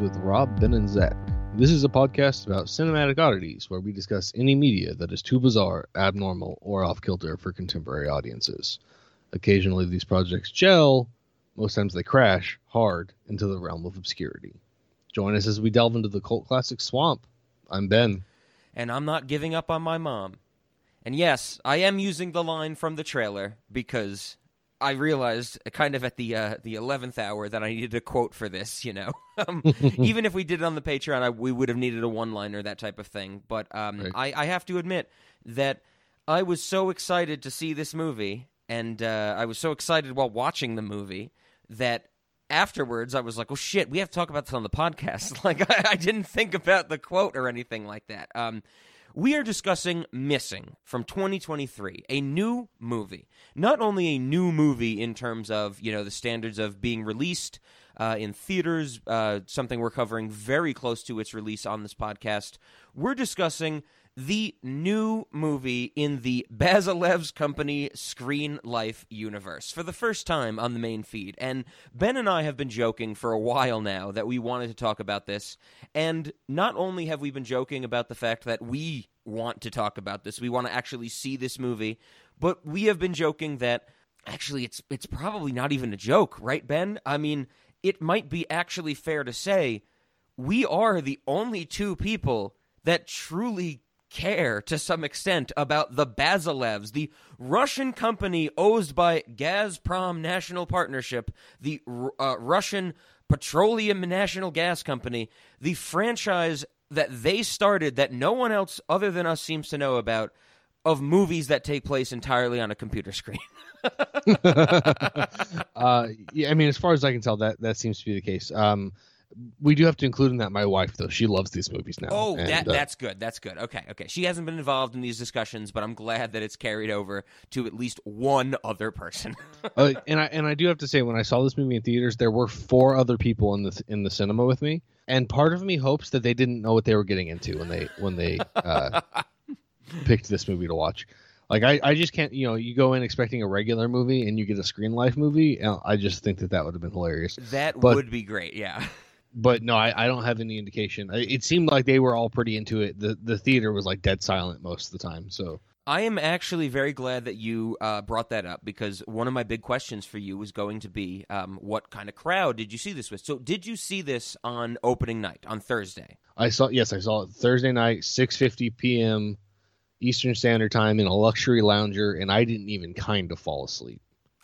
with Rob, Ben, and Zach. This is a podcast about cinematic oddities where we discuss any media that is too bizarre, abnormal, or off kilter for contemporary audiences. Occasionally, these projects gel, most times they crash hard into the realm of obscurity. Join us as we delve into the cult classic Swamp. I'm Ben. And I'm not giving up on my mom. And yes, I am using the line from the trailer because I realized uh, kind of at the uh, the eleventh hour that I needed a quote for this. You know, um, even if we did it on the Patreon, I, we would have needed a one liner, that type of thing. But um, right. I, I have to admit that I was so excited to see this movie, and uh, I was so excited while watching the movie that afterwards I was like, "Oh shit, we have to talk about this on the podcast." like I, I didn't think about the quote or anything like that. Um, we are discussing Missing from 2023, a new movie. Not only a new movie in terms of, you know, the standards of being released uh, in theaters, uh, something we're covering very close to its release on this podcast. We're discussing the new movie in the Bazelevs Company Screen Life universe for the first time on the main feed. And Ben and I have been joking for a while now that we wanted to talk about this. And not only have we been joking about the fact that we want to talk about this, we want to actually see this movie, but we have been joking that actually it's it's probably not even a joke, right Ben? I mean, it might be actually fair to say we are the only two people that truly care to some extent about the Bazelevs, the Russian company owned by Gazprom National Partnership, the uh, Russian Petroleum National Gas Company, the franchise that they started that no one else other than us seems to know about of movies that take place entirely on a computer screen. uh, yeah, I mean, as far as I can tell, that that seems to be the case. Um, we do have to include in that my wife though she loves these movies now. Oh, and, that, uh, that's good. That's good. Okay, okay. She hasn't been involved in these discussions, but I'm glad that it's carried over to at least one other person. uh, and I and I do have to say, when I saw this movie in theaters, there were four other people in the in the cinema with me, and part of me hopes that they didn't know what they were getting into when they when they uh, picked this movie to watch. Like I, I just can't, you know, you go in expecting a regular movie and you get a screen life movie. I just think that that would have been hilarious. That but, would be great, yeah but no, I, I don't have any indication. It seemed like they were all pretty into it. the The theater was like dead silent most of the time. So I am actually very glad that you uh, brought that up because one of my big questions for you was going to be, um, what kind of crowd did you see this with? So, did you see this on opening night on Thursday? I saw. Yes, I saw it Thursday night, six fifty p.m. Eastern Standard Time in a luxury lounger, and I didn't even kind of fall asleep.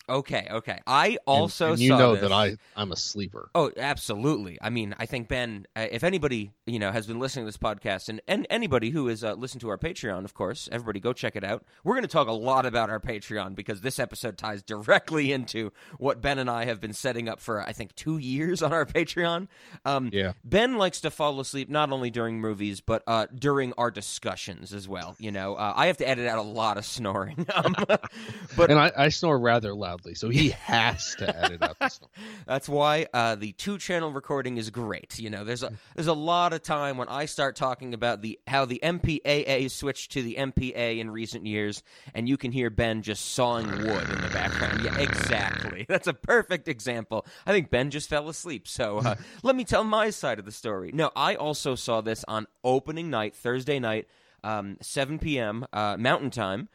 Okay, okay. I also and, and you know this. that I I'm a sleeper. Oh, absolutely. I mean, I think Ben, uh, if anybody you know has been listening to this podcast, and, and anybody who has uh, listened to our Patreon, of course, everybody go check it out. We're going to talk a lot about our Patreon because this episode ties directly into what Ben and I have been setting up for I think two years on our Patreon. Um, yeah. Ben likes to fall asleep not only during movies but uh, during our discussions as well. You know, uh, I have to edit out a lot of snoring, um, but and I, I snore rather loud loudly, so he has to edit out the. That's why uh, the two channel recording is great. You know, there's a there's a lot of time when I start talking about the how the MPAA switched to the MPA in recent years, and you can hear Ben just sawing wood in the background. Yeah, exactly. That's a perfect example. I think Ben just fell asleep. So uh, let me tell my side of the story. No, I also saw this on opening night, Thursday night, um, 7 p.m. Uh, Mountain Time.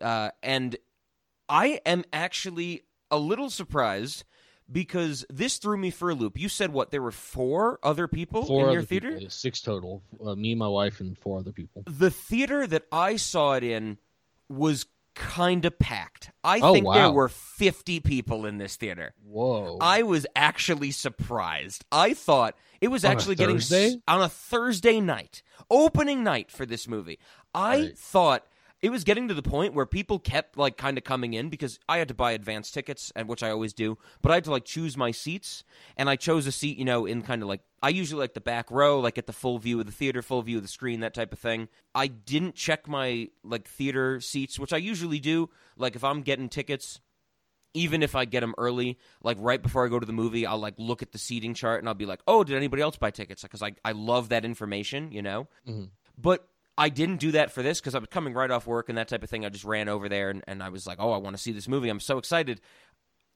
Uh, and I am actually a little surprised because this threw me for a loop. You said what? There were four other people four in your theater? People, six total. Uh, me, my wife, and four other people. The theater that I saw it in was kind of packed. I oh, think wow. there were 50 people in this theater. Whoa. I was actually surprised. I thought it was on actually getting s- on a Thursday night, opening night for this movie. I right. thought it was getting to the point where people kept like kind of coming in because I had to buy advance tickets and which I always do, but I had to like choose my seats and I chose a seat, you know, in kind of like I usually like the back row, like at the full view of the theater, full view of the screen, that type of thing. I didn't check my like theater seats, which I usually do. Like if I'm getting tickets, even if I get them early, like right before I go to the movie, I'll like look at the seating chart and I'll be like, "Oh, did anybody else buy tickets?" Because I I love that information, you know. Mm-hmm. But I didn't do that for this because I was coming right off work and that type of thing. I just ran over there and, and I was like, oh, I want to see this movie. I'm so excited.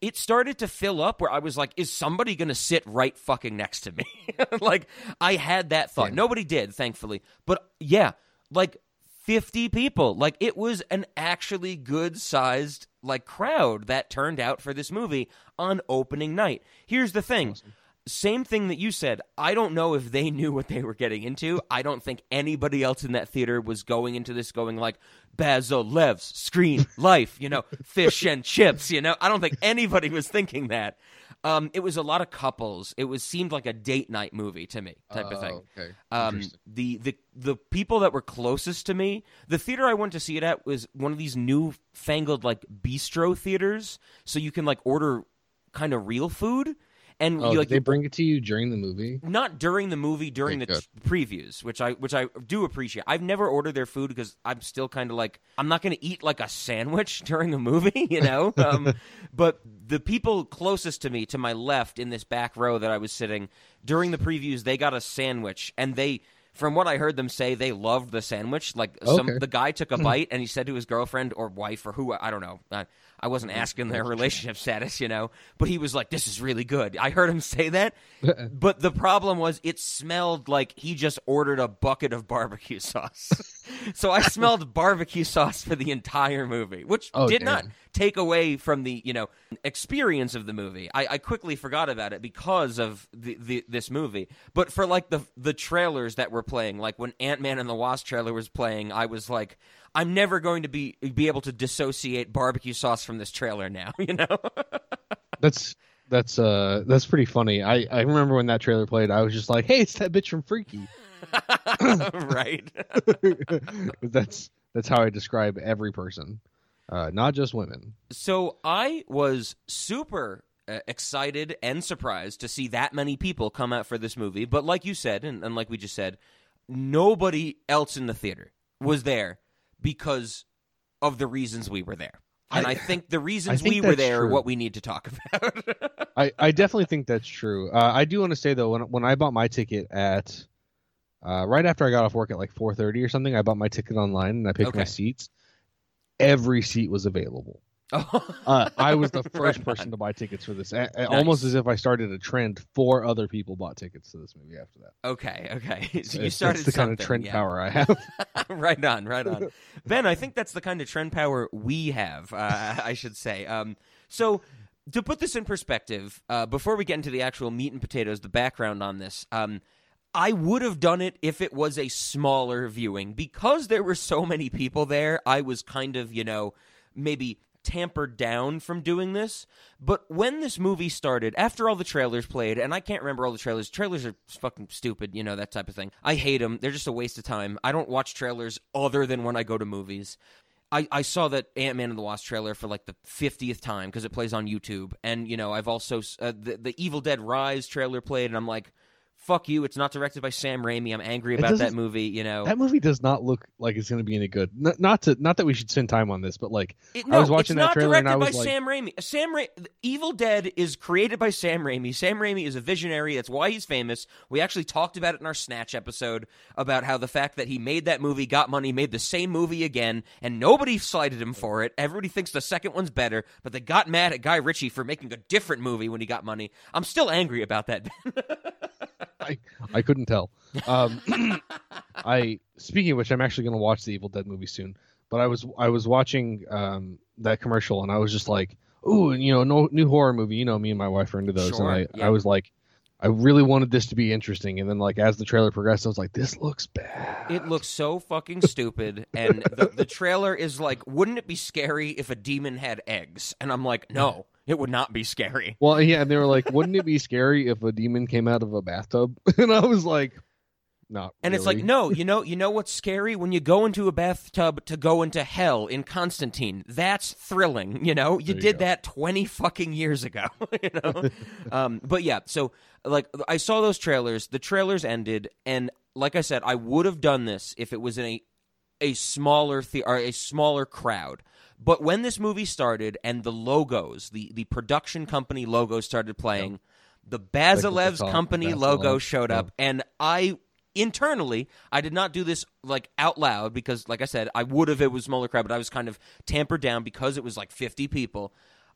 it started to fill up where I was like, is somebody going to sit right fucking next to me? like, I had that thought. Yeah. Nobody did, thankfully. But yeah, like 50 people. Like, it was an actually good sized, like, crowd that turned out for this movie on opening night. Here's the thing. Same thing that you said. I don't know if they knew what they were getting into. I don't think anybody else in that theater was going into this going like Bazelevs screen life, you know, fish and chips, you know. I don't think anybody was thinking that. Um, it was a lot of couples. It was seemed like a date night movie to me, type of thing. Oh, okay. Um, the the the people that were closest to me, the theater I went to see it at was one of these new fangled like bistro theaters, so you can like order kind of real food, and Oh, you, like did they bring it to you during the movie? not during the movie, during Okay, the t- previews, which I which I do appreciate. I've never ordered their food because I'm still kind of like I'm not going to eat like a sandwich during a movie, you know. um, but the people closest to me, to my left in this back row that I was sitting during the previews, they got a sandwich, and they. From what I heard them say, they loved the sandwich. Like some, Okay. the guy took a bite and he said to his girlfriend or wife or who I don't know. I, I wasn't asking their relationship status, you know, but he was like, "This is really good." I heard him say that, but the problem was it smelled like he just ordered a bucket of barbecue sauce. so I smelled barbecue sauce for the entire movie, which Oh, did not take away from the you know experience of the movie. I, I quickly forgot about it because of the, the this movie. But for like the the trailers that were playing, like when Ant Man and the Wasp trailer was playing, I was like, I'm never going to be be able to dissociate barbecue sauce from this trailer now. You know. That's that's uh that's pretty funny. I I remember when that trailer played, I was just like, "Hey, it's that bitch from Freaky." right. that's that's how I describe every person, uh, not just women. So I was super uh, excited and surprised to see that many people come out for this movie. But like you said, and, and like we just said, nobody else in the theater was there because of the reasons we were there. And I, I- think the reasons think we were there are what we need to talk about. I, I definitely think that's true. Uh, I do want to say though, when when I bought my ticket at uh, right after I got off work at like four thirty or something, I bought my ticket online and I picked my seats. Every seat was available. Uh, I was the Right first person on. to buy tickets for this, a- a- almost as if I started a trend. Four other people bought tickets to this movie after that. okay, okay. So you started that's the kind of trend yeah. power I have. right on, right on. Ben, I think that's the kind of trend power we have, uh, I should say. Um, so, to put this in perspective, uh, before we get into the actual meat and potatoes, the background on this, um, I would have done it if it was a smaller viewing. Because there were so many people there, I was kind of, you know, maybe tampered down from doing this. But when this movie started, after all the trailers played, and I can't remember all the trailers, trailers are fucking stupid, you know, that type of thing. I hate them. They're just a waste of time. I don't watch trailers other than when I go to movies. I, I saw that Ant Man and the Wasp trailer for like the fiftieth time because it plays on YouTube, and you know I've also uh, the the Evil Dead Rise trailer played, and I'm like, fuck you! It's not directed by Sam Raimi. I'm angry about that movie. You know, That movie does not look like it's going to be any good. Not, not to not that we should spend time on this, but like It- I was watching it's that not trailer and directed I by was like- Sam Raimi. Sam Ra- Evil Dead is created by Sam Raimi. Sam Raimi is a visionary. That's why he's famous. We actually talked about it in our Snatch episode about how the fact that he made that movie, got money, made the same movie again, and nobody slighted him for it. Everybody thinks the second one's better, but they got mad at Guy Ritchie for making a different movie when he got money. I'm still angry about that. I I couldn't tell. Um, I speaking of which, I'm actually going to watch the Evil Dead movie soon. But I was I was watching um, that commercial and I was just like, ooh, and you know, no new horror movie. You know, me and my wife are into those, Sure, and I yeah. I was like, I really wanted this to be interesting. And then like as the trailer progressed, I was like, this looks bad. It looks so fucking stupid, and the, the trailer is like, wouldn't it be scary if a demon had eggs? And I'm like, no, it would not be scary. Well, yeah, and they were like, wouldn't it be scary if a demon came out of a bathtub? And I was like, not. And it's like, no, you know, you know what's scary when you go into a bathtub to go into hell in Constantine. That's thrilling. You know, you you did go. that twenty fucking years ago. you know, um, but yeah. So like, I saw those trailers. The trailers ended, and like I said, I would have done this if it was in a a smaller the- or a smaller crowd. But when this movie started and the logos, the the production company logo started playing, the Bazelevs top, company Basilev, logo showed yeah. up, and I internally I did not do this like out loud because, like I said, I would have if it was smaller crowd, but I was kind of tampered down because it was like fifty people.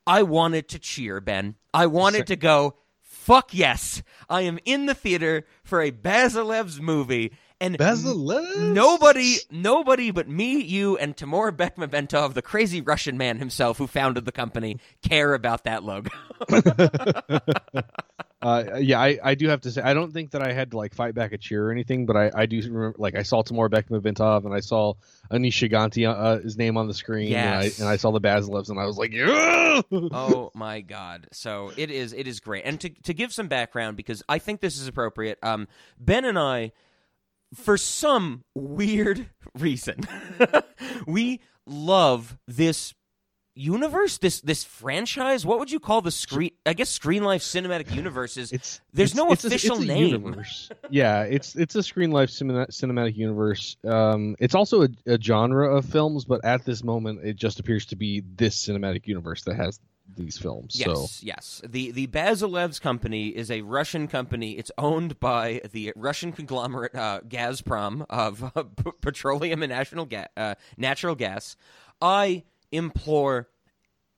I wanted to cheer, Ben. I wanted to go, fuck yes. I am in the theater for a Bazelevs movie. And Basilev? nobody, nobody but me, you, and Timur Bekmambetov, the crazy Russian man himself who founded the company, care about that logo. Uh, yeah, I, I do have to say I don't think that I had to like fight back a cheer or anything, but I, I do remember like I saw Timur Bekmambetov and I saw Aneesh Chaganty, uh, his name on the screen, Yes. and, I, and I saw the Bazelevs and I was like, yeah. oh my god so it is it is great and to, to give some background because i think this is appropriate um ben and i for some weird reason we love this universe this this franchise what would you call the screen i guess screen life cinematic universe is It's There's it's- no it's a- official it's a name. universe. yeah, it's it's a screen life cinema, cinematic universe. Um, it's also a, a genre of films, but at this moment, it just appears to be this cinematic universe that has these films. Yes, So yes. The the Bazelevs company is a Russian company. It's owned by the Russian conglomerate uh, Gazprom of uh, p- petroleum and national ga- uh, natural gas. I implore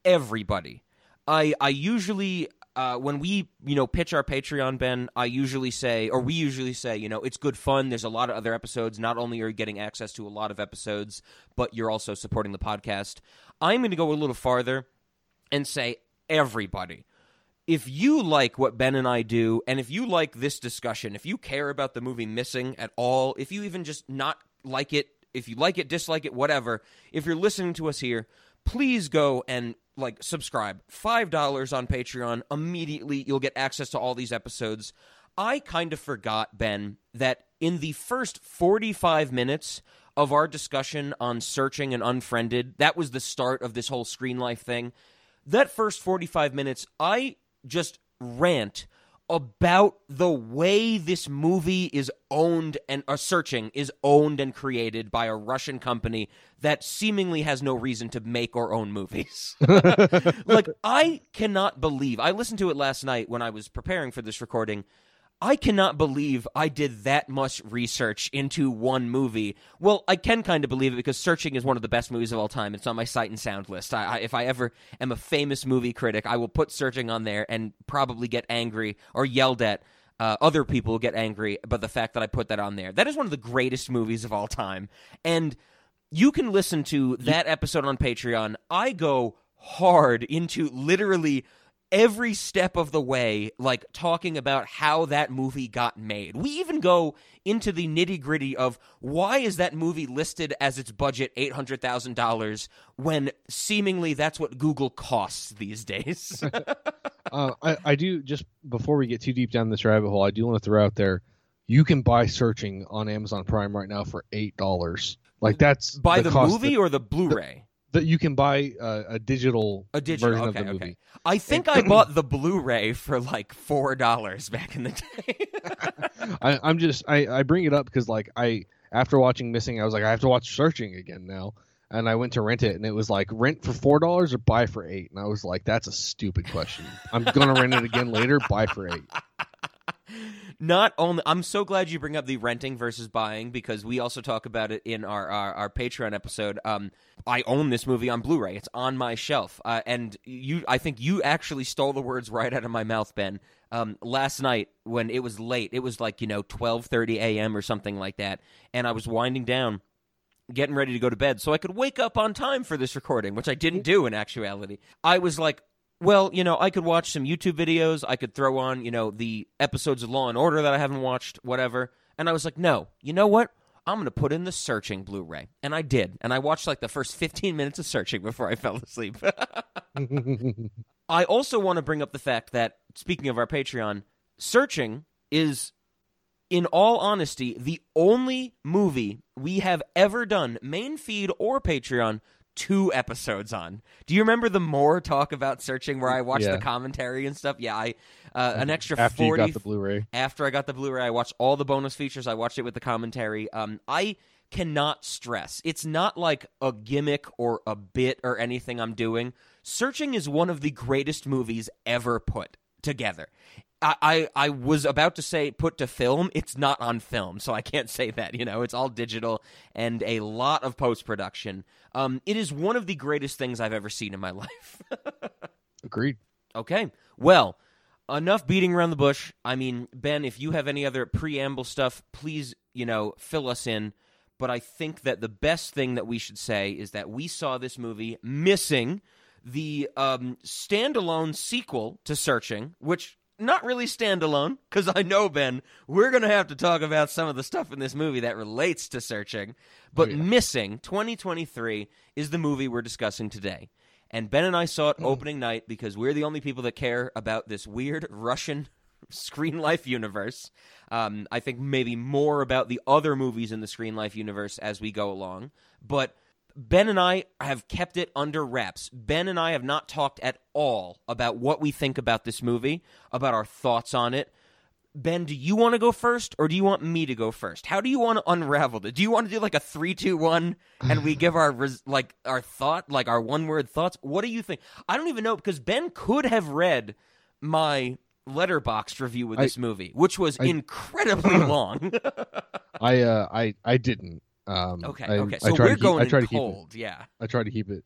everybody. I I usually uh, when we you know pitch our Patreon, Ben, I usually say, or we usually say, you know, it's good fun. There's a lot of other episodes. Not only are you getting access to a lot of episodes, but you're also supporting the podcast. I'm going to go a little farther and say everybody. If you like what Ben and I do, and if you like this discussion, if you care about the movie Missing at all, if you even just not like it, if you like it, dislike it, whatever, if you're listening to us here, please go and like subscribe. Five dollars on Patreon. Immediately you'll get access to all these episodes. I kind of forgot, Ben, that in the first 45 minutes of our discussion on searching and unfriended, that was the start of this whole screen life thing. That first 45 minutes, I just rant about the way this movie is owned and uh, searching is owned and created by a Russian company that seemingly has no reason to make or own movies. like I cannot believe. I listened to it last night when I was preparing for this recording. I cannot believe I did that much research into one movie. Well, I can kind of believe it because Searching is one of the best movies of all time. It's on my sight and sound list. I, I, if I ever am a famous movie critic, I will put Searching on there and probably get angry or yelled at. Uh, other people get angry about the fact that I put that on there. That is one of the greatest movies of all time. And you can listen to that episode on Patreon. I go hard into literally every step of the way, like talking about how that movie got made. We even go into the nitty gritty of why is that movie listed as its budget eight hundred thousand dollars when seemingly that's what Google costs these days. uh, I, I do just before we get too deep down this rabbit hole, I do want to throw out there, you can buy searching on Amazon Prime right now for eight dollars. Like that's By the, cost movie that, or the Blu-ray? That you can buy uh, a digital A digital. version Okay, of the okay. movie. I think I bought the Blu-ray for like four dollars back in the day. I, I'm just I, I bring it up because like I after watching Missing, I was like I have to watch Searching again now, and I went to rent it, and it was like rent for four dollars or buy for eight, and I was like that's a stupid question. I'm gonna rent it again later, buy for eight. Not only I'm so glad you bring up the renting versus buying because we also talk about it in our our, our Patreon episode. Um, I own this movie on Blu-ray; it's on my shelf, uh, and you I think you actually stole the words right out of my mouth, Ben. Um, last night when it was late, it was like you know 12:30 a.m. or something like that, and I was winding down. Getting ready to go to bed so I could wake up on time for this recording, which I didn't do in actuality. I was like, well, you know, I could watch some YouTube videos. I could throw on, you know, the episodes of Law and Order that I haven't watched, whatever. And I was like, no, you know what? I'm going to put in the searching Blu ray. And I did. And I watched like the first 15 minutes of searching before I fell asleep. I also want to bring up the fact that, speaking of our Patreon, searching is, in all honesty, the only movie we have ever done, main feed or Patreon, two episodes on. Do you remember the more talk about searching where I watched Yeah. the commentary and stuff? Yeah, I uh, an extra After forty you got the Blu-ray, after I got the Blu-ray, I watched all the bonus features. I watched it with the commentary. Um, I cannot stress it's not like a gimmick or a bit or anything I'm doing. Searching is one of the greatest movies ever put together. I, I, was about to say put to film. It's not on film, so I can't say that. You know, it's all digital and a lot of post production. Um, it is one of the greatest things I've ever seen in my life. Agreed. Okay. Well, enough beating around the bush. I mean, Ben, if you have any other preamble stuff, please, you know, fill us in. But I think that the best thing that we should say is that we saw this movie missing the um, standalone sequel to Searching, which not really standalone, because I know, Ben, we're going to have to talk about some of the stuff in this movie that relates to Searching. But Oh, yeah. missing 2023 is the movie we're discussing today. And Ben and I saw it opening night because we're the only people that care about this weird Russian Screen Life universe. Um, I think maybe more about the other movies in the Screen Life universe as we go along. But Ben and I have kept it under wraps. Ben and I have not talked at all about what we think about this movie, about our thoughts on it. Ben, do you want to go first or do you want me to go first? How do you want to unravel it? Do you want to do like a three, two, one, and we give our res- like our thought, like our one word thoughts? What do you think? I don't even know because Ben could have read my Letterboxd review with I- this movie, which was I- incredibly long. I uh I I didn't. Um, okay, I, okay, I so we're to keep, going I try to keep it. cold, yeah. I try to keep it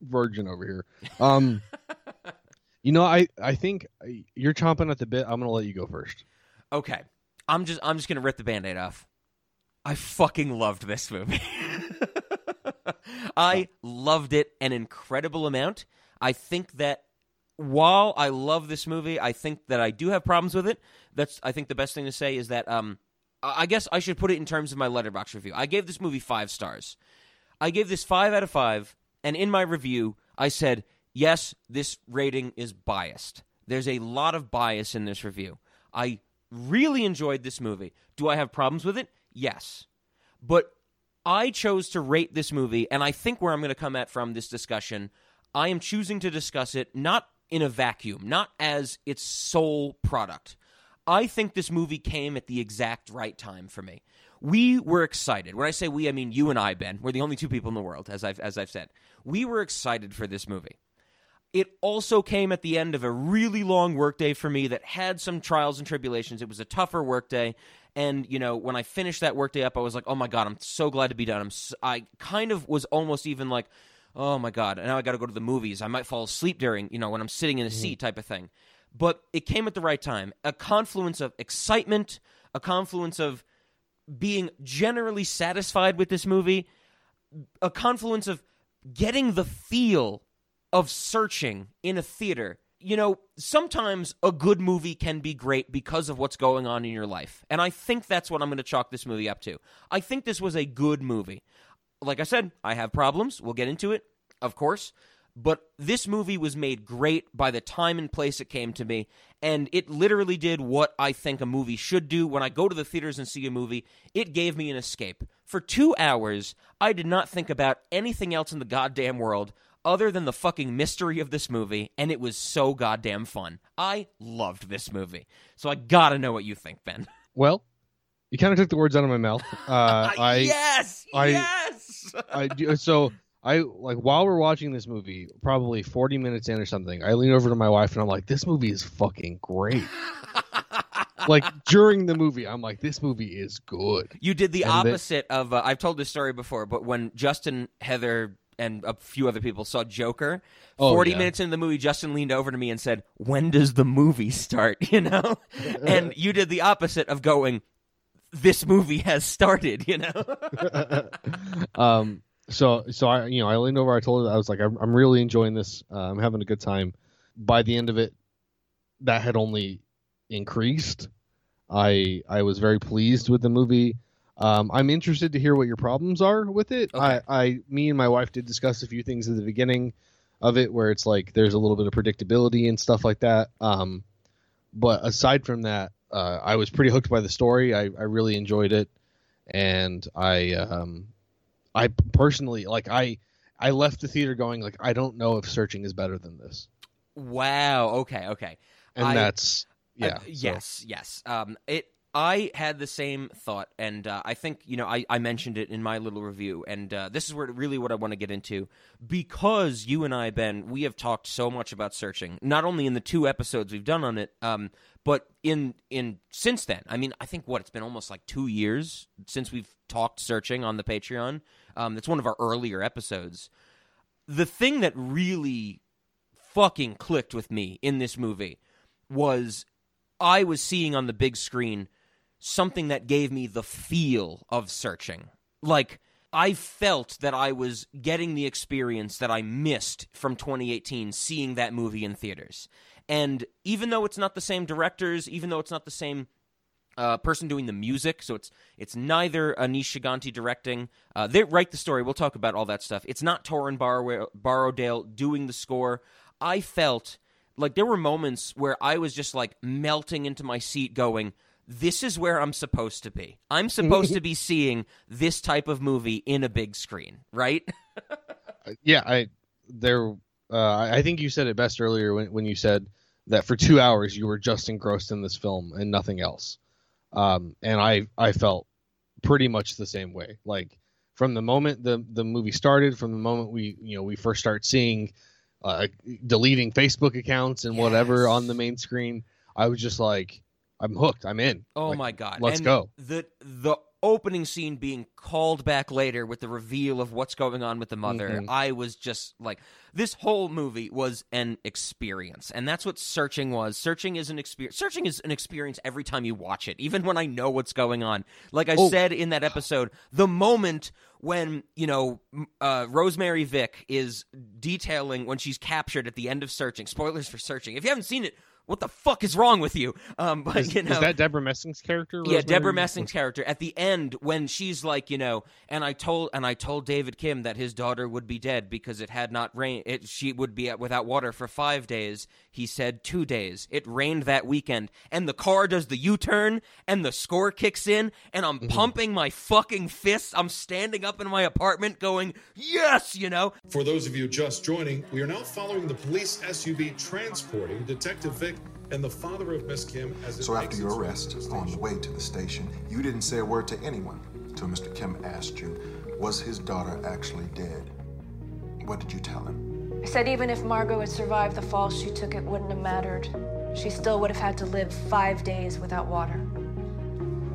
virgin over here. Um, you know, I I think you're chomping at the bit. I'm gonna let you go first. Okay. I'm just I'm just gonna rip the band-aid off. I fucking loved this movie. I loved it an incredible amount. I think that while I love this movie, I think that I do have problems with it. That's I think the best thing to say is that um I guess I should put it in terms of my Letterboxd review. I gave this movie five stars. I gave this five out of five, and in my review, I said, yes, this rating is biased. There's a lot of bias in this review. I really enjoyed this movie. Do I have problems with it? Yes. But I chose to rate this movie, and I think where I'm going to come at from this discussion, I am choosing to discuss it not in a vacuum, not as its sole product. I think this movie came at the exact right time for me. We were excited. When I say we, I mean you and I, Ben. We're the only two people in the world, as I've as I've said. We were excited for this movie. It also came at the end of a really long workday for me that had some trials and tribulations. It was a tougher workday, and you know when I finished that workday up, I was like, "Oh my god, I'm so glad to be done." I'm I kind of was almost even like, "Oh my god, now I got to go to the movies. I might fall asleep during you know when I'm sitting in a mm-hmm. seat type of thing." But it came at the right time. A confluence of excitement, a confluence of being generally satisfied with this movie, a confluence of getting the feel of searching in a theater. You know, sometimes a good movie can be great because of what's going on in your life. And I think that's what I'm going to chalk this movie up to. I think this was a good movie. Like I said, I have problems. We'll get into it, of course. But this movie was made great by the time and place it came to me. And it literally did what I think a movie should do. When I go to the theaters and see a movie, it gave me an escape. For two hours, I did not think about anything else in the goddamn world other than the fucking mystery of this movie, and it was so goddamn fun. I loved this movie. So I gotta know what you think, Ben. Well, you kind of took the words out of my mouth. Uh, I yes! I- yes! I do so I like while we're watching this movie, probably 40 minutes in or something, I lean over to my wife and I'm like, this movie is fucking great. like during the movie, I'm like, this movie is good. You did the And opposite of. Uh, I've told this story before, but when Justin, Heather, and a few other people saw Joker, Oh, 40 yeah. minutes into the movie, Justin leaned over to me and said, When does the movie start? You know? and you did the opposite of going, This movie has started, you know? um so so I you know I leaned over I told her I was like I'm, I'm really enjoying this. Uh, I'm having a good time. By the end of it that had only increased. I I was very pleased with the movie. Um, I'm interested to hear what your problems are with it. Okay. I, I me and my wife did discuss a few things at the beginning of it where it's like there's a little bit of predictability and stuff like that. Um but aside from that uh, I was pretty hooked by the story. I, I really enjoyed it. And I um I personally like I I left the theater going like I don't know if searching is better than this. wow. Okay, okay. And I- that's yeah. Uh, so- yes, yes. Um, it. I had the same thought, and uh, I think you know I, I mentioned it in my little review, and uh, this is where really what I want to get into because you and I, Ben, we have talked so much about searching, not only in the two episodes we've done on it, um, but in in since then. I mean, I think what it's been almost like two years since we've talked searching on the Patreon. Um, that's one of our earlier episodes. The thing that really fucking clicked with me in this movie was I was seeing on the big screen something that gave me the feel of searching. Like I felt that I was getting the experience that I missed from 2018 seeing that movie in theaters. And even though it's not the same directors, even though it's not the same uh, person doing the music, so it's it's neither Aneesh Chaganty directing. Uh, they write the story. We'll talk about all that stuff. It's not Torin Bar- Borrowdale doing the score. I felt like there were moments where I was just like melting into my seat, going, "This is where I'm supposed to be. I'm supposed to be seeing this type of movie in a big screen, right?" yeah, I there. Uh, I think you said it best earlier when when you said that for two hours you were just engrossed in this film and nothing else. Um, and I I felt pretty much the same way. Like from the moment the the movie started, from the moment we you know we first start seeing uh, deleting Facebook accounts and Yes. whatever on the main screen, I was just like, I'm hooked. I'm in. Oh Like, my god! let's And go. The the opening scene being called back later with the reveal of what's going on with the mother. Mhm. I was just like, this whole movie was an experience, and that's what searching was. Searching is an experience. Searching is an experience every time you watch it, even when I know what's going on. Like I Oh. said in that episode, the moment when you know uh, Rosemary Vick is detailing when she's captured at the end of searching. Spoilers for searching. If you haven't seen it. What the fuck is wrong with you? Um, but Is, you know, is that Deborah Messing's character? yeah, Deborah Messing's character at the end when she's like, you know, and I told and I told David Kim that his daughter would be dead because it had not rained. It, she would be at, without water for five days. He said two days. It rained that weekend, and the car does the U-turn, and the score kicks in, and I'm pumping my fucking fists. I'm standing up in my apartment, going, "Yes!" You know, For those of you just joining, we are now following the police SUV transporting Detective Vick and the father of Miss Kim as it So makes after your arrest, the on the way to the station, you didn't say a word to anyone until Mr. Kim asked you, was his daughter actually dead? What did you tell him? I said even if Margot had survived the fall she took, it wouldn't have mattered. She still would have had to live five days without water.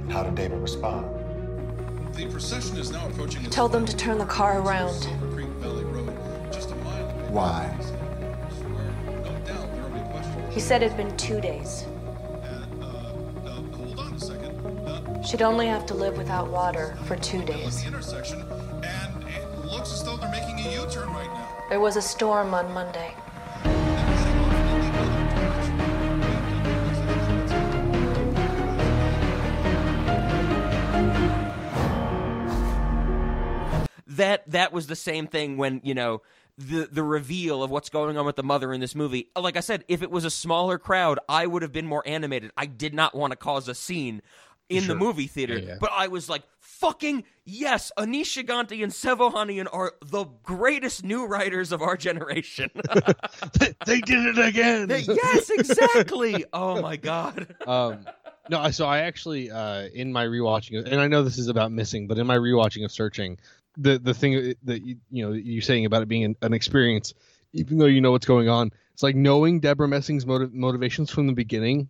How did David respond? The procession is now approaching. its Told them to turn the turn car onto around. Silver He said it'd been two days. And, uh, uh, hold on a second. Uh, She'd only have to live without water for two days. the intersection, and it looks as though they're making a U-turn right now. There was a storm on Monday. And heading off in the other direction. that that was the same thing when you know the the reveal of what's going on with the mother in this movie. Like I said, if it was a smaller crowd, I would have been more animated. I did not want to cause a scene in the movie theater, Yeah, yeah. but I was like, "Fucking yes!" Aneesh Chaganty and Sev Ohanian are the greatest new writers of our generation. they did it again. yes, exactly. Oh my god. um, no, so I actually uh, in my rewatching, and I know this is about missing, but in my rewatching of searching, the the thing that you, you know you're saying about it being an, an experience, even though you know what's going on, it's like knowing Deborah Messing's motiv- motivations from the beginning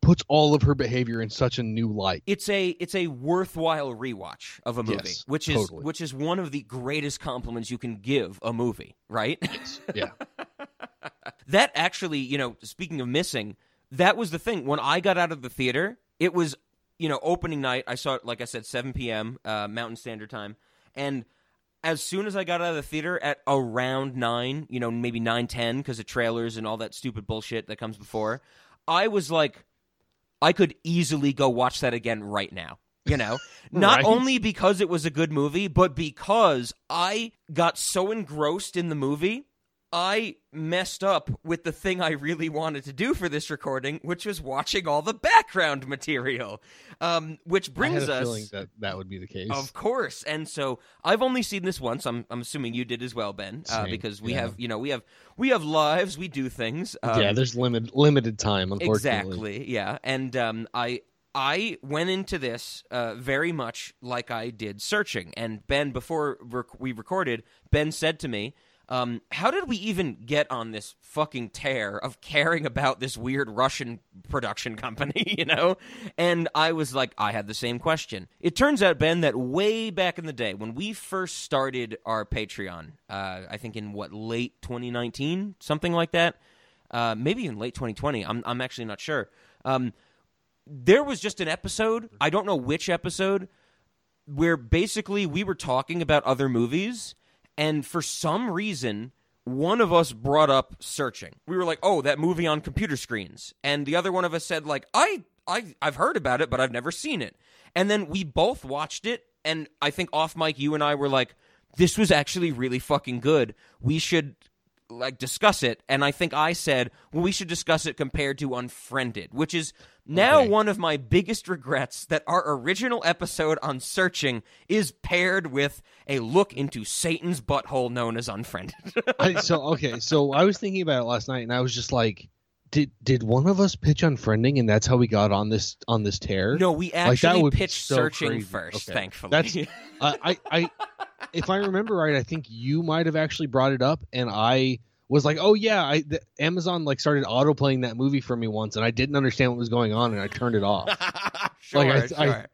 puts all of her behavior in such a new light. it's a it's a worthwhile rewatch of a movie, Yes, which is totally. which is one of the greatest compliments you can give a movie, right? Yeah, that actually, you know, speaking of missing, that was the thing. When I got out of the theater, it was, you know, opening night. I saw it, like I said, 7 p.m. Uh, Mountain Standard Time. And as soon as I got out of the theater at around 9, you know, maybe nine ten, because of trailers and all that stupid bullshit that comes before, I was like, I could easily go watch that again right now. You know, not Right. only because it was a good movie, but because I got so engrossed in the movie I messed up with the thing I really wanted to do for this recording, which was watching all the background material. Um, which I brings us, feeling that that would be the case. of course, and so I've only seen this once. I'm, I'm assuming you did as well, Ben, uh, because we yeah. have, you know, we have we have lives, we do things. Um, yeah, there's limited limited time, unfortunately. Exactly. Yeah, and um, I I went into this uh, very much like I did searching. And Ben, before rec- we recorded, Ben said to me, Um, how did we even get on this fucking tear of caring about this weird Russian production company, you know? And I was like, I had the same question. It turns out, Ben, that way back in the day, when we first started our Patreon, uh, I think in what, late 2019, something like that, uh, maybe in late 2020, I'm, I'm actually not sure. Um, there was just an episode, I don't know which episode, where basically we were talking about other movies and for some reason one of us brought up searching. We were like oh that movie on computer screens. And the other one of us said like i i i've heard about it but i've never seen it. And then we both watched it and i think off mic you and i were like this was actually really fucking good. We should like discuss it and i think i said well we should discuss it compared to unfriended which is now Okay. one of my biggest regrets that our original episode on searching is paired with a look into satan's butthole known as unfriended I, so okay, so I was thinking about it last night, and I was just like, did did one of us pitch unfriending, and that's how we got on this on this tear? no we actually be pitched so searching crazy. first Okay. thankfully That's uh, I I if I remember right, I think you might have actually brought it up, and I was like, oh yeah, I the, Amazon like started auto playing that movie for me once, and I didn't understand what was going on, and I turned it off. sure, Like, I- sure. I-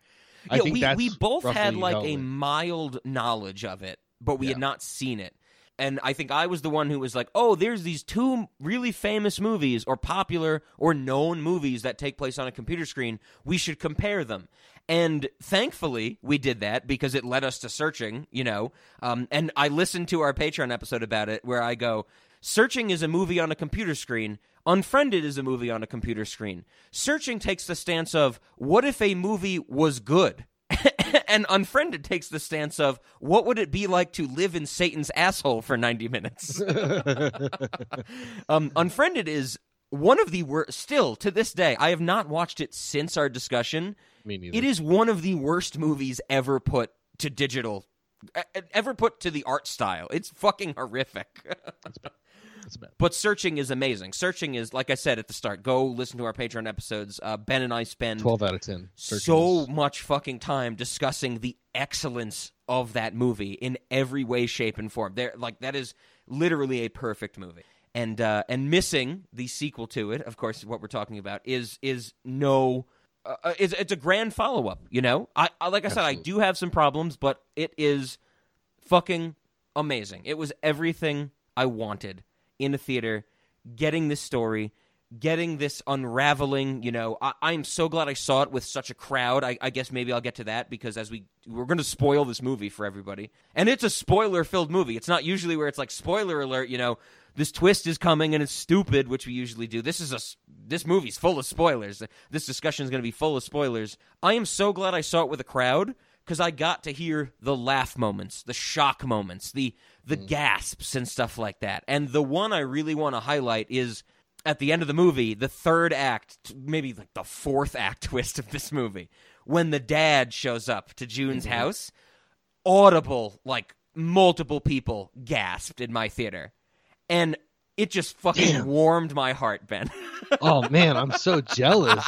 I yeah, we, we both had like a mild knowledge of it, but we had not seen it. And I think I was the one who was like, "Oh, there's these two really famous movies or popular or known movies that take place on a computer screen. We should compare them." And thankfully, we did that because it led us to searching, you know. Um, and I listened to our Patreon episode about it where I go, Searching is a movie on a computer screen. Unfriended is a movie on a computer screen. Searching takes the stance of what if a movie was good? and Unfriended takes the stance of what would it be like to live in Satan's asshole for 90 minutes? um, Unfriended is one of the worst, still to this day, I have not watched it since our discussion. Me neither. It is one of the worst movies ever put to digital, ever put to the art style. It's fucking horrific. But searching is amazing. Searching is, like I said at the start, go listen to our Patreon episodes. Uh, ben and I spend Twelve out of ten. Searching so is- much fucking time discussing the excellence of that movie in every way, shape, and form. There, like that is literally a perfect movie. And uh, and missing the sequel to it, of course, what we're talking about is is no. Uh, uh, it's, it's a grand follow up, you know. I, I like I said, I do have some problems, but it is fucking amazing. It was everything I wanted in a theater, getting this story, getting this unraveling. You know, I, I'm so glad I saw it with such a crowd. I, I guess maybe I'll get to that because as we we're going to spoil this movie for everybody, and it's a spoiler filled movie. It's not usually where it's like spoiler alert. You know. This twist is coming and it's stupid, which we usually do. This is a this movie's full of spoilers. This discussion is going to be full of spoilers. I am so glad I saw it with a crowd because I got to hear the laugh moments, the shock moments, the the mm. gasps and stuff like that. And the one I really want to highlight is at the end of the movie, the third act, maybe like the fourth act twist of this movie, when the dad shows up to June's mm-hmm. house. Audible, like multiple people gasped in my theater, and it just fucking Damn. warmed my heart, Ben. oh man, I'm so jealous.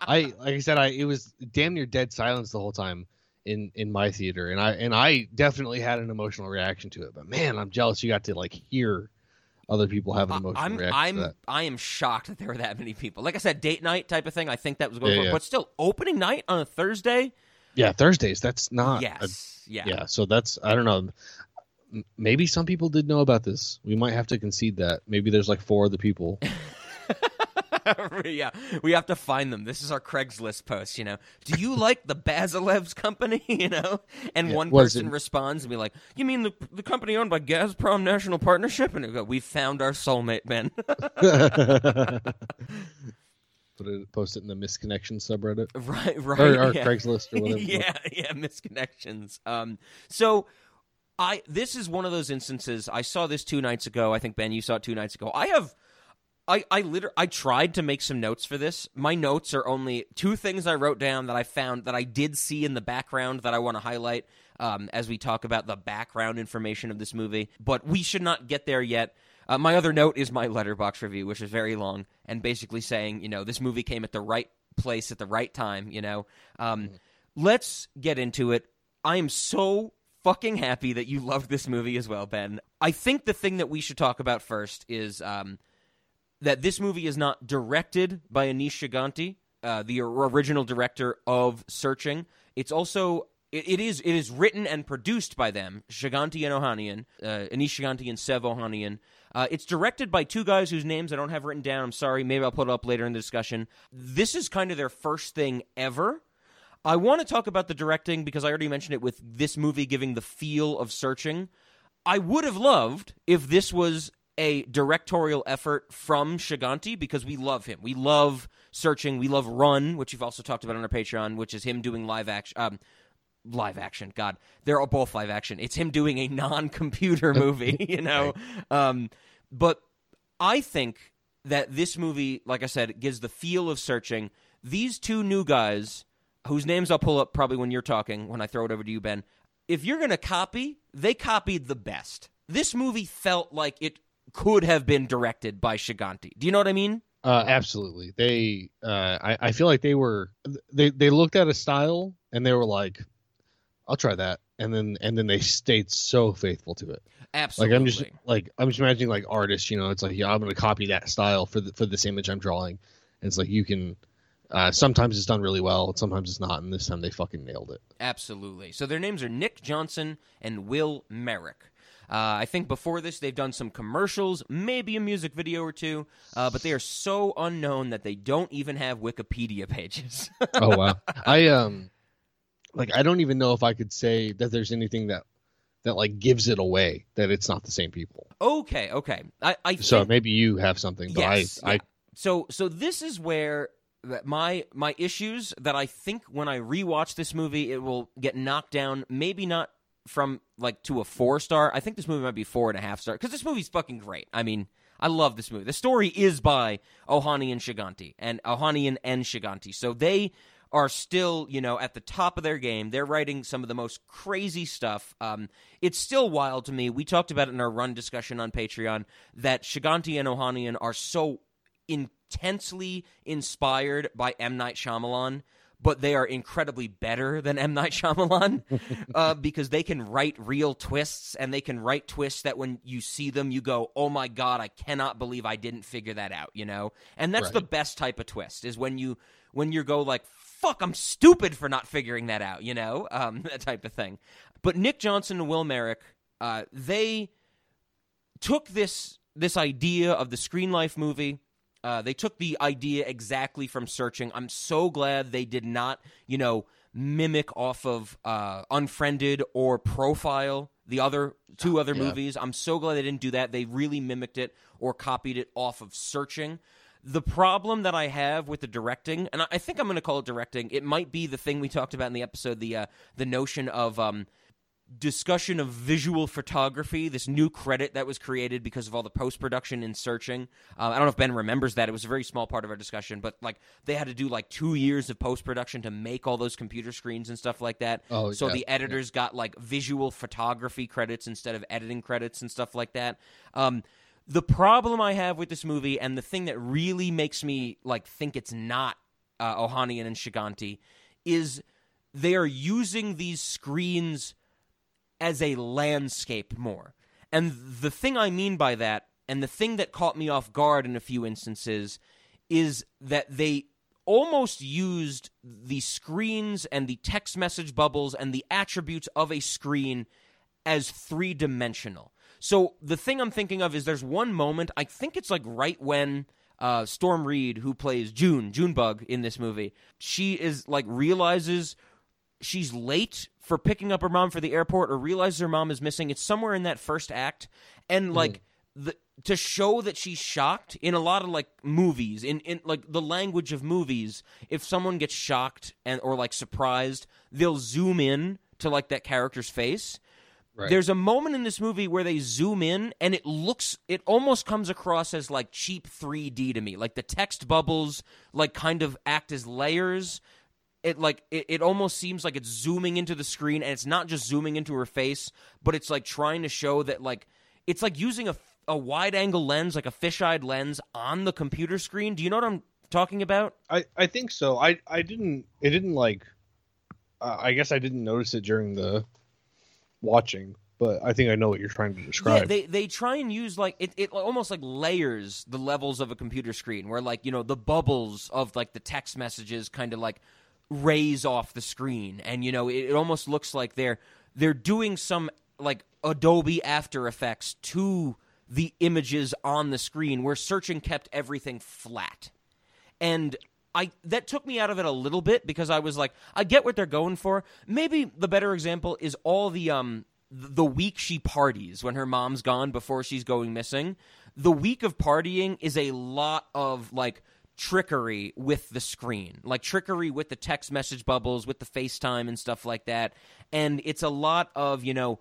I like I said, I it was damn near dead silence the whole time in in my theater, and I and I definitely had an emotional reaction to it. But man, I'm jealous you got to like hear other people have an emotional I'm reaction I'm to that. I am shocked that there were that many people. Like I said, date night type of thing. I think that was going Yeah, for, yeah. but still, opening night on a Thursday. Yeah, Thursdays. That's not. a- yes, yeah. yeah. So that's I don't know. Maybe some people did know about this. We might have to concede that. Maybe there's like four other people. yeah, we have to find them. This is our Craigslist post. You know, do you like the Bazelevs company? You know, and Yeah, one person it- responds and be like, "You mean the the company owned by Gazprom National Partnership?" And they go, "We found our soulmate, Ben." Put it, post it in the misconnection subreddit right, right. or, or yeah. Craigslist or whatever. yeah, yeah, misconnections. Um, so I this is one of those instances. I saw this two nights ago. I think Ben, you saw it two nights ago. I have. I, I liter- I tried to make some notes for this. My notes are only two things I wrote down that I found that I did see in the background that I want to highlight um, as we talk about the background information of this movie. But we should not get there yet. Uh, my other note is my Letterboxd review, which is very long and basically saying, you know, this movie came at the right place at the right time. You know, um, let's get into it. I am so fucking happy that you loved this movie as well, Ben. I think the thing that we should talk about first is um, that this movie is not directed by Aneesh Chaganty, uh, the original director of Searching. It's also it, it is it is written and produced by them, Chaganty and Ohanian, uh, Aneesh Chaganty and Sev Ohanian. Uh, it's directed by two guys whose names I don't have written down. I'm sorry. Maybe I'll put it up later in the discussion. This is kind of their first thing ever. I want to talk about the directing because I already mentioned it with this movie giving the feel of searching. I would have loved if this was a directorial effort from Chaganty because we love him. We love searching. We love Run, which you've also talked about on our Patreon, which is him doing live action. Um, live action. God, they're all both live action. It's him doing a non-computer movie, you know. Um, but I think that this movie, like I said, gives the feel of searching. These two new guys, whose names I'll pull up probably when you're talking, when I throw it over to you, Ben. If you're gonna copy, they copied the best. This movie felt like it could have been directed by Chaganty. Do you know what I mean? Uh, absolutely. They, uh, I, I feel like they were, they, they looked at a style and they were like, I'll try that, and then and then they stayed so faithful to it. Absolutely. Like I'm just like I'm just imagining like artists, you know, it's like yeah, I'm gonna copy that style for the, for this image I'm drawing. And it's like you can. Uh, sometimes it's done really well, sometimes it's not, and this time they fucking nailed it. Absolutely. So their names are Nick Johnson and Will Merrick. Uh, I think before this they've done some commercials, maybe a music video or two, uh, but they are so unknown that they don't even have Wikipedia pages. oh wow! I um, like I don't even know if I could say that there's anything that that like gives it away that it's not the same people. Okay, okay. I, I so think, maybe you have something, but yes, I, yeah. I so so this is where that my my issues that I think when I rewatch this movie it will get knocked down. Maybe not from like to a four star. I think this movie might be four and a half star because this movie's fucking great. I mean, I love this movie. The story is by Ohanian and Chaganty and Ohanian and Chaganty, so they are still, you know, at the top of their game. They're writing some of the most crazy stuff. Um, it's still wild to me. We talked about it in our run discussion on Patreon that Chaganty and Ohanian are so intensely inspired by M. Night Shyamalan. But they are incredibly better than M. Night Shyamalan uh, because they can write real twists and they can write twists that when you see them, you go, oh my God, I cannot believe I didn't figure that out, you know? And that's Right. the best type of twist is when you when you go like fuck i'm stupid for not figuring that out you know um, that type of thing but nick johnson and will merrick uh, they took this this idea of the screen life movie uh, they took the idea exactly from searching. I'm so glad they did not you know mimic off of uh, unfriended or profile the other two other Yeah. movies. I'm so glad they didn't do that. They really mimicked it or copied it off of searching. The problem that I have with the directing, and I- think I'm going to call it directing, it might be the thing we talked about in the episode, the uh, the notion of um, discussion of visual photography, this new credit that was created because of all the post production in searching. Uh, I don't know if Ben remembers that; it was a very small part of our discussion, but like they had to do like two years of post production to make all those computer screens and stuff like that. Oh, so yeah, the editors got like visual photography credits instead of editing credits and stuff like that. Um, the problem I have with this movie, and the thing that really makes me like think it's not uh, Ohanian and Chaganty, is they are using these screens as a landscape more. And the thing I mean by that, and the thing that caught me off guard in a few instances, is that they almost used the screens and the text message bubbles and the attributes of a screen as three dimensional. So the thing I'm thinking of is there's one moment, I think it's like right when uh, Storm Reed, who plays June, Junebug in this movie, she is like realizes she's late for picking up her mom for the airport or realizes her mom is missing. It's somewhere in that first act. And mm-hmm. like the to show that she's shocked in a lot of like movies, in, in like the language of movies, if someone gets shocked and or like surprised, they'll zoom in to like that character's face. Right. There's a moment in this movie where they zoom in and it looks it almost comes across as like cheap 3D to me. Like the text bubbles like kind of act as layers. It like it, it almost seems like it's zooming into the screen and it's not just zooming into her face, but it's like trying to show that like it's like using a a wide angle lens, like a fisheye lens on the computer screen. Do you know what I'm talking about? I, I think so. I I didn't it didn't like uh, I guess I didn't notice it during the watching, but I think I know what you're trying to Yeah, describe. they they try and use like it, it almost like layers the levels of a computer screen where like you know the bubbles of like the text messages kind of like raise off the screen and you know it, it almost looks like they're they're doing some like Adobe After Effects to the images on the screen where searching kept everything flat and I that took me out of it a little bit because I was like, I get what they're going for. Maybe the better example is all the um the week she parties when her mom's gone before she's going missing. The week of partying is a lot of like trickery with the screen, like trickery with the text message bubbles, with the FaceTime and stuff like that. And it's a lot of, you know,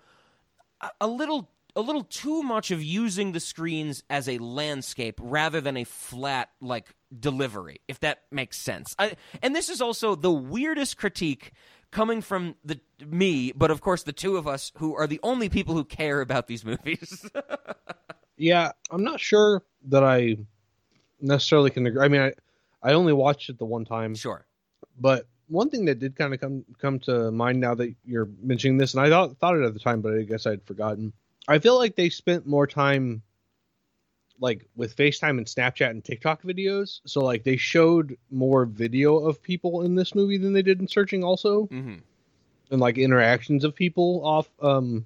a- little a little too much of using the screens as a landscape rather than a flat like delivery if that makes sense I, and this is also the weirdest critique coming from the me but of course the two of us who are the only people who care about these movies yeah, I'm not sure that I necessarily can agree. I mean, I I only watched it the one time, sure but one thing that did kind of come come to mind now that you're mentioning this, and I thought thought it at the time, but I guess I'd forgotten. I feel like they spent more time like with FaceTime and Snapchat and TikTok videos. So like they showed more video of people in this movie than they did in searching also. hmm and like interactions of people off um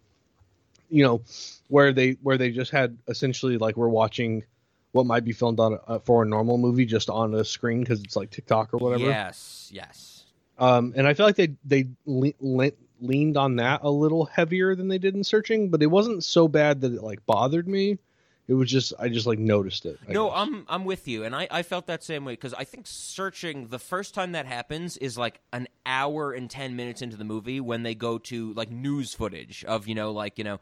you know where they where they just had essentially like we're watching what might be filmed on a, for a normal movie just on a screen because it's like TikTok or whatever. yes yes Um, and I feel like they they le- le- leaned on that a little heavier than they did in searching, but it wasn't so bad that it like bothered me. It was just I just like noticed it. I no guess. i'm i'm with you and i i felt that same way because i think searching the first time that happens is like an hour and 10 minutes into the movie when they go to like news footage of you know like you know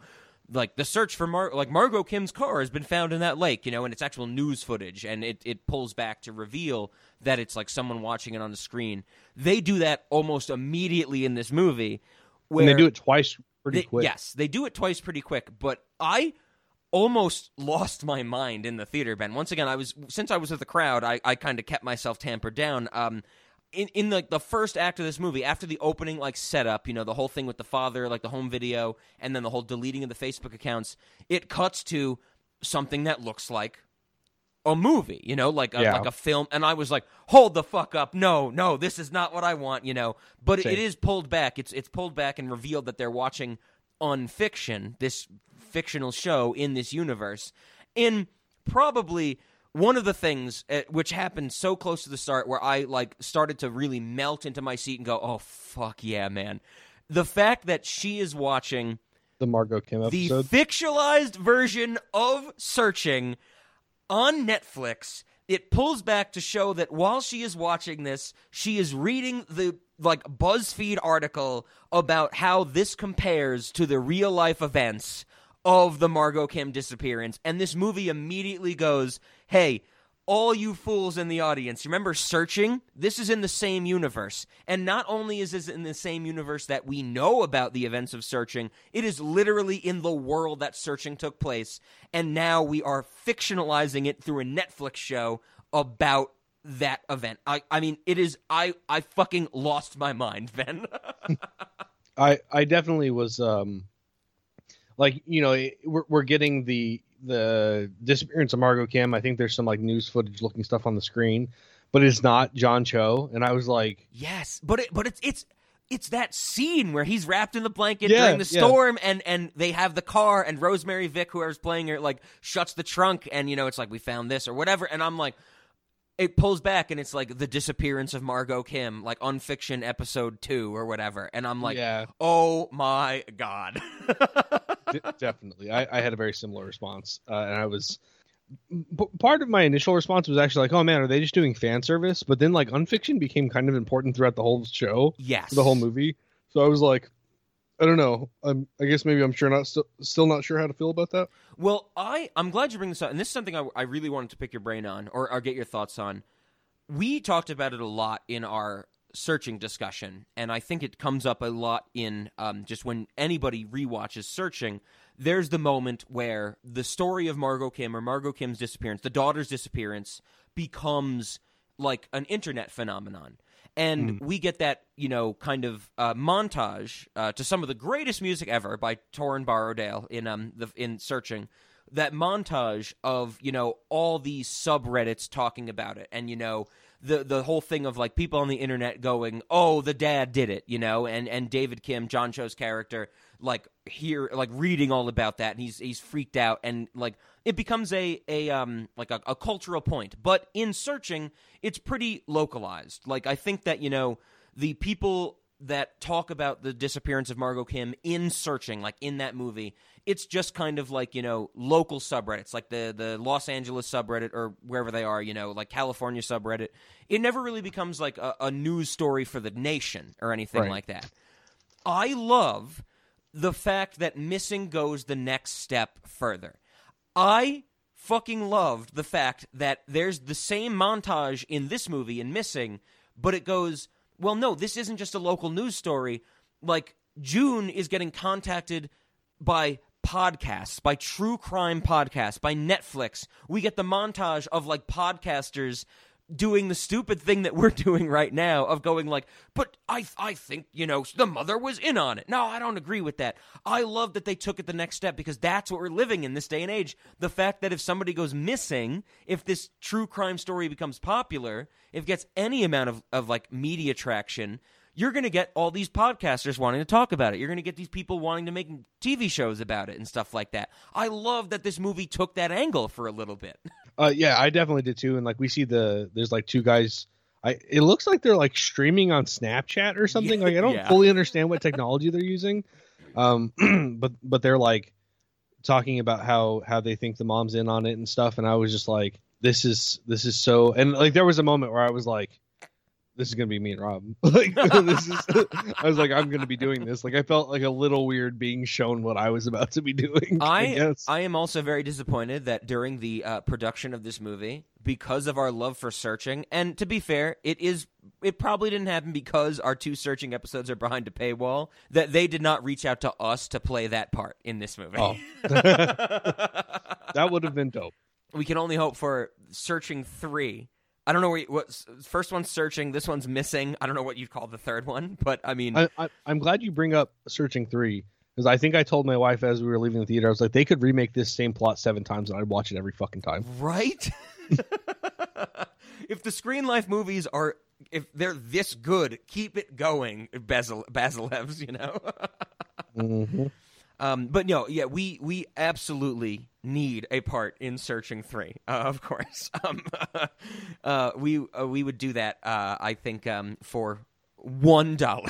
like the search for Mar- like Margot Kim's car has been found in that lake, you know, and it's actual news footage, and it, it pulls back to reveal that it's like someone watching it on the screen. They do that almost immediately in this movie, where and they do it twice pretty they- quick. Yes, they do it twice pretty quick, but I almost lost my mind in the theater, Ben. Once again, I was since I was with the crowd, I, I kind of kept myself tampered down. Um in in like the, first act of this movie, after the opening like setup, you know, the whole thing with the father, like the home video, and then the whole deleting of the Facebook accounts, it cuts to something that looks like a movie, you know, like a, Yeah. like a film. And I was like, hold the fuck up. No, no, this is not what I want, you know. But it, it is pulled back. It's it's pulled back and revealed that they're watching unfiction, this fictional show in this universe. In probably one of the things uh, which happened so close to the start where I like started to really melt into my seat and go, "Oh fuck yeah, man." The fact that she is watching The Margot Kim the episode. fictionalized version of Searching on Netflix. It pulls back to show that while she is watching this, she is reading the like BuzzFeed article about how this compares to the real life events of the Margot Kim disappearance. And this movie immediately goes, "Hey, all you fools in the audience, remember searching? This is in the same universe. And not only is this in the same universe that we know about the events of searching, it is literally in the world that searching took place. And now we are fictionalizing it through a Netflix show about that event. I, I mean, it is I I fucking lost my mind, Ben. I I definitely was um like you know we're we're getting the the disappearance of Margot Kim. I think there's some like news footage looking stuff on the screen, but it's not John Cho, and I was like, Yes, but it, but it's it's it's that scene where he's wrapped in the blanket Yeah, during the yeah. storm, and and they have the car, and Rosemary Vick, whoever's playing her, like shuts the trunk, and you know it's like we found this or whatever, and I'm like. It pulls back and it's like the disappearance of Margot Kim, like unfiction episode two or whatever, and I'm like, yeah, oh my god. d- definitely. I, I had a very similar response, uh, and I was p- part of my initial response was actually like, oh man, are they just doing fan service? But then like unfiction became kind of important throughout the whole show, yes, the whole movie. So I was like, I don't know. I'm, I guess maybe I'm sure not still still not sure how to feel about that. Well, I I'm glad you bring this up, and this is something I, I really wanted to pick your brain on or, or get your thoughts on. We talked about it a lot in our searching discussion, and I think it comes up a lot in um, just when anybody rewatches searching. There's the moment where the story of Margot Kim or Margot Kim's disappearance, the daughter's disappearance, becomes like an internet phenomenon. And we get that, you know, kind of uh, montage uh, to some of the greatest music ever by Torin Borrowdale in um the in Searching. That montage of you know all these subreddits talking about it, and you know the the whole thing of like people on the internet going, "Oh, the dad did it," you know, and and David Kim, John Cho's character, like here, like reading all about that, and he's he's freaked out, and like it becomes a a um like a, a cultural point. But in searching, it's pretty localized. Like I think that you know the people that talk about the disappearance of Margot Kim in searching, like in that movie, it's just kind of like you know local subreddits, like the the Los Angeles subreddit or wherever they are, you know, like California subreddit. It never really becomes like a, a news story for the nation or anything Right. like that. I love the fact that missing goes the next step further. I fucking loved the fact that there's the same montage in this movie in Missing, but it goes, well, no, this isn't just a local news story. Like, June is getting contacted by podcasts, by true crime podcasts, by Netflix. We get the montage of like podcasters doing the stupid thing that we're doing right now of going like, but I I think, you know, the mother was in on it. No, I don't agree with that. I love that they took it the next step because that's what we're living in this day and age. The fact that if somebody goes missing, if this true crime story becomes popular, if it gets any amount of, of like media traction, you're going to get all these podcasters wanting to talk about it. You're going to get these people wanting to make TV shows about it and stuff like that. I love that this movie took that angle for a little bit. Uh, yeah, I definitely did too. And like we see the there's like two guys. I it looks like they're like streaming on Snapchat or something. Like I don't Yeah. fully understand what technology they're using. Um, but but they're like talking about how how they think the mom's in on it and stuff. And I was just like, this is this is so. And like there was a moment where I was like. This is gonna be me and Rob. like this is, I was like, I'm gonna be doing this. Like I felt like a little weird being shown what I was about to be doing. I, I. I am also very disappointed that during the uh, production of this movie, because of our love for searching, and to be fair, it is it probably didn't happen because our two searching episodes are behind a paywall. That they did not reach out to us to play that part in this movie. Oh. that would have been dope. we can only hope for searching three. I don't know where you, what first one's searching. This one's missing. I don't know what you'd call the third one, but I mean, I, I, I'm glad you bring up Searching Three because I think I told my wife as we were leaving the theater, I was like, they could remake this same plot seven times and I'd watch it every fucking time. Right? if the Screen Life movies are if they're this good, keep it going, Basil Bazelevs, you know. hmm um, but no, yeah, we we absolutely need a part in Searching Three, uh, of course. Um, uh, we uh, we would do that. Uh, I think um, for one dollar.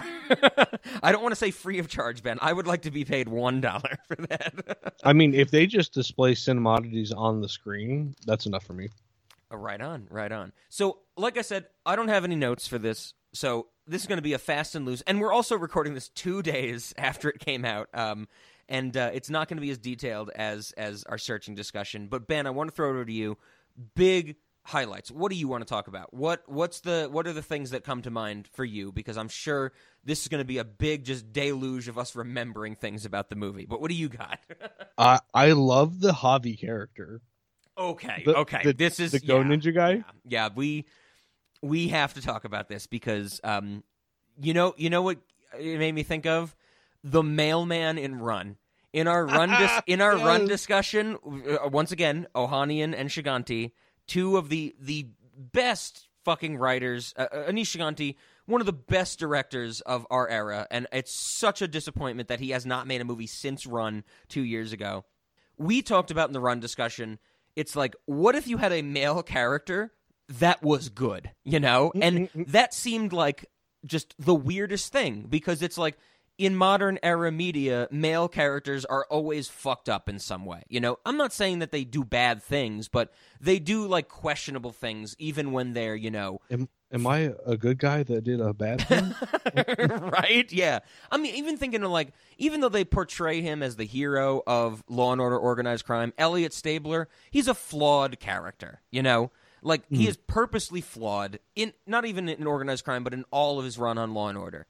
I don't want to say free of charge, Ben. I would like to be paid one dollar for that. I mean, if they just display cinemodities on the screen, that's enough for me. Uh, Right on, right on. So, like I said, I don't have any notes for this. So, this is going to be a fast and loose. And we're also recording this two days after it came out. Um, and uh, it's not going to be as detailed as as our searching discussion. But Ben, I want to throw it over to you. Big highlights. What do you want to talk about? What what's the what are the things that come to mind for you? Because I'm sure this is going to be a big just deluge of us remembering things about the movie. But what do you got? I I love the Javi character, okay, The- okay. the- this is the Go yeah. Ninja guy. Yeah, yeah, we we have to talk about this because um you know you know what it made me think of the mailman in Run. In our run dis- in our run discussion uh, once again Ohanian and Chaganty, two of the the best fucking writers, uh, uh, Aneesh Chaganty, one of the best directors of our era and it's such a disappointment that he has not made a movie since Run 2 years ago. We talked about in the Run discussion it's like what if you had a male character that was good, you know? And that seemed like just the weirdest thing because it's like in modern era media, male characters are always fucked up in some way. You know, I'm not saying that they do bad things, but they do like questionable things even when they're, you know, Am, am I a good guy that did a bad thing? right? Yeah. I mean, even thinking of like, even though they portray him as the hero of Law and Order Organized Crime, Elliot Stabler, he's a flawed character, you know? Like, he hmm. is purposely flawed in, not even in Organized Crime, but in all of his run on Law and Order.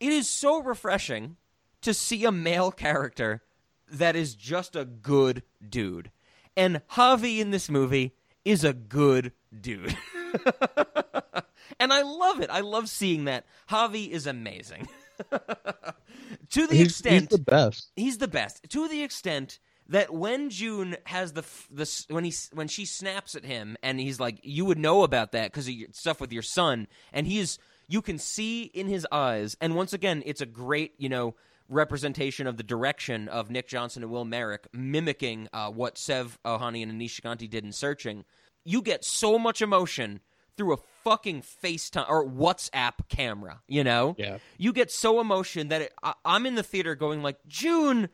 It is so refreshing to see a male character that is just a good dude. And Javi in this movie is a good dude. and I love it. I love seeing that. Javi is amazing. to the he's, extent he's the best. he's the best. To the extent that when June has the the when he when she snaps at him and he's like, you would know about that because of your stuff with your son, and he is you can see in his eyes. And once again, it's a great you know representation of the direction of Nick Johnson and Will Merrick mimicking uh, what Sev Ohanian and Aneesh Chaganty did in Searching. You get so much emotion through a fucking FaceTime or WhatsApp camera, you know? Yeah. You get so emotion that it, I, I'm in the theater going like, June,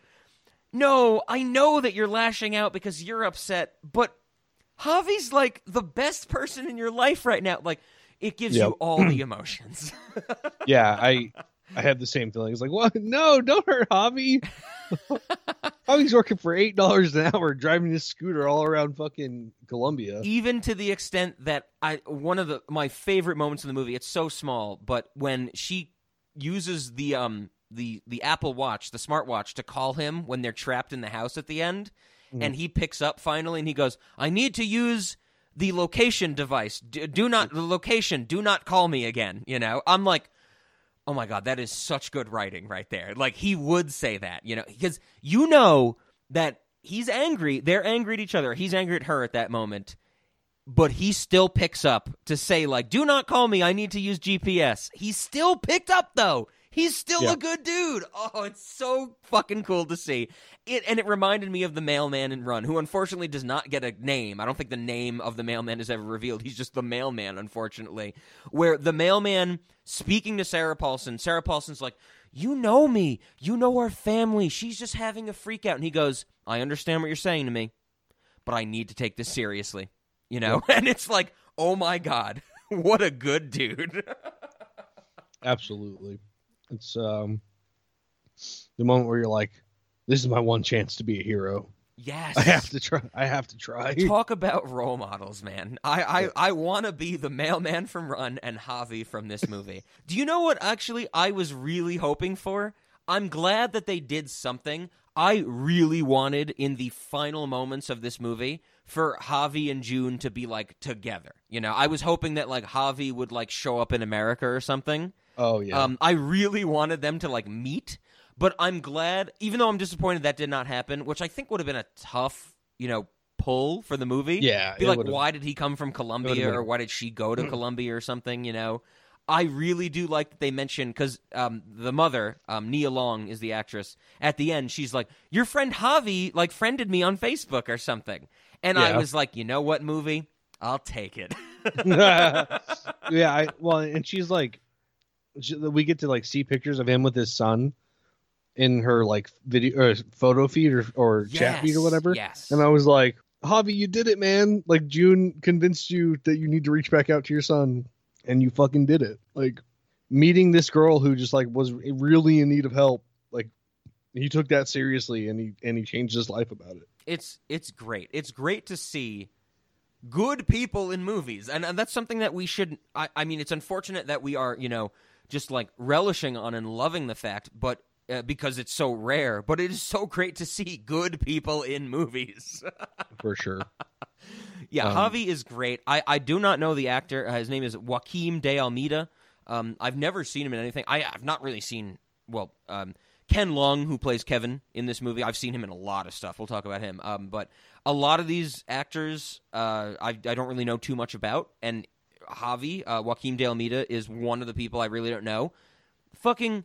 no, I know that you're lashing out because you're upset, but Javi's like the best person in your life right now. Like, it gives Yep. you all the emotions. Yeah, I I had the same feeling. It's like, what? No, don't hurt Javi. Javi's working for eight dollars an hour, driving his scooter all around fucking Colombia. even to the extent that I one of the my favorite moments in the movie. It's so small, but when she uses the um the the Apple Watch, the smartwatch, to call him when they're trapped in the house at the end, and he picks up finally, and he goes, "I need to use." The location device. Do, do not mm. the location. Do not call me again. You know, I'm like, oh my god, that is such good writing right there. Like he would say that, you know, because you know that he's angry. They're angry at each other. He's angry at her at that moment, but he still picks up to say like, "Do not call me. I need to use GPS." He still picked up though. He's still Yeah. a good dude. Oh, it's so fucking cool to see. It and it reminded me of the mailman in Run, who unfortunately does not get a name. I don't think the name of the mailman is ever revealed. He's just the mailman, unfortunately. Where the mailman speaking to Sarah Paulson, Sarah Paulson's like, "You know me. You know our family. She's just having a freak out." And he goes, "I understand what you're saying to me, but I need to take this seriously." You know? And it's like, "Oh my god. What a good dude." Absolutely, it's um the moment where you're like, this is my one chance to be a hero. yes. I have to try. I have to try. Talk about role models, man. I I, I want to be the mailman from Run and Javi from this movie. Do you know what actually I was really hoping for? I'm glad that they did something. I really wanted in the final moments of this movie for Javi and June to be like together. You know, I was hoping that like Javi would like show up in America or something. Oh yeah. Um, I really wanted them to like meet, but I'm glad, even though I'm disappointed that did not happen, which I think would have been a tough, you know, pull for the movie. Yeah, be like, would've- why did he come from Colombia, or why did she go to Colombia, or something? You know, I really do like that they mentioned because um, the mother, um, Nia Long, is the actress. At the end, she's like, "Your friend Javi like friended me on Facebook or something," and I was like, "You know what movie? I'll take it." yeah, I well, and she's like, we get to like see pictures of him with his son in her like video or photo feed or, or chat feed or whatever. Yes. And I was like, Javi, you did it, man. Like June convinced you that you need to reach back out to your son, and you fucking did it. Like meeting this girl who just like was really in need of help. Like he took that seriously, and he and he changed his life about it. it's it's great. It's great to see good people in movies, and, and that's something that we should. I, I mean, it's unfortunate that we are, you know, just like relishing on and loving the fact, but uh, because it's so rare. But it is so great to see good people in movies. For sure. Yeah, Um, Javi is great. I, I do not know the actor. Uh, his name is Joaquim de Almeida. Um, I've never seen him in anything. I, I've not really seen well um, Ken Leung, who plays Kevin in this movie. I've seen him in a lot of stuff. We'll talk about him. Um, but a lot of these actors, uh, I, I don't really know too much about. And Javi, uh, Joaquim de Almeida, is one of the people I really don't know. Fucking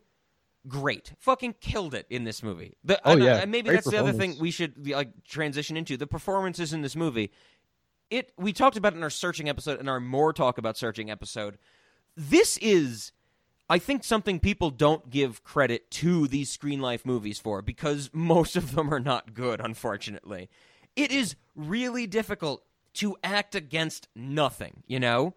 great. Fucking killed it in this movie. The, Oh, and, yeah. and maybe Great that's the other thing we should like transition into. The performances in this movie. It we talked about it in our searching episode and our more talk about searching episode. This is I think something people don't give credit to these Screen Life movies for because most of them are not good, unfortunately. It is really difficult to act against nothing, you know?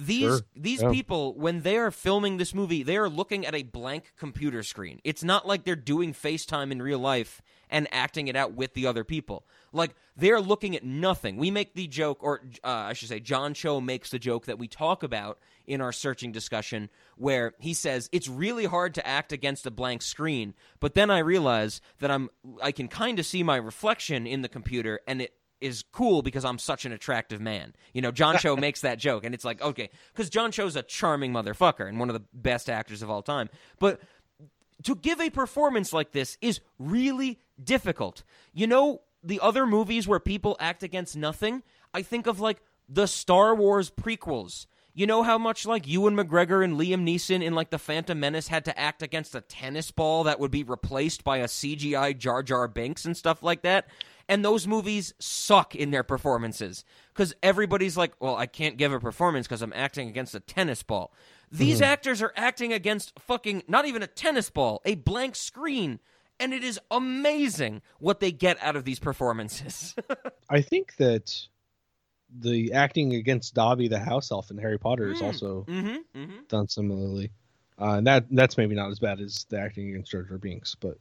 These Sure. these Yeah. people when they are filming this movie, they are looking at a blank computer screen. It's not like they're doing FaceTime in real life and acting it out with the other people. Like they're looking at nothing. We make the joke, or uh, I should say, John Cho makes the joke that we talk about in our searching discussion, where he says it's really hard to act against a blank screen. But then I realize that I'm I can kind of see my reflection in the computer, and it is cool because I'm such an attractive man. You know, John Cho makes that joke, and it's like, okay, because John Cho's a charming motherfucker and one of the best actors of all time. But to give a performance like this is really difficult. You know, the other movies where people act against nothing, I think of like the Star Wars prequels. You know how much like Ewan McGregor and Liam Neeson in like the Phantom Menace had to act against a tennis ball that would be replaced by a CGI Jar Jar Binks and stuff like that? And those movies suck in their performances because everybody's like, well, I can't give a performance because I'm acting against a tennis ball. These Mm-hmm. actors are acting against fucking not even a tennis ball, a blank screen. And it is amazing what they get out of these performances. I think that the acting against Dobby the house elf in Harry Potter is Mm. also mm-hmm, mm-hmm. done similarly. Uh, and that that's maybe not as bad as the acting against Jar Jar Binks, but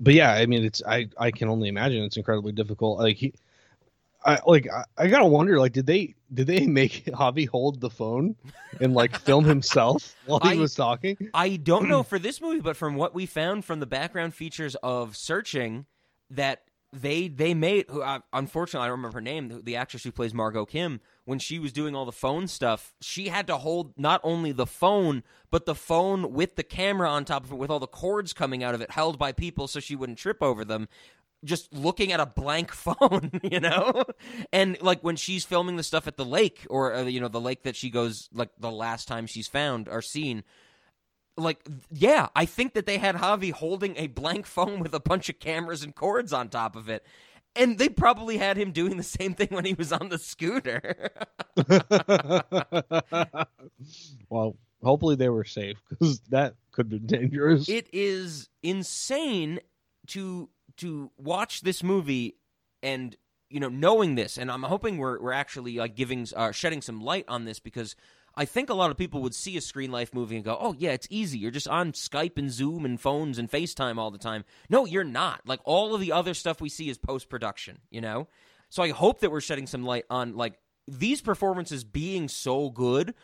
but yeah, I mean, it's I I can only imagine it's incredibly difficult. Like he, I like I, I gotta wonder like did they did they make Javi hold the phone and like film himself while he was talking? I don't know for this movie, but from what we found from the background features of searching, that they they made. Who, uh, unfortunately, I don't remember her name. The, the actress who plays Margot Kim, when she was doing all the phone stuff, she had to hold not only the phone but the phone with the camera on top of it, with all the cords coming out of it, held by people so she wouldn't trip over them. Just looking at a blank phone, you know, and like when she's filming the stuff at the lake, or uh, you know, the lake that she goes like the last time she's found or seen, like yeah i think that they had javi holding a blank phone with a bunch of cameras and cords on top of it and they probably had him doing the same thing when he was on the scooter well, hopefully they were safe because that could be dangerous. it is insane to to watch this movie and you know knowing this and i'm hoping we're we're actually like giving uh, shedding some light on this because I think a lot of people would see a Screen Life movie and go, "Oh yeah, it's easy. You're just on Skype and Zoom and phones and FaceTime all the time." No, you're not. Like all of the other stuff we see is post production, you know? So I hope that we're shedding some light on like these performances being so good.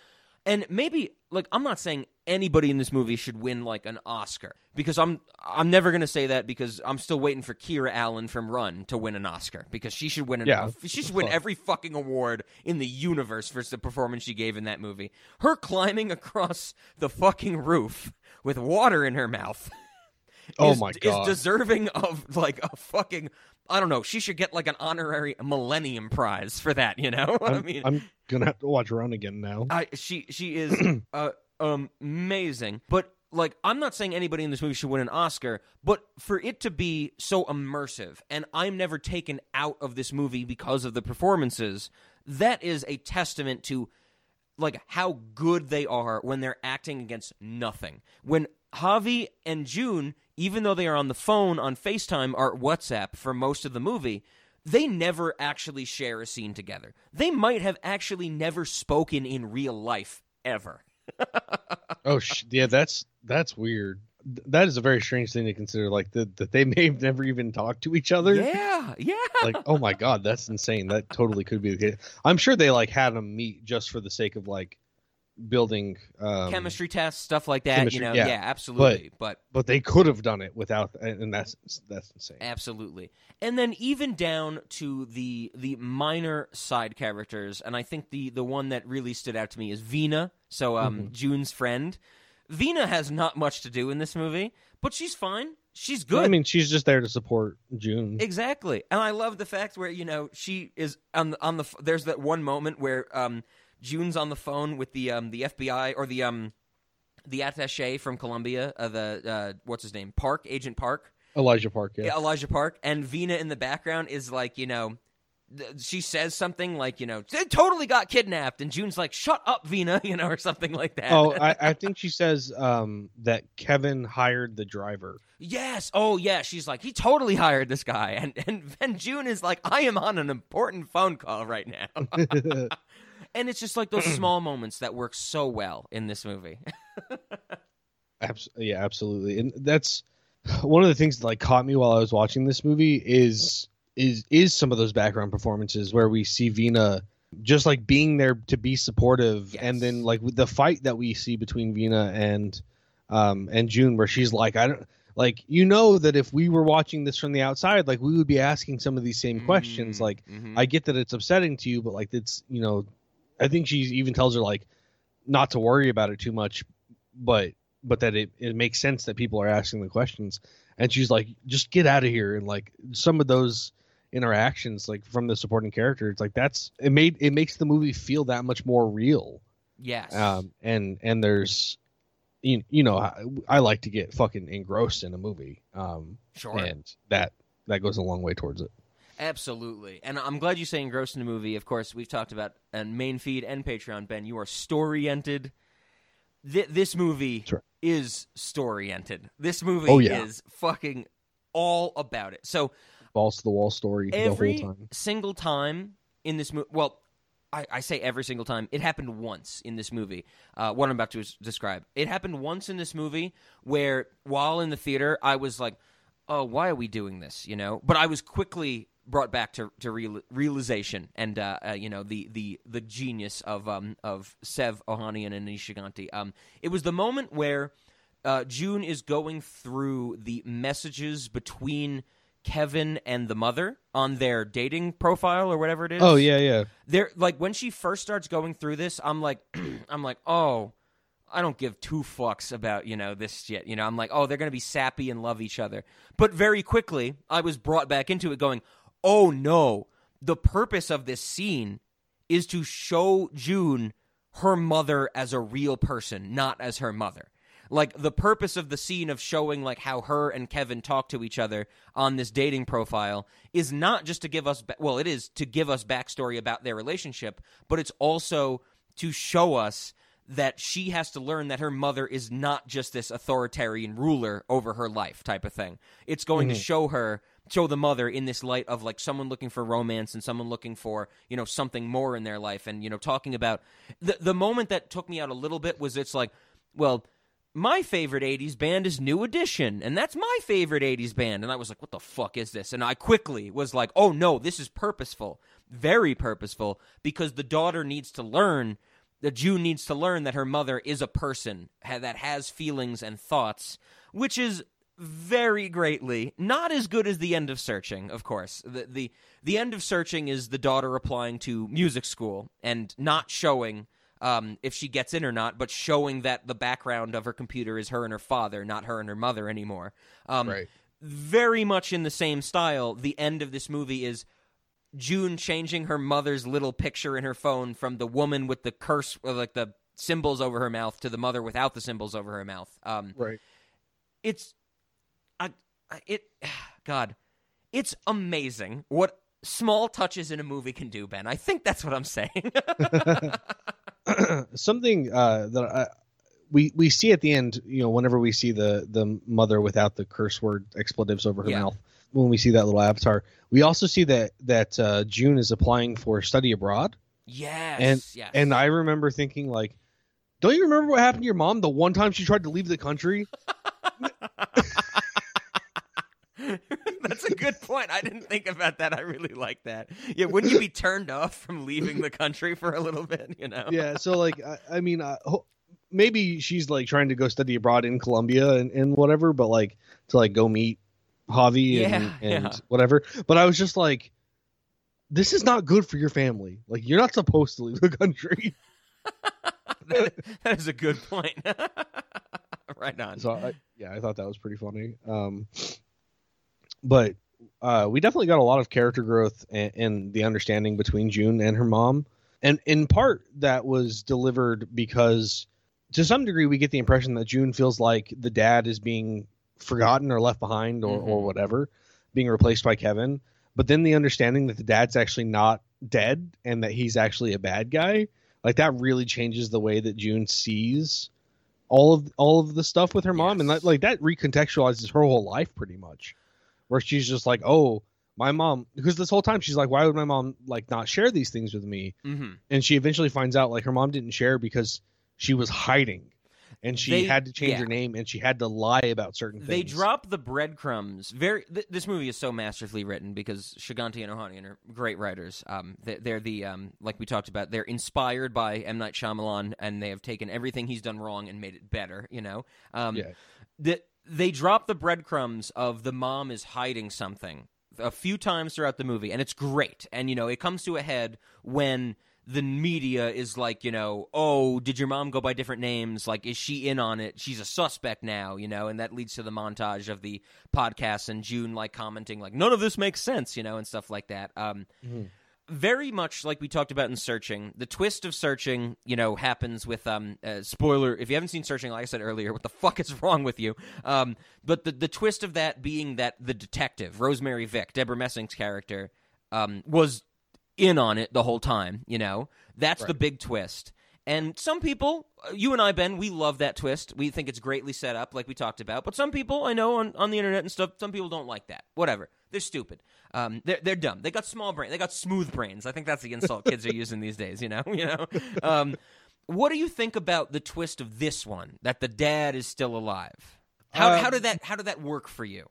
And maybe like I'm not saying anybody in this movie should win like an Oscar because I'm I'm never going to say that because I'm still waiting for Kiera Allen from Run to win an Oscar because she should win an Yeah. she should win every fucking award in the universe for the performance she gave in that movie. Her climbing across the fucking roof with water in her mouth. Oh my God. Is deserving of like a fucking I don't know. She should get like an honorary Millennium Prize for that. You know, I I'm, mean, I'm gonna have to watch Run again now. I she she is uh, amazing, but like I'm not saying anybody in this movie should win an Oscar, but for it to be so immersive, and I'm never taken out of this movie because of the performances, that is a testament to like how good they are when they're acting against nothing. When Javi and June, even though they are on the phone on FaceTime or WhatsApp for most of the movie, they never actually share a scene together. They might have actually never spoken in real life ever. Oh, sh- yeah, that's that's weird. That is a very strange thing to consider. Like that that they may have never even talked to each other. Yeah, yeah. Like, oh my god, that's insane. That totally could be the case. I'm sure they like had them meet just for the sake of like building um, Chemistry tests, stuff like that, you know. yeah. Yeah, absolutely. but but they could have done it without, and that's that's insane. Absolutely. And then even down to the the minor side characters, and I think the the one that really stood out to me is Vina. So um June's friend. Vina has not much to do in this movie, but she's fine. She's good. I mean, she's just there to support June. Exactly, and I love the fact where you know she is on the, on the. There's that one moment where um, June's on the phone with the um, the FBI or the um, the attaché from Colombia, uh, the uh, what's his name, Park Agent Park, Elijah Park, yeah. yeah, Elijah Park, and Vina in the background is like you know. th- She says something like, you know, they totally got kidnapped, and June's like, "Shut up, Vina," you know, or something like that. Oh, I, I think she says um, that Kevin hired the driver. Yes. Oh, yeah. She's like, he totally hired this guy, and and and June is like, I am on an important phone call right now, and it's just like those small moments that work so well in this movie. Abs- yeah, absolutely. And that's one of the things that like caught me while I was watching this movie is is is some of those background performances where we see Vina just like being there to be supportive and then like with the fight that we see between Vina and um and June where she's like I don't like you know that if we were watching this from the outside like we would be asking some of these same questions Mm, like mhm. i get that it's upsetting to you but like it's you know i think she even tells her like not to worry about it too much but but that it, it makes sense that people are asking the questions. And she's like just get out of here. And like some of those interactions like from the supporting character it's like that's it made it makes the movie feel that much more real. Yes. um and and there's you, you know I, I like to get fucking engrossed in a movie. Um sure. and that that goes a long way towards it Absolutely. And I'm glad you say engrossed in the movie. Of course, we've talked about and main feed and Patreon, Ben, you are story-ented. Th- this movie Sure. is story-ented. This movie Oh, yeah. is fucking all about it. So balls to the wall story every the whole time single time in this movie, well, I, I say every single time. It happened once in this movie. Uh, what I'm about to describe. It happened once in this movie where, while in the theater, I was like, "Oh, why are we doing this?" You know. But I was quickly brought back to to real, realization and uh, uh, you know the the the genius of um of Sev Ohanian and Aneesh Chaganty. Um, it was the moment where uh, June is going through the messages between Kevin and the mother on their dating profile or whatever it is. oh yeah yeah There like when she first starts going through this, I'm like I'm like, "Oh, I don't give two fucks about, you know, this shit." You know, I'm like, "Oh, they're going to be sappy and love each other." But very quickly, I was brought back into it going, "Oh no, the purpose of this scene is to show June her mother as a real person, not as her mother." Like the purpose of the scene of showing like how her and Kevin talk to each other on this dating profile is not just to give us ba- well, it is to give us backstory about their relationship, but it's also to show us that she has to learn that her mother is not just this authoritarian ruler over her life type of thing. It's going to mm-hmm. show her show the mother in this light of like someone looking for romance and someone looking for, you know, something more in their life and you know talking about the the moment that took me out a little bit was it's like, well, my favorite 80s band is New Edition, and that's my favorite 80s band. And I was like, what the fuck is this? And I quickly was like, oh no, this is purposeful. Very purposeful, because the daughter needs to learn, the Jew needs to learn that her mother is a person ha- that has feelings and thoughts, which is very greatly not as good as the end of searching of course the the the end of searching is the daughter applying to music school and not showing um, if she gets in or not, but showing that the background of her computer is her and her father, not her and her mother anymore. Um, Right. Very much in the same style. The end of this movie is June changing her mother's little picture in her phone from the woman with the curse, like the symbols over her mouth, to the mother without the symbols over her mouth. Um, right it's it god it's amazing what small touches in a movie can do ben i think that's what i'm saying something uh, that I, we we see at the end, you know, whenever we see the the mother without the curse word expletives over her Yeah. mouth, when we see that little avatar, we also see that that uh, June is applying for study abroad, yes and yes and I remember thinking like, don't you remember what happened to your mom the one time she tried to leave the country? that's a good point i didn't think about that i really like that yeah wouldn't you be turned off from leaving the country for a little bit you know yeah, so like I, I mean, ho- maybe she's like trying to go study abroad in Colombia and, and whatever, but like to like go meet Javi and, Yeah, and yeah. whatever. But I was just like, this is not good for your family. Like you're not supposed to leave the country. that, that is a good point right on So I, yeah, I thought that was pretty funny. Um, but uh, we definitely got a lot of character growth and, and the understanding between June and her mom, and in part that was delivered because to some degree we get the impression that June feels like the dad is being forgotten or left behind or, or Mhm. whatever, being replaced by Kevin. But then the understanding that the dad's actually not dead and that he's actually a bad guy, like that really changes the way that June sees all of all of the stuff with her mom, and that, like that recontextualizes her whole life pretty much, where she's just like, oh, my mom, because this whole time she's like, why would my mom like not share these things with me? hmm And she eventually finds out like her mom didn't share because she was hiding, and she They- had to change yeah. her name and she had to lie about certain things. They drop the breadcrumbs. Very. Th- this movie is so masterfully written because Chaganty and Ohanian are great writers. Um, they, they're the um, like we talked about. They're inspired by M Night Shyamalan, and they have taken everything he's done wrong and made it better. You know. Um, Yeah. The they drop the breadcrumbs of the mom is hiding something a few times throughout the movie, and it's great. And you know, it comes to a head when the media is like, you know, oh, did your mom go by different names? Like, is she in on it? She's a suspect now, you know, and that leads to the montage of the podcast and June like commenting like, none of this makes sense, you know, and stuff like that. Um, very much like we talked about in searching the twist of searching you know happens with um uh, spoiler if you haven't seen searching like i said earlier what the fuck is wrong with you? Um but the the twist of that being that the detective rosemary vick Debra Messing's character um was in on it the whole time you know? That's the big twist and some people, uh, you and I, Ben, we love that twist. We think it's greatly set up, like we talked about. But some people, I know on, on the internet and stuff, some people don't like that. Whatever. They're stupid. Um, they're, they're dumb. They got small brain. They got smooth brains. I think that's the insult kids are using these days. You know. You know. Um, what do you think about the twist of this one? That the dad is still alive. How, Uh, how did that how did that work for you?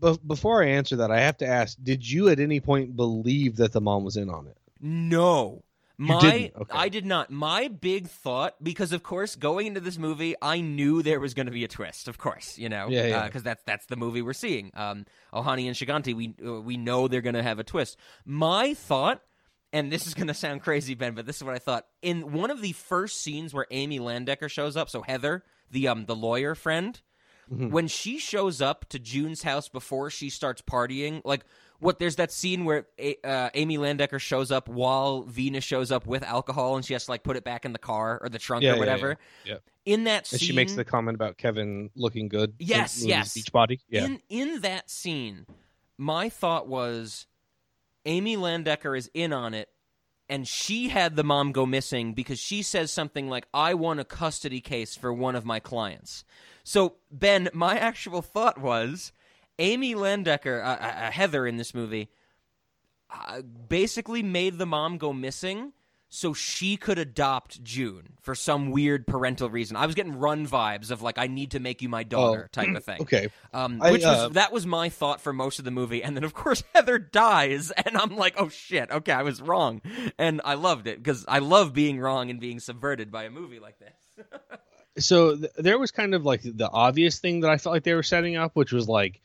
Be- before I answer that, I have to ask: Did you at any point believe that the mom was in on it? No. My? Okay. I did not. My big thought because of course going into this movie I knew there was going to be a twist, of course, you know. Yeah, yeah. cuz that's that's the movie we're seeing. Um Ohanian and Chaganty we uh, we know they're going to have a twist. My thought and this is going to sound crazy Ben, but this is what I thought. In one of the first scenes where Amy Landecker shows up, so Heather, the um the lawyer friend, Mm-hmm. when she shows up to June's house before she starts partying, like what there's that scene where A- uh, Amy Landecker shows up while Venus shows up with alcohol and she has to like put it back in the car or the trunk Yeah, or whatever. yeah, yeah. In that scene, And she makes the comment about Kevin looking good. Yes, yes. beach body. Yeah, in in that scene, my thought was Amy Landecker is in on it and she had the mom go missing because she says something like I won a custody case for one of my clients. So, Ben, my actual thought was Amy Landecker, uh, uh, Heather in this movie, uh, basically made the mom go missing so she could adopt June for some weird parental reason. I was getting run vibes of like I need to make you my daughter Oh, type of thing. okay. Um, I, which was uh, that was my thought for most of the movie, and then of course Heather dies, and I'm like, oh shit, okay, I was wrong, and I loved it because I love being wrong and being subverted by a movie like this. so th- there was kind of like the obvious thing that I felt like they were setting up, which was like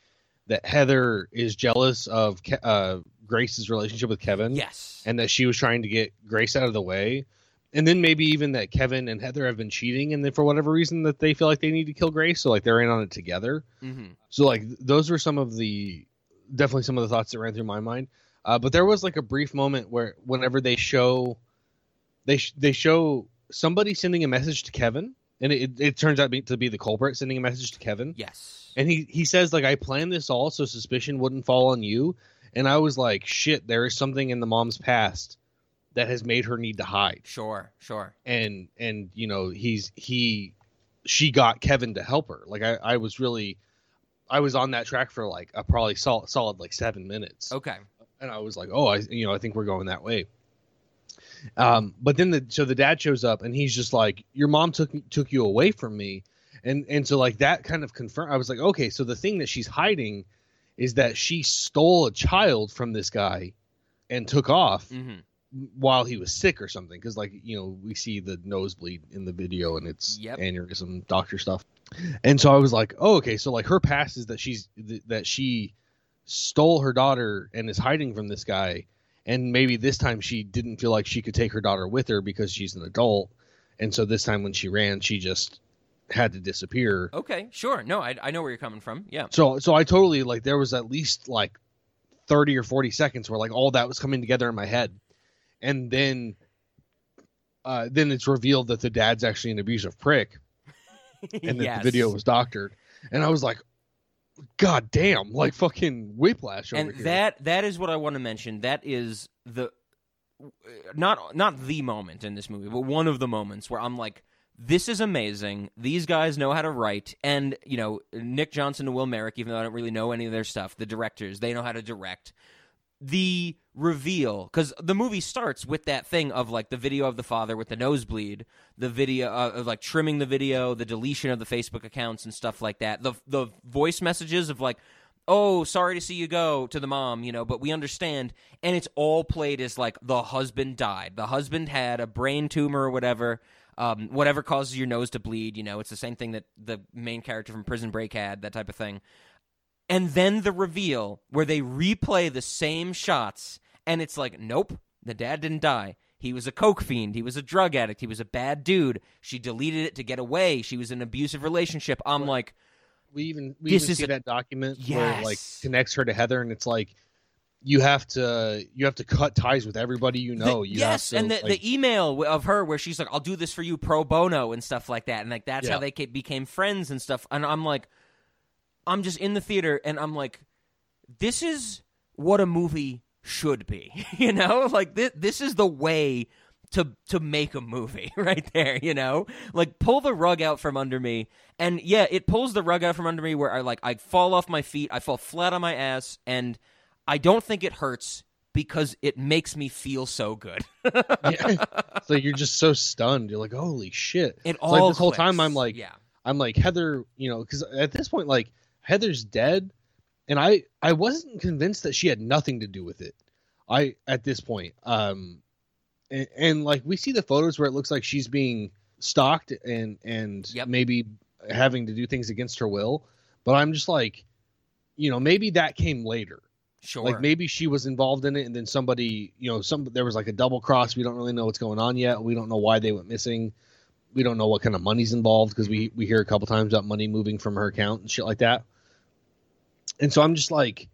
that Heather is jealous of Ke- uh, Grace's relationship with Kevin. yes, and that she was trying to get Grace out of the way. And then maybe even that Kevin and Heather have been cheating, and then for whatever reason that they feel like they need to kill Grace, so like they're in on it together. hmm So like those were some of the definitely some of the thoughts that ran through my mind. Uh, but there was like a brief moment where whenever they show they sh- they show somebody sending a message to Kevin, and it, it turns out to be the culprit sending a message to Kevin, yes, and he he says like I planned this all so suspicion wouldn't fall on you, and I was like shit, there is something in the mom's past that has made her need to hide. Sure, sure, and and you know he's he she got kevin to help her. Like i i was really i was on that track for like a probably solid solid like seven minutes. Okay, and i was like oh i you know i think we're going that way um but then the so the dad shows up and he's just like your mom took took you away from me. And and so like that kind of confirmed i was like okay so the thing that she's hiding is that she stole a child from this guy and took off hmm while he was sick or something. Because like you know we see the nosebleed in the video and it's Yep. aneurysm doctor stuff. And so i was like oh okay so like her past is that she's th- that she stole her daughter and is hiding from this guy and maybe this time she didn't feel like she could take her daughter with her because she's an adult and so this time when she ran she just had to disappear okay, sure. No, I I know where you're coming from. Yeah, so so i totally like there was at least like 30 or 40 seconds where like all that was coming together in my head and then uh then it's revealed that the dad's actually an abusive prick and that yes. the video was doctored and i was like god damn like fucking whiplash over and here. that that is what I want to mention. That is the not not the moment in this movie, but one of the moments where I'm like, this is amazing. These guys know how to write, and you know Nick Johnson and Will Merrick, even though I don't really know any of their stuff, the directors they know how to direct. The reveal, because the movie starts with that thing of like the video of the father with the nosebleed, the video uh, of like trimming the video, the deletion of the Facebook accounts and stuff like that. The the voice messages of like, oh, sorry to see you go to the mom, you know, but we understand. And it's all played as like the husband died. The husband had a brain tumor or whatever. Um, whatever causes your nose to bleed, you know, it's the same thing that the main character from Prison Break had, that type of thing. And then the reveal where they replay the same shots, and it's like, nope, the dad didn't die. He was a coke fiend. He was a drug addict. He was a bad dude. She deleted it to get away. She was in an abusive relationship. I'm like, we even we This even is see a- that document where it, like connects her to Heather, and it's like you have to you have to cut ties with everybody you know. The- you yes, to, and the, like, the email of her where she's like, "I'll do this for you pro bono" and stuff like that, and like that's how they became friends and stuff. And I'm like, I'm just in the theater, and I'm like, this is what a movie should be, you know? Like this, this is the way to to make a movie right there, you know? Like pull the rug out from under me. And yeah, it pulls the rug out from under me where I like I fall off my feet, I fall flat on my ass and I don't think it hurts because it makes me feel so good. yeah. so you're just so stunned. You're like, holy shit! It It's all like this whole time I'm like, yeah. I'm like Heather, you know, because at this point, like Heather's dead, and I I wasn't convinced that she had nothing to do with it. I at this point, um, and, and like we see the photos where it looks like she's being stalked and and Yep. maybe having to do things against her will, but I'm just like, you know, maybe that came later. Sure. Like maybe she was involved in it, and then somebody, you know, some there was like a double cross. We don't really know what's going on yet. We don't know why they went missing. We don't know what kind of money's involved because we we hear a couple times about money moving from her account and shit like that. And so I'm just like,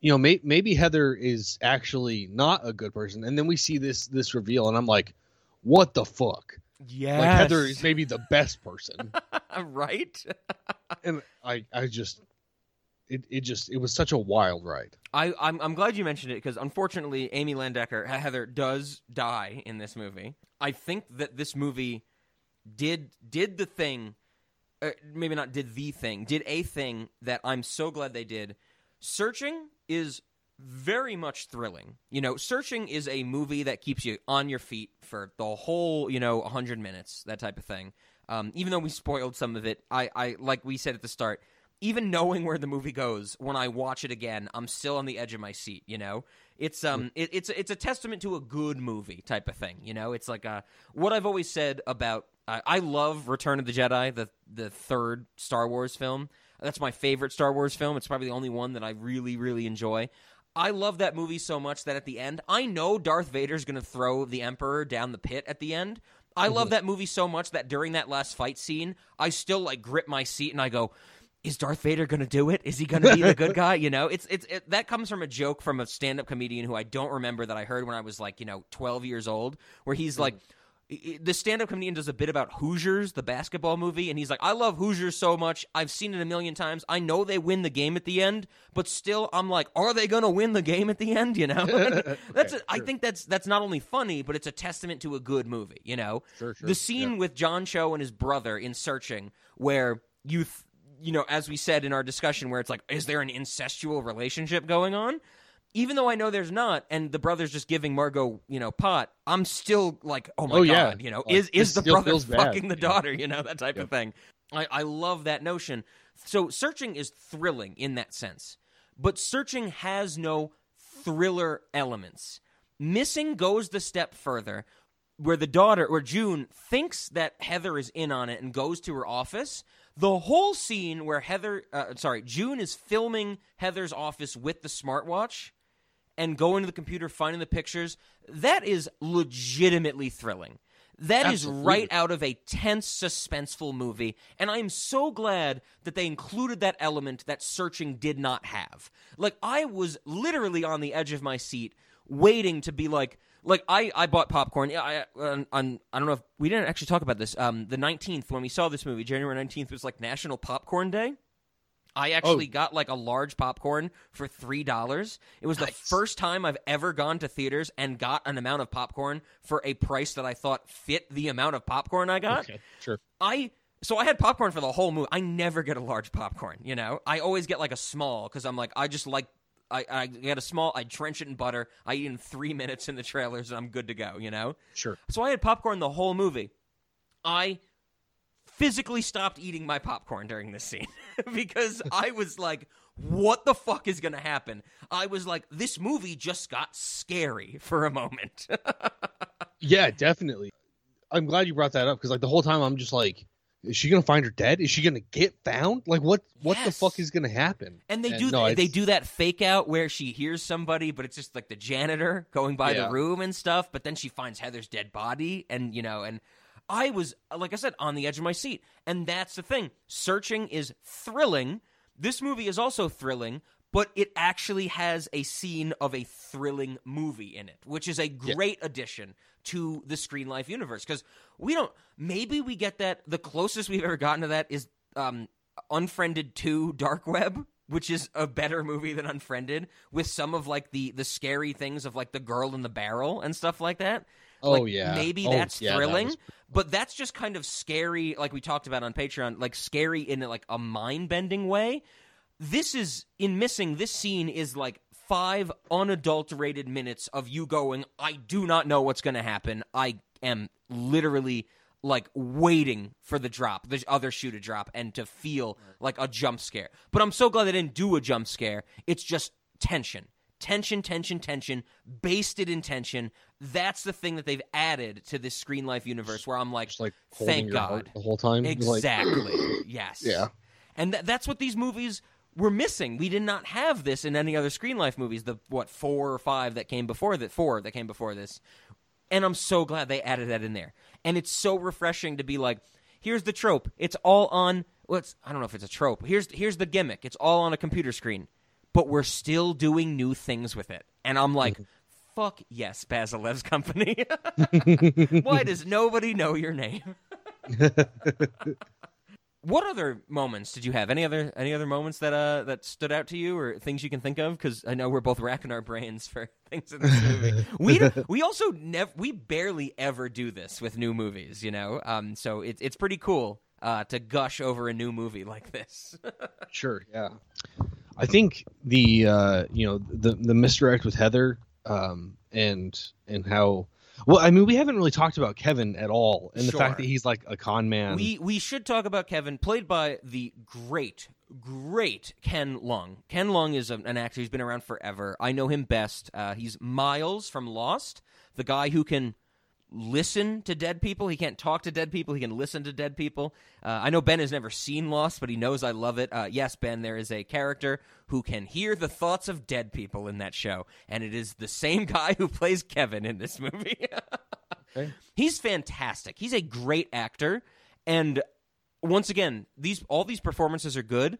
you know, may, maybe Heather is actually not a good person. And then we see this this reveal, and I'm like, what the fuck? Yeah, Like Heather is maybe the best person, right? and I I just. It, it just it was such a wild ride. I, I'm, I'm glad you mentioned it because unfortunately, Amy Landecker, Heather, does die in this movie. I think that this movie did did the thing, maybe not did the thing, did a thing that I'm so glad they did. Searching is very much thrilling. You know, Searching is a movie that keeps you on your feet for the whole, you know, 100 minutes, that type of thing. Um, even though we spoiled some of it, I, I like we said at the start, even knowing where the movie goes, when I watch it again, I'm still on the edge of my seat. You know, it's um, it, it's it's a testament to a good movie type of thing. You know, it's like uh, what I've always said about. I I love Return of the Jedi, the the third Star Wars film. That's my favorite Star Wars film. It's probably the only one that I really really enjoy. I love that movie so much that at the end, I know Darth Vader's going to throw the Emperor down the pit at the end. I mm-hmm. love that movie so much that during that last fight scene, I still like grip my seat and I go, is Darth Vader going to do it? Is he going to be the good guy? You know, it's it's it, that comes from a joke from a stand-up comedian who I don't remember that I heard when I was like, you know, 12 years old, where he's mm. like i- i- the stand-up comedian does a bit about Hoosiers, the basketball movie, and he's like, "I love Hoosiers so much. I've seen it a million times. I know they win the game at the end, but still, I'm like, are they going to win the game at the end? You know, that's I think that's that's not only funny, but it's a testament to a good movie. You know, Sure, sure. the scene Yeah. with John Cho and his brother in Searching, where you, th- you know, as we said in our discussion, where it's like, is there an incestual relationship going on? Even though I know there's not, and the brother's just giving Margot, you know, pot, I'm still like, oh my Oh, yeah. god, you know, Like, is is the brother bad. fucking the Yeah. daughter, you know, that type Yeah. of thing. I, I love that notion. So searching is thrilling in that sense, but searching has no thriller elements. Missing goes the step further, where the daughter or June thinks that Heather is in on it and goes to her office. The whole scene where Heather, uh, sorry, June is filming Heather's office with the smartwatch and going to the computer, finding the pictures, that is legitimately thrilling. That is Absolutely. right out of a tense, suspenseful movie, and I am so glad that they included that element that searching did not have. Like I was literally on the edge of my seat, waiting to be like, like I, I bought popcorn. Yeah, I, on, on I don't know if we didn't actually talk about this. Um, the nineteenth when we saw this movie, January nineteenth was like National Popcorn Day. I oh. actually got like a large popcorn for three dollars. It was the first time I've ever gone to theaters and got an amount of popcorn for a price that I thought fit the amount of popcorn I got. Okay, sure. I so I had popcorn for the whole movie. I never get a large popcorn, you know. I always get like a small because I'm like I just like I, I get a small. I drench it in butter. I eat in three minutes in the trailers, and I'm good to go. You know. Sure. So I had popcorn the whole movie. I physically stopped eating my popcorn during this scene because I was like, what the fuck is going to happen? I was like, this movie just got scary for a moment. Yeah, definitely. I'm glad you brought that up because like the whole time I'm just like, is she gonna find her dead? Is she gonna get found? Like what? What the fuck is gonna happen? And they do no, they do that fake out where she hears somebody, but it's just like the janitor going by Yeah. the room and stuff. But then she finds Heather's dead body, and you know, and I was like I said on the edge of my seat, and that's the thing. Searching is thrilling. This movie is also thrilling, but it actually has a scene of a thrilling movie in it, which is a great addition to the Screen Life universe. Because we don't, maybe we get that. The closest we've ever gotten to that is um, Unfriended 2 Dark Web, which is a better movie than Unfriended, with some of like the the scary things of like the girl in the barrel and stuff like that. Oh, Like, yeah. maybe Oh, that's yeah, that thrilling, was- but that's just kind of scary, like we talked about on Patreon, like scary in like a mind bending way. This is in missing. This scene is like five unadulterated minutes of you going, I do not know what's going to happen. I am literally like waiting for the drop, the other shoe to drop, and to feel like a jump scare. But I'm so glad they didn't do a jump scare. It's just tension. Tension, tension, tension, basted in tension. That's the thing that they've added to this Screen Life universe where I'm like, Just like thank God. the whole time. Like, Exactly. yes. Yeah. And th- that's what these movies were missing. We did not have this in any other Screen Life movies. The what four or five that came before that four that came before this. And I'm so glad they added that in there. And it's so refreshing to be like, here's the trope. It's all on. Well, I don't know if it's a trope. Here's here's the gimmick. It's all on a computer screen, but we're still doing new things with it. And I'm like, fuck yes, Bazelevs company. Why does nobody know your name? what other moments did you have? Any other any other moments that uh that stood out to you, or things you can think of? Because I know we're both racking our brains for things in this movie. we we also never we barely ever do this with new movies, you know. Um, so it's it's pretty cool uh to gush over a new movie like this. Sure, yeah. I think the uh, you know the the misdirect with Heather um, and and how well I mean we haven't really talked about Kevin at all and the fact that he's like a con man. We we should talk about Kevin, played by the great, great Ken Leung. Ken Leung is an actor who's been around forever. I know him best. Uh, he's Miles from Lost, the guy who can listen to dead people. He can't talk to dead people. He can listen to dead people. Uh, I know Ben has never seen Lost, but he knows I love it. Uh, yes, Ben, there is a character who can hear the thoughts of dead people in that show, and it is the same guy who plays Kevin in this movie. He's fantastic. He's a great actor, and once again, these all these performances are good.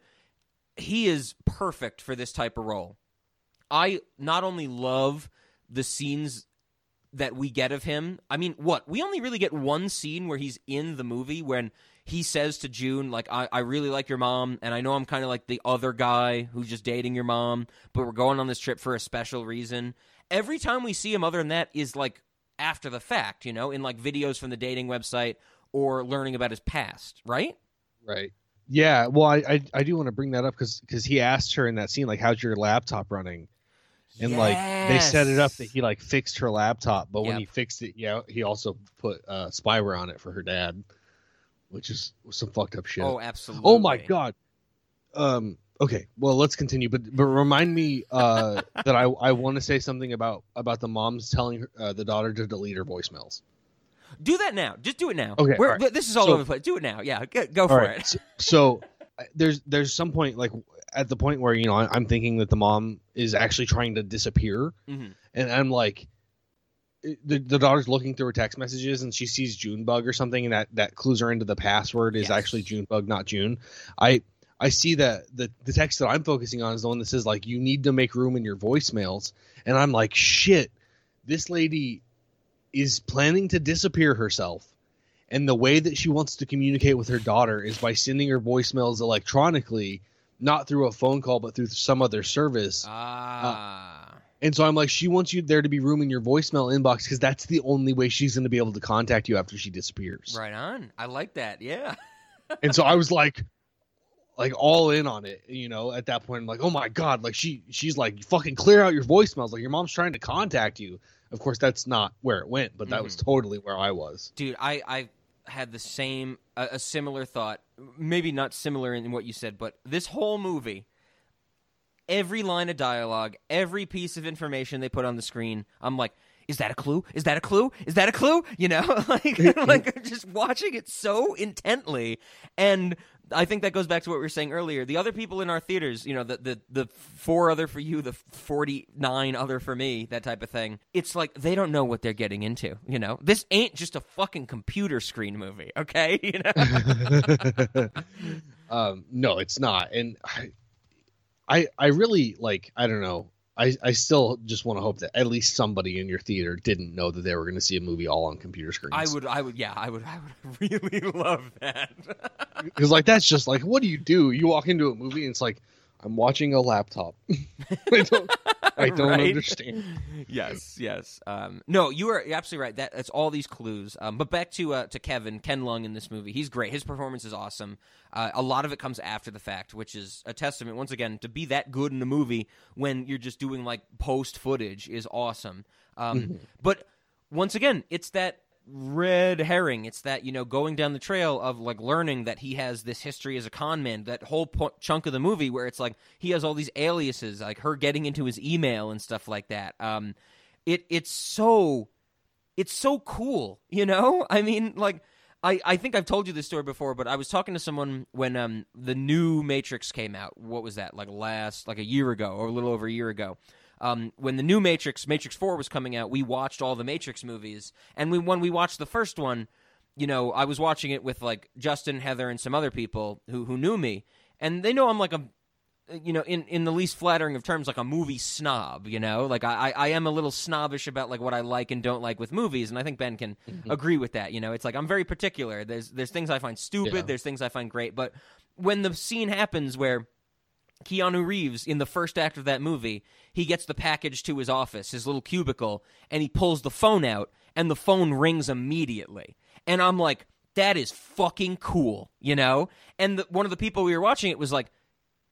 He is perfect for this type of role. I not only love the scenes that we get of him. I mean, what? We only really get one scene where he's in the movie when he says to June, like, I, I really like your mom, and I know I'm kind of like the other guy who's just dating your mom, but we're going on this trip for a special reason. Every time we see him, other than that, is like after the fact, you know, in like videos from the dating website or learning about his past, right? Right. Yeah. Well, I I, I do want to bring that up because because he asked her in that scene like, "How's your laptop running?" And like they set it up that he like fixed her laptop, but when he fixed it, yeah, he also put uh, spyware on it for her dad, which is some fucked up shit. Oh, absolutely. Oh my god. Um. Okay. Well, let's continue. But but remind me uh, that I I want to say something about about the moms telling her, uh, the daughter to delete her voicemails. Do that now. Just do it now. Okay, right. This is all So- over the place. Do it now. Yeah, go, go for right. it. So, there's there's some point like at the point where you know I'm thinking that the mom is actually trying to disappear, Mhm. and I'm like. The, the daughter's looking through her text messages and she sees Junebug or something and that, that clues her into the password is Yes. actually Junebug, not June. I I see that the the text that I'm focusing on is the one that says like you need to make room in your voicemails, and I'm like shit. This lady is planning to disappear herself, and the way that she wants to communicate with her daughter is by sending her voicemails electronically, not through a phone call but through some other service. Ah. And so I'm like, she wants you there to be room in your voicemail inbox because that's the only way she's going to be able to contact you after she disappears. right on. I like that. Yeah. and so I was like, like all in on it, you know. At that point, I'm like, oh my god, like she, she's like, fucking clear out your voicemails, like your mom's trying to contact you. Of course, that's not where it went, but that was totally where I was. Dude, I, I had the same, a, a similar thought. Maybe not similar in what you said, but this whole movie, every line of dialogue, every piece of information they put on the screen, I'm like, is that a clue? Is that a clue? Is that a clue? You know, like like just watching it so intently, and I think that goes back to what we were saying earlier. The other people in our theaters, you know, the the the four other for you, the forty nine other for me, that type of thing. It's like they don't know what they're getting into. You know, this ain't just a fucking computer screen movie, okay? You know. um, no, it's not, and I, I, I really like. I don't know. I, I still just want to hope that at least somebody in your theater didn't know that they were going to see a movie all on computer screens. I would, I would, yeah, I would, I would really love that. Because like that's just like, what do you do? You walk into a movie and it's like, I'm watching a laptop. I don't, I don't Right? understand. yes, yes. Um, no, you are absolutely right. That that's all these clues. Um, but back to uh, to Kevin Ken Leung in this movie. He's great. His performance is awesome. Uh, a lot of it comes after the fact, which is a testament once again to be that good in a movie when you're just doing like post footage is awesome. Um, But once again, it's that red herring. It's that you know going down the trail of like learning that he has this history as a con man. That whole po- chunk of the movie where it's like he has all these aliases, like her getting into his email and stuff like that. Um, it it's so it's so cool, you know. I mean, like. I, I think I've told you this story before, but I was talking to someone when um, the new Matrix came out. What was that? Like last, like a year ago, or a little over a year ago um, when the new Matrix, Matrix Four, was coming out, we watched all the Matrix movies, and we when we watched the first one, you know, I was watching it with like Justin, Heather, and some other people who who knew me, and they know I'm like a you know, in, in the least flattering of terms, like a movie snob, you know? Like, I, I am a little snobbish about, like, what I like and don't like with movies, and I think Ben can agree with that, you know? It's like, I'm very particular. There's, there's things I find stupid, Yeah. there's things I find great, but when the scene happens where Keanu Reeves in the first act of that movie, he gets the package to his office, his little cubicle, and he pulls the phone out, and the phone rings immediately. And I'm like, that is fucking cool, you know? And the, one of the people we were watching it was like,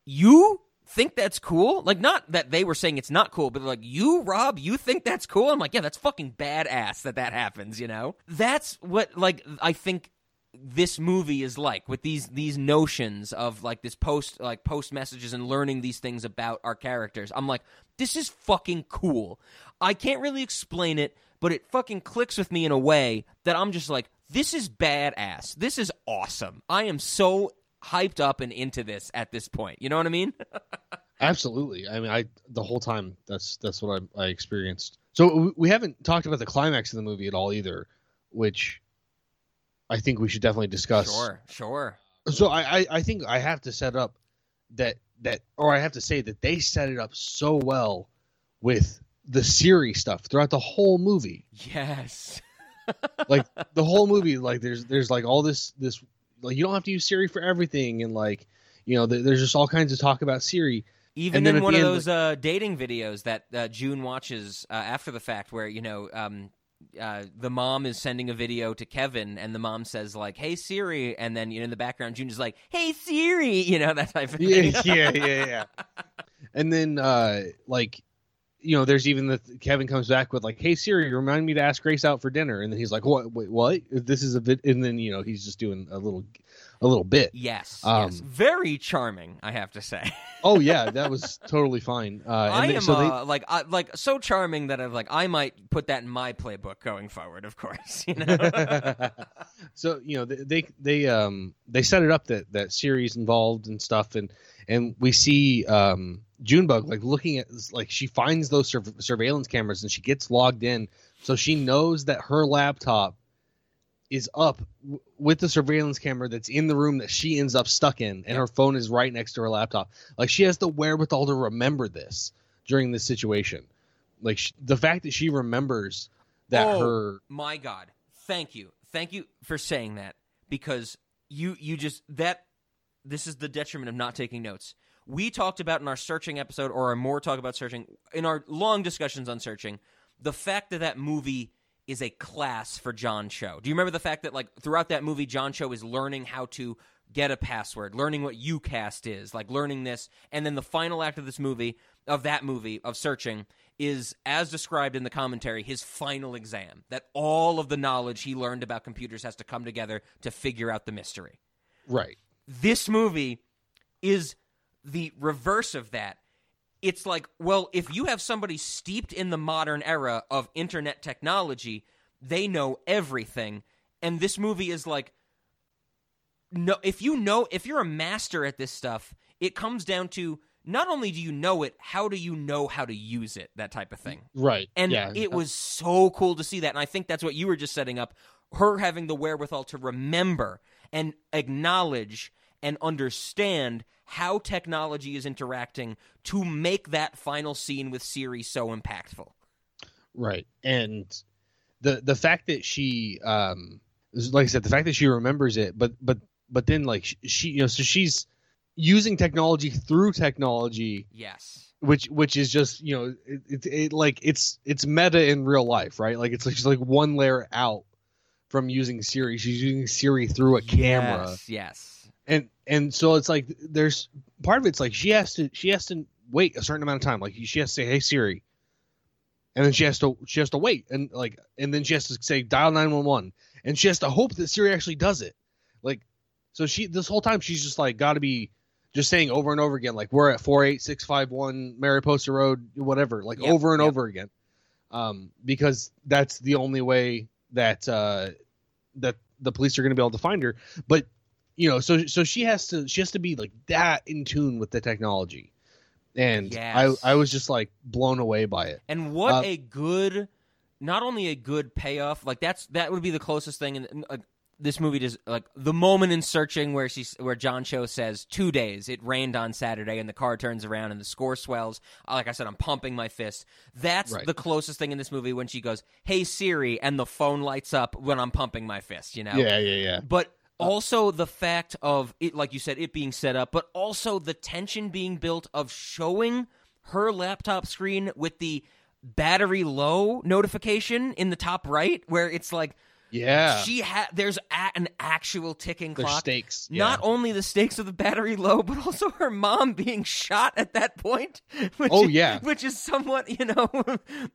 you think that's cool? Like, not that they were saying it's not cool, but like, you, Rob, you think that's cool? I'm like, yeah, that's fucking badass that that happens, you know? That's what, like, I think this movie is like with these these notions of like this post like post messages and learning these things about our characters. I'm like, this is fucking cool. I can't really explain it, but it fucking clicks with me in a way that I'm just like, this is badass. This is awesome. I am so hyped up and into this at this point. You know what I mean? Absolutely. I mean, I the whole time that's that's what I, I experienced. So we- we haven't talked about the climax of the movie at all either, which I think we should definitely discuss. Sure, sure. So I, I I think I have to set up that that or I have to say that they set it up so well with the Siri stuff throughout the whole movie. Yes. Like the whole movie, like there's there's like all this this like you don't have to use Siri for everything, and like you know there, there's just all kinds of talk about Siri. Even in one of end, those uh, dating videos that uh, June watches uh, after the fact, where you know um, uh, the mom is sending a video to Kevin, and the mom says like, "Hey Siri," and then you know in the background, June is like, "Hey Siri," you know that type of thing. yeah, yeah, yeah, yeah. And then, uh, like, you know, there's even the Kevin comes back with like, "Hey Siri, remind me to ask Grace out for dinner," and then he's like, "What? Wait, what? This is a bit," and then you know he's just doing a little, a little bit. Yes, Um, yes, very charming, I have to say. Oh yeah, that was totally fine. Uh, and I am so they- uh, like I, like so charming that I'm like I might put that in my playbook going forward. Of course, you know. so you know they, they they um they set it up that that series involved and stuff and and we see um Junebug like looking at like she finds those sur- surveillance cameras and she gets logged in. So she knows that her laptop is up w- with the surveillance camera that's in the room that she ends up stuck in and her phone is right next to her laptop. Like she has the wherewithal to remember this during this situation. Like sh- the fact that she remembers that Oh. her my god. Thank you. Thank you for saying that because you you just that this is the detriment of not taking notes we talked about in our searching episode or our more talk about searching in our long discussions on searching the fact that that movie is a class for John Cho. Do you remember the fact that like throughout that movie John Cho is learning how to get a password, learning what YouCast is, like learning this and then the final act of this movie of that movie of searching is as described in the commentary his final exam that all of the knowledge he learned about computers has to come together to figure out the mystery right this movie is the reverse of that it's like, well, if you have somebody steeped in the modern era of internet technology, they know everything. And this movie is like, no, if you know, if you're a master at this stuff, it comes down to not only do you know it, how do you know how to use it? That type of thing. Right. And yeah. it was so cool to see that. And I think that's what you were just setting up her having the wherewithal to remember and acknowledge and understand how technology is interacting to make that final scene with Siri so impactful. Right. And the the fact that she um like I said the fact that she remembers it but but but then like she, she you know so she's using technology through technology Yes. which which is just you know it, it, it like it's it's meta in real life right like it's like she's like one layer out from using Siri she's using Siri through a camera Yes. yes. And and so it's like there's part of it's like she has to she has to wait a certain amount of time. Like she has to say hey Siri. And then she has to she has to wait and like and then she has to say dial 911 and she has to hope that Siri actually does it. Like so she this whole time she's just like got to be just saying over and over again like we're at 48651 Mariposa Road whatever like Yep, over and yep. over again. Um because that's the only way that uh that the police are going to be able to find her. But you know so so she has to she has to be like that in tune with the technology and Yes. i i was just like blown away by it And what Uh, a good, not only a good payoff, like that's that would be the closest thing. And uh, this movie does like the moment in searching where she's where John Cho says two days it rained on Saturday and the car turns around and the score swells. Uh, Like I said, I'm pumping my fist. That's Right. the closest thing in this movie when she goes, "Hey Siri," and the phone lights up when I'm pumping my fist. You know, yeah yeah yeah but Uh, also the fact of it like you said it being set up but also the tension being built of showing her laptop screen with the battery low notification in the top right where it's like yeah she had there's a- an actual ticking there's clock stakes not only the stakes of the battery low, but also her mom being shot at that point. Which Oh, is, yeah. which is somewhat you know,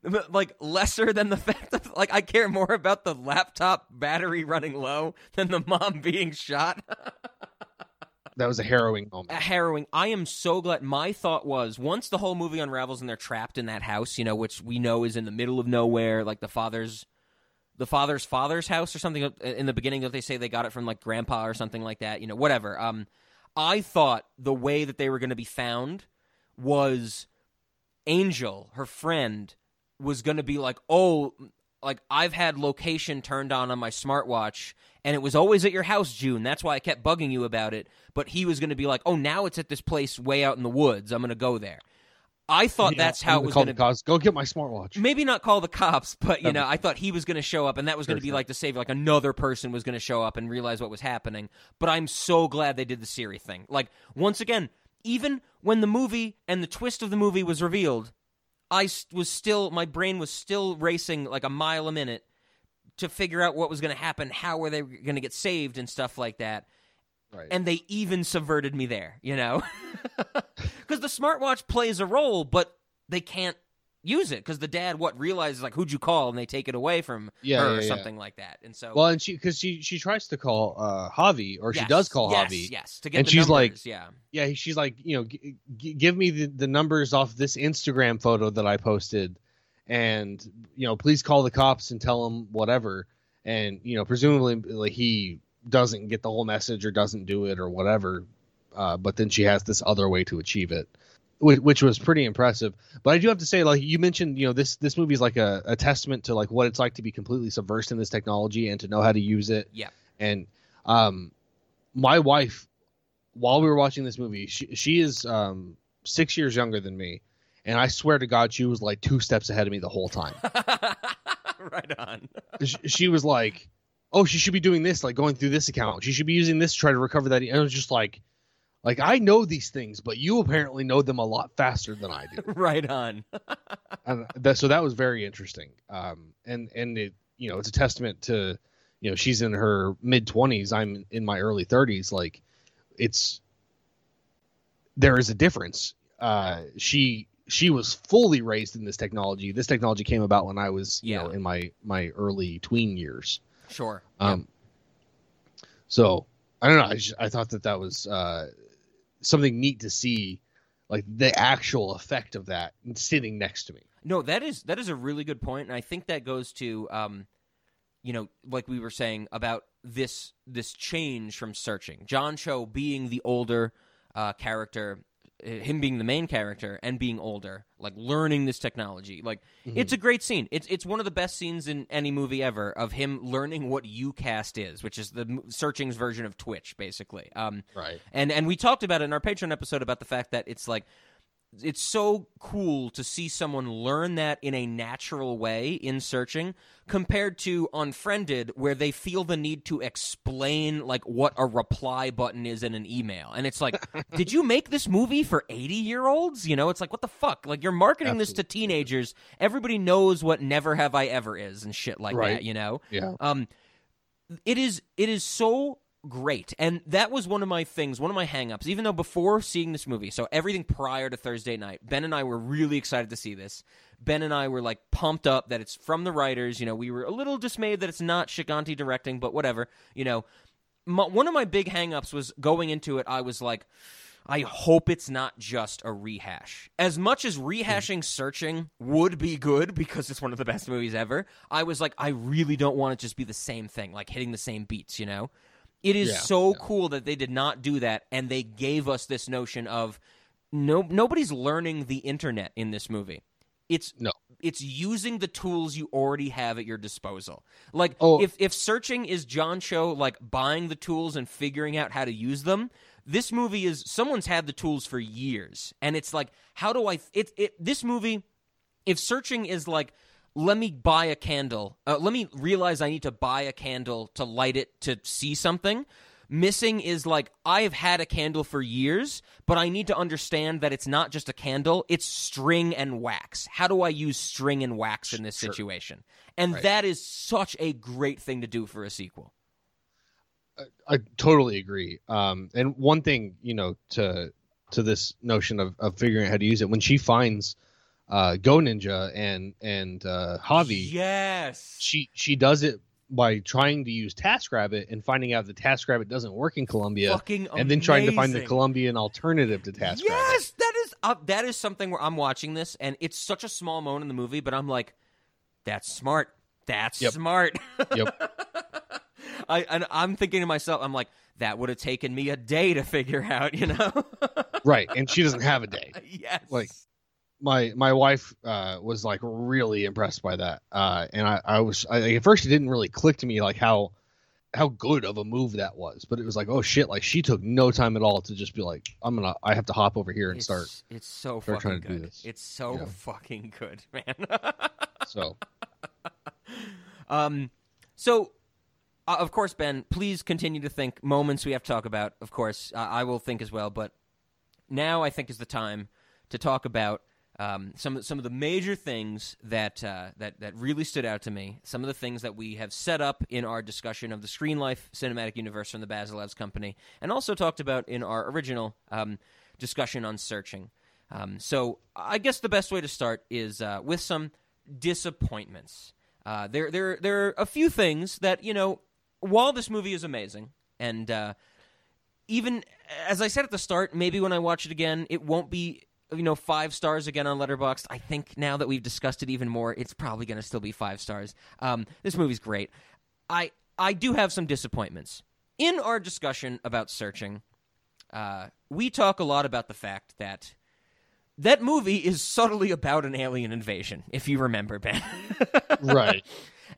like lesser than the fact that like I care more about the laptop battery running low than the mom being shot. that was a harrowing moment A harrowing. I am so glad. My thought was once the whole movie unravels and they're trapped in that house, you know, which we know is in the middle of nowhere, like the father's, the father's father's house or something. In the beginning, that they say they got it from like grandpa or something like that. You know, whatever. Um, I thought the way that they were going to be found was Angel, her friend, was going to be like, oh. Like I've had location turned on on my smartwatch, and it was always at your house, June. That's why I kept bugging you about it. But he was going to be like, "Oh, now it's at this place way out in the woods. I'm going to go there." I thought Yeah, that's how it was going to. cops. go get my smartwatch Maybe not call the cops, but you That'd know, I thought he was going to show up, and that was going to be like the savior. Like another person was going to show up and realize what was happening. But I'm so glad they did the Siri thing. Like once again, even when the movie and the twist of the movie was revealed, I was still my brain was still racing like a mile a minute to figure out what was going to happen, how were they going to get saved, and stuff like that. Right. And they even subverted me there, you know, because the smartwatch plays a role, but they can't use it because the dad what realizes like who'd you call? And they take it away from Yeah, her yeah, or yeah. something like that. And so well and she because she she tries to call uh javi or she does call yes, javi. yes, to get And the she's like- numbers, yeah, yeah she's like you know g- g- give me the, the numbers off this instagram photo that i posted and you know please call the cops and tell them whatever. And you know presumably like he doesn't get the whole message or doesn't do it or whatever uh, but then she has this other way to achieve it which, which was pretty impressive but i do have to say like you mentioned you know this this movie is like a, a testament to like what it's like to be completely subversed in this technology and to know how to use it Yeah. and um my wife while we were watching this movie she, she is um six years younger than me and i swear to god she was like two steps ahead of me the whole time right on. Sh- she was like oh she should be doing this like going through this account. She should be using this to try to recover that. And it was just like like i know these things but you apparently know them a lot faster than i do. Right on. and that so that was very interesting. Um and and it you know it's a testament to you know she's in her mid 20s i'm in my early 30s like it's there is a difference. Uh she she was fully raised in this technology. This technology came about when i was you Yeah. know in my my early tween years Sure. um so i don't know i, just, I thought that that was uh something neat to see like the actual effect of that sitting next to me. No, that is that is a really good point, and I think that goes to, um, you know, like we were saying about this this change from searching. John Cho being the older uh, character, him being the main character and being older, like learning this technology. Like it's a great scene. It's it's one of the best scenes in any movie ever of him learning what YouCast is, which is the searching's version of Twitch, basically. Um, Right. and and we talked about it in our Patreon episode about the fact that it's like it's so cool to see someone learn that in a natural way in searching compared to unfriended where they feel the need to explain like what a reply button is in an email. And it's like did you make this movie for 80 year olds you know it's like what the fuck? Like you're marketing this to teenagers. Everybody knows what never have i ever is and shit like Right. that you know? Yeah. um it is it is so great. And that was one of my things one of my hangups. Even though before seeing this movie so everything prior to thursday night ben and i were really excited to see this. Ben and i were like pumped up that it's from the writers. You know we were a little dismayed that it's not Chaganty directing but whatever. You know my, one of my big hangups was going into it i was like I hope it's not just a rehash. As much as rehashing searching would be good because it's one of the best movies ever, I was like, I really don't want it to just be the same thing, like hitting the same beats, you know? It is Yeah, so cool that they did not do that and they gave us this notion of no nobody's learning the internet in this movie. It's No. it's using the tools you already have at your disposal. Like Oh. if if searching is John Cho like buying the tools and figuring out how to use them, this movie is someone's had the tools for years and it's like how do I it it this movie if searching is like let me buy a candle uh, let me realize i need to buy a candle to light it to see something. Missing is like i've had a candle for years but i need to understand that it's not just a candle it's string and wax. How do i use string and wax in this situation? And that is such a great thing to do for a sequel. I totally agree. Um, and one thing, you know, to to this notion of, of figuring out how to use it, when she finds uh, Go Ninja and and uh, Javi, yes she she does it by trying to use TaskRabbit and finding out that TaskRabbit doesn't work in Colombia, Fucking and then trying to find the. Colombian alternative to TaskRabbit. Yes, that is uh, that is something where I'm watching this, and it's such a small moment in the movie, but I'm like, that's smart. That's Yep. smart. Yep. I and I'm thinking to myself, I'm like, that would have taken me a day to figure out, you know? right, and she doesn't have a day. yes. Like, my my wife uh, was like really impressed by that, uh, and I, I was I, at first it didn't really click to me like how how good of a move that was, but it was like oh shit, like she took no time at all to just be like I'm gonna I have to hop over here and it's, start. It's so start fucking trying to do good. It's so Yeah. fucking good, man. So Um, so, uh, of course, Ben, please continue to think moments we have to talk about. Of course, uh, I will think as well. But now I think is the time to talk about um, some some of the major things that uh, that that really stood out to me. Some of the things that we have set up in our discussion of the Screen Life cinematic universe from the Bazelevs Company, and also talked about in our original um, discussion on searching. Um, so I guess the best way to start is uh, with some disappointments. Uh, there, there, there are a few things that you know. While this movie is amazing, and uh, even as I said at the start, maybe when I watch it again, it won't be you know five stars again on Letterboxd. I think now that we've discussed it even more, it's probably going to still be five stars. Um, this movie's great. I I do have some disappointments in our discussion about searching. Uh, we talk a lot about the fact that that movie is subtly about an alien invasion. If you remember, Ben. right,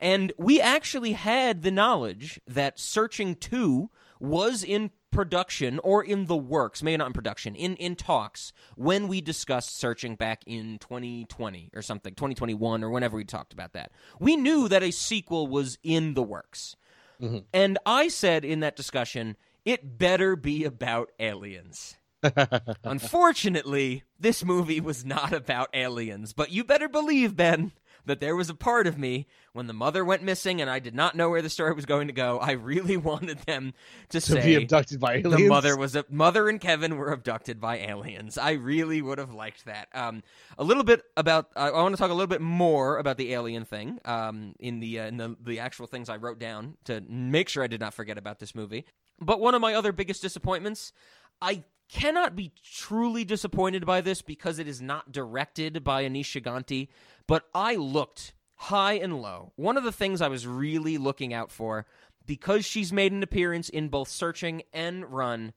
And we actually had the knowledge that Searching 2 was in production or in the works, maybe not in production, in, in talks when we discussed Searching back in 2020 or something, 2021 or whenever we talked about that. We knew that a sequel was in the works. Mm-hmm. And I said in that discussion, it better be about aliens. Unfortunately, this movie was not about aliens, but you better believe, Ben, that there was a part of me when the mother went missing and I did not know where the story was going to go. I really wanted them to, to say be abducted by aliens. the mother was a mother and Kevin were abducted by aliens. I really would have liked that. Um, a little bit about. I I want to talk a little bit more about the alien thing. Um, in the uh, in the the actual things I wrote down to make sure I did not forget about this movie. But one of my other biggest disappointments. I cannot be truly disappointed by this because it is not directed by Aneesh Chaganty, but I looked high and low. One of the things I was really looking out for, because she's made an appearance in both Searching and Run,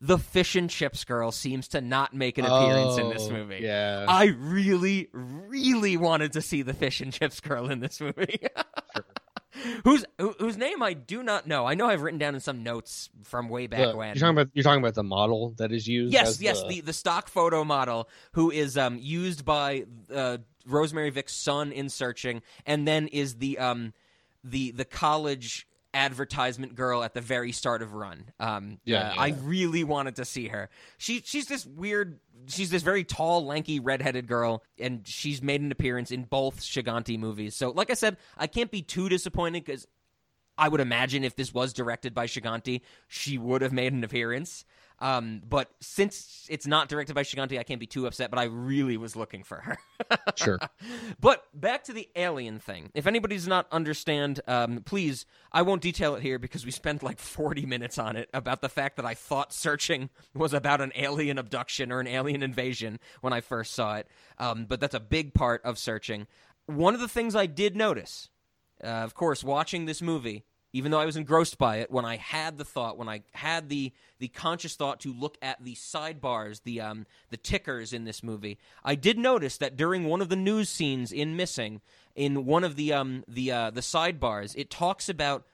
the fish and chips girl seems to not make an appearance in this Oh, movie. Yeah. I really, really wanted to see the fish and chips girl in this movie. Whose whose name I do not know. I know I've written down in some notes from way back The- when. You're talking about you're talking about the model that is used. Yes, yes, the- the, the stock photo model who is um, used by uh, Rosemary Vick's son in Searching, and then is the um, the the college advertisement girl at the very start of Run. Um, Yeah, uh, yeah. I really wanted to see her. She she's this weird. She's this very tall, lanky, redheaded girl, and she's made an appearance in both Chaganty movies. So, like I said, I can't be too disappointed because I would imagine if this was directed by Chaganty, she would have made an appearance. Um, but since it's not directed by Chaganty, I can't be too upset. But I really was looking for her. sure. but back to the alien thing. If anybody does not understand, um, please, I won't detail it here because we spent like 40 minutes on it about the fact that I thought searching was about an alien abduction or an alien invasion when I first saw it. Um, but that's a big part of searching. One of the things I did notice, uh, of course, watching this movie, even though I was engrossed by it, when I had the thought, when I had the the conscious thought to look at the sidebars, the um the tickers in this movie, I did notice that during one of the news scenes in Missing, in one of the um the uh, the sidebars, it talks about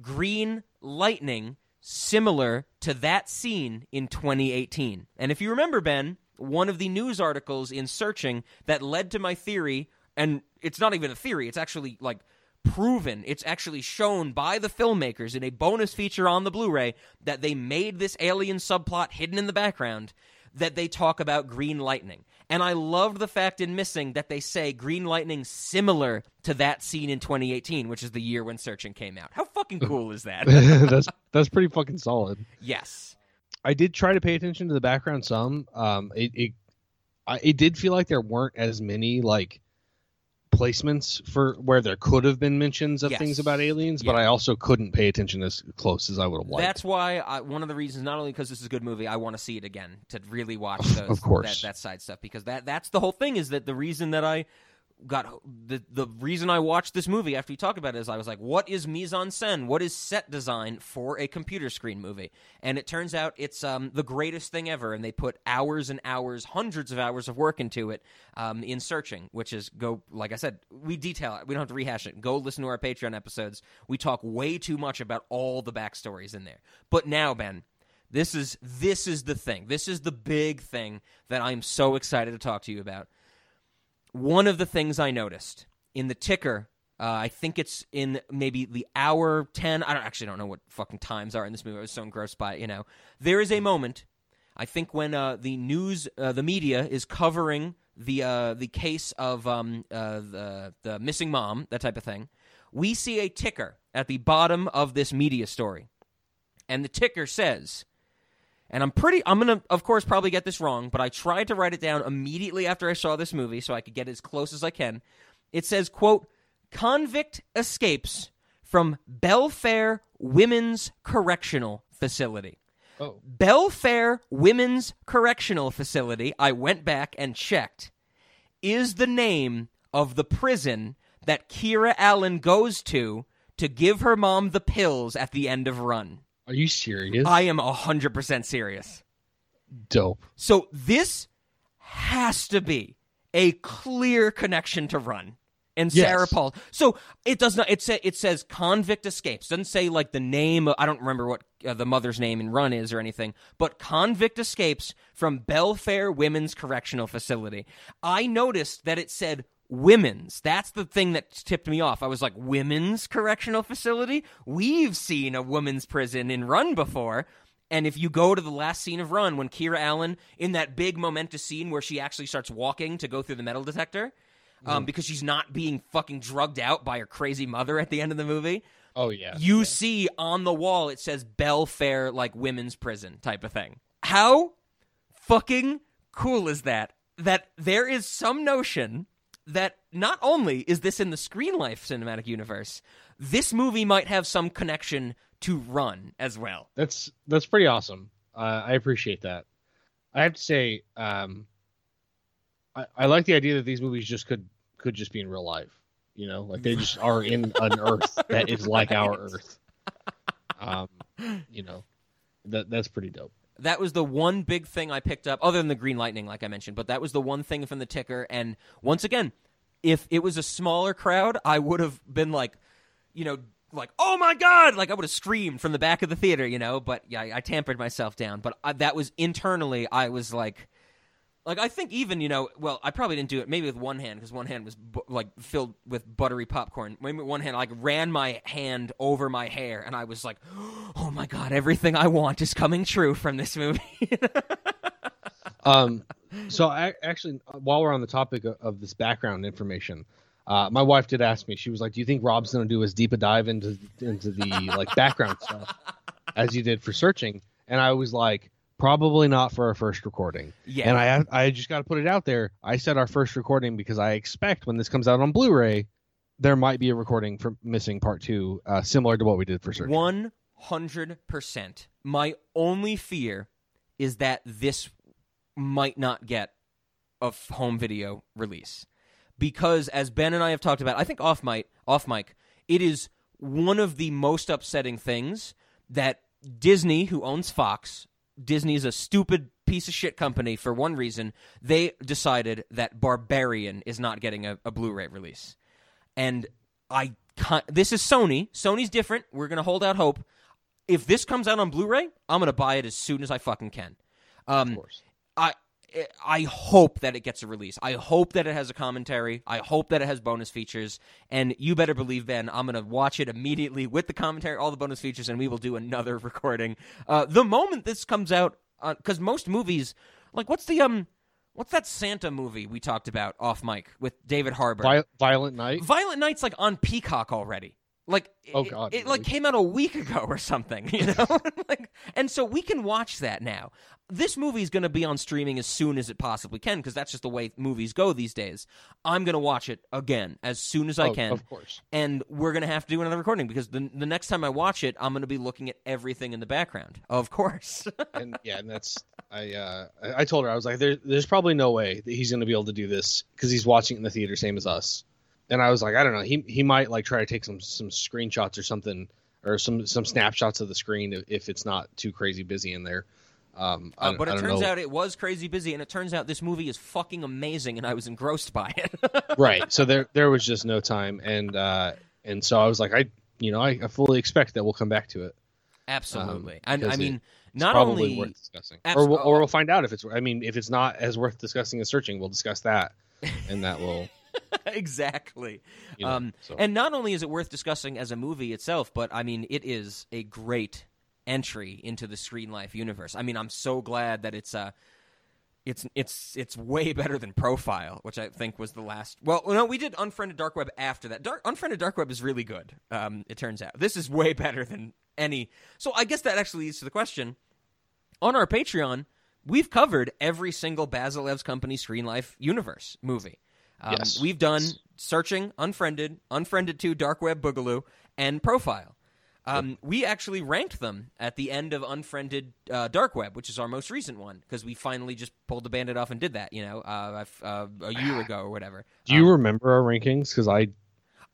green lightning similar to that scene in 2018. And if you remember, Ben, one of the news articles in Searching that led to my theory, and it's not even a theory, it's actually like proven, it's actually shown by the filmmakers in a bonus feature on the Blu ray that they made this alien subplot hidden in the background. That they talk about green lightning. And I loved the fact in Missing that they say green lightning similar to that scene in 2018, which is the year when Searching came out. How fucking cool is that? that's that's pretty fucking solid. yes. I did try to pay attention to the background some. Um, it it, I, it did feel like there weren't as many like placements for where there could have been mentions of Yes. things about aliens, but I also couldn't pay attention as close as I would have liked. That's why I, one of the reasons, not only because this is a good movie, I want to see it again to really watch those, of course. that, that side stuff because that that's the whole thing. Is that the reason that I got the the reason I watched this movie after we talked about it is I was like, what is mise en scène? What is set design for a computer screen movie? And it turns out it's um, the greatest thing ever, and they put hours and hours, hundreds of hours of work into it um, in searching, which is go like I said, we detail it. We don't have to rehash it. Go listen to our Patreon episodes. We talk way too much about all the backstories in there. But now, Ben, this is this is the thing. This is the big thing that I'm so excited to talk to you about. One of the things I noticed in the ticker, uh, I think it's in maybe the hour ten. I don't actually don't know what fucking times are in this movie. I was so engrossed by it. You know, there is a moment. I think when uh, the news, uh, the media is covering the uh, the case of um, uh, the the missing mom, that type of thing. We see a ticker at the bottom of this media story, and the ticker says and I'm pretty I'm going to of course probably get this wrong, but I tried to write it down immediately after I saw this movie so I could get as close as I can. It says, quote, convict escapes from Belfair Women's Correctional Facility. Oh. Belfair Women's Correctional Facility, I went back and checked, is the name of the prison that Kiera Allen goes to to give her mom the pills at the end of Run. Are you serious? I am 100% serious. Dope. So this has to be a clear connection to Run and Yes. Sarah Paul. So it does not. It say it says convict escapes. Doesn't say like the name. Of, I don't remember what uh, the mother's name in Run is or anything. But convict escapes from Belfair Women's Correctional Facility. I noticed that it said women's. That's the thing that tipped me off. I was like, women's correctional facility. We've seen a women's prison in Run before. And if you go to the last scene of Run, when Kiera Allen, in that big momentous scene where she actually starts walking to go through the metal detector, um, because she's not being fucking drugged out by her crazy mother at the end of the movie, Oh yeah. you see on the wall it says Belfair, like women's prison type of thing. How fucking cool is that? That there is some notion that not only is this in the Screen Life cinematic universe, this movie might have some connection to Run as well. That's that's pretty awesome. Uh, I appreciate that. I have to say, um, I, I like the idea that these movies just could could just be in real life. You know, like they just are in an Earth that is like our Earth. Um, you know, that that's pretty dope. That was the one big thing I picked up, other than the green lightning, like I mentioned. But that was the one thing from the ticker. And once again, if it was a smaller crowd, I would have been like, you know, like, oh my god, like I would have screamed from the back of the theater, you know. But yeah, I, I tampered myself down. But I, that was internally, I was like, like I think even you know, well, I probably didn't do it maybe with one hand because one hand was bu- like filled with buttery popcorn. Maybe one hand, I, like ran my hand over my hair, and I was like, oh my god, everything I want is coming true from this movie. Um, so I actually, while we're on the topic of, of this background information, uh, my wife did ask me. She was like, "Do you think Rob's going to do as deep a dive into into the like background stuff as you did for searching?" And I was like, "Probably not for our first recording." Yeah. And I I just got to put it out there. I said our first recording because I expect when this comes out on Blu-ray, there might be a recording for missing part two, uh, similar to what we did for searching. One hundred percent. My only fear is that this might not get a home video release because, as Ben and I have talked about, I think off mic, off mic, it is one of the most upsetting things that Disney, who owns Fox, Disney is a stupid piece of shit company for one reason. They decided that Barbarian is not getting a, a Blu-ray release, and I this is Sony. Sony's different. We're gonna hold out hope. If this comes out on Blu-ray, I'm gonna buy it as soon as I fucking can. Um, of course. I I hope that it gets a release. I hope that it has a commentary. I hope that it has bonus features. And you better believe, Ben, I'm going to watch it immediately with the commentary, all the bonus features, and we will do another recording. Uh, the moment this comes out, because most movies, like what's the um, what's that Santa movie we talked about off mic with David Harbour? Vi- Violent Night. Violent Night's like on Peacock already. Like Oh, God, it, like really? came out a week ago or something, you know. like, and so we can watch that now. This movie is going to be on streaming as soon as it possibly can because that's just the way movies go these days. I'm going to watch it again as soon as I Oh, can, of course. and we're going to have to do another recording because the the next time I watch it, I'm going to be looking at everything in the background, of course. and yeah, and that's I uh I, told her I was like, there, there's probably no way that he's gonna be able to do this because he's watching it in the theater, same as us. And I was like, I don't know, he he might like try to take some some screenshots or something or some some snapshots of the screen if, it's not too crazy busy in there. Um, I Uh, but I it turns know. out it was crazy busy, and it turns out this movie is fucking amazing, and I was engrossed by it. right. So there there was just no time, and uh and so I was like, I you know I, I fully expect that we'll come back to it. Absolutely, Um, and I mean, not only worth discussing, or we'll, or we'll find out if it's. I mean, if it's not as worth discussing as searching, we'll discuss that, and that will. exactly. You know, um, so. And not only is it worth discussing as a movie itself, but I mean, it is a great entry into the Screen Life universe. I mean, I'm so glad that it's uh, it's it's it's way better than Profile, which I think was the last. Well, no, we did Unfriended Dark Web after that. Dark, Unfriended Dark Web is really good. Um, it turns out this is way better than any. So I guess that actually leads to the question on our Patreon. We've covered every single Bazelevs Company Screen Life universe movie. Um, Yes. We've done. Searching, Unfriended, Unfriended 2, Dark Web Boogaloo, and Profile. Um, we actually ranked them at the end of Unfriended uh, Dark Web, which is our most recent one, because we finally just pulled the bandit off and did that, you know, uh, uh, a year ago or whatever. Do you Um, remember our rankings? Because I,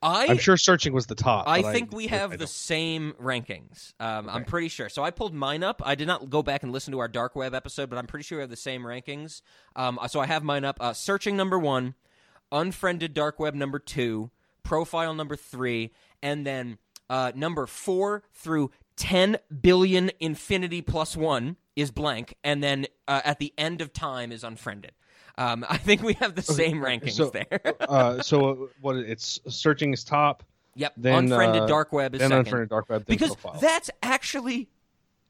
I, I'm sure searching was the top. I think we have I the same rankings. Um, I'm pretty sure. So I pulled mine up. I did not go back and listen to our dark web episode, but I'm pretty sure we have the same rankings. Um, so I have mine up. Uh, searching number one, unfriended dark web number two, profile number three, and then uh, number four through ten billion infinity plus one is blank, and then uh, at the end of time is unfriended. Um, I think we have the same rankings so- there. uh, so what? It's searching is top, yep, then, unfriended uh, dark web is then second. unfriended dark web, because profile. that's actually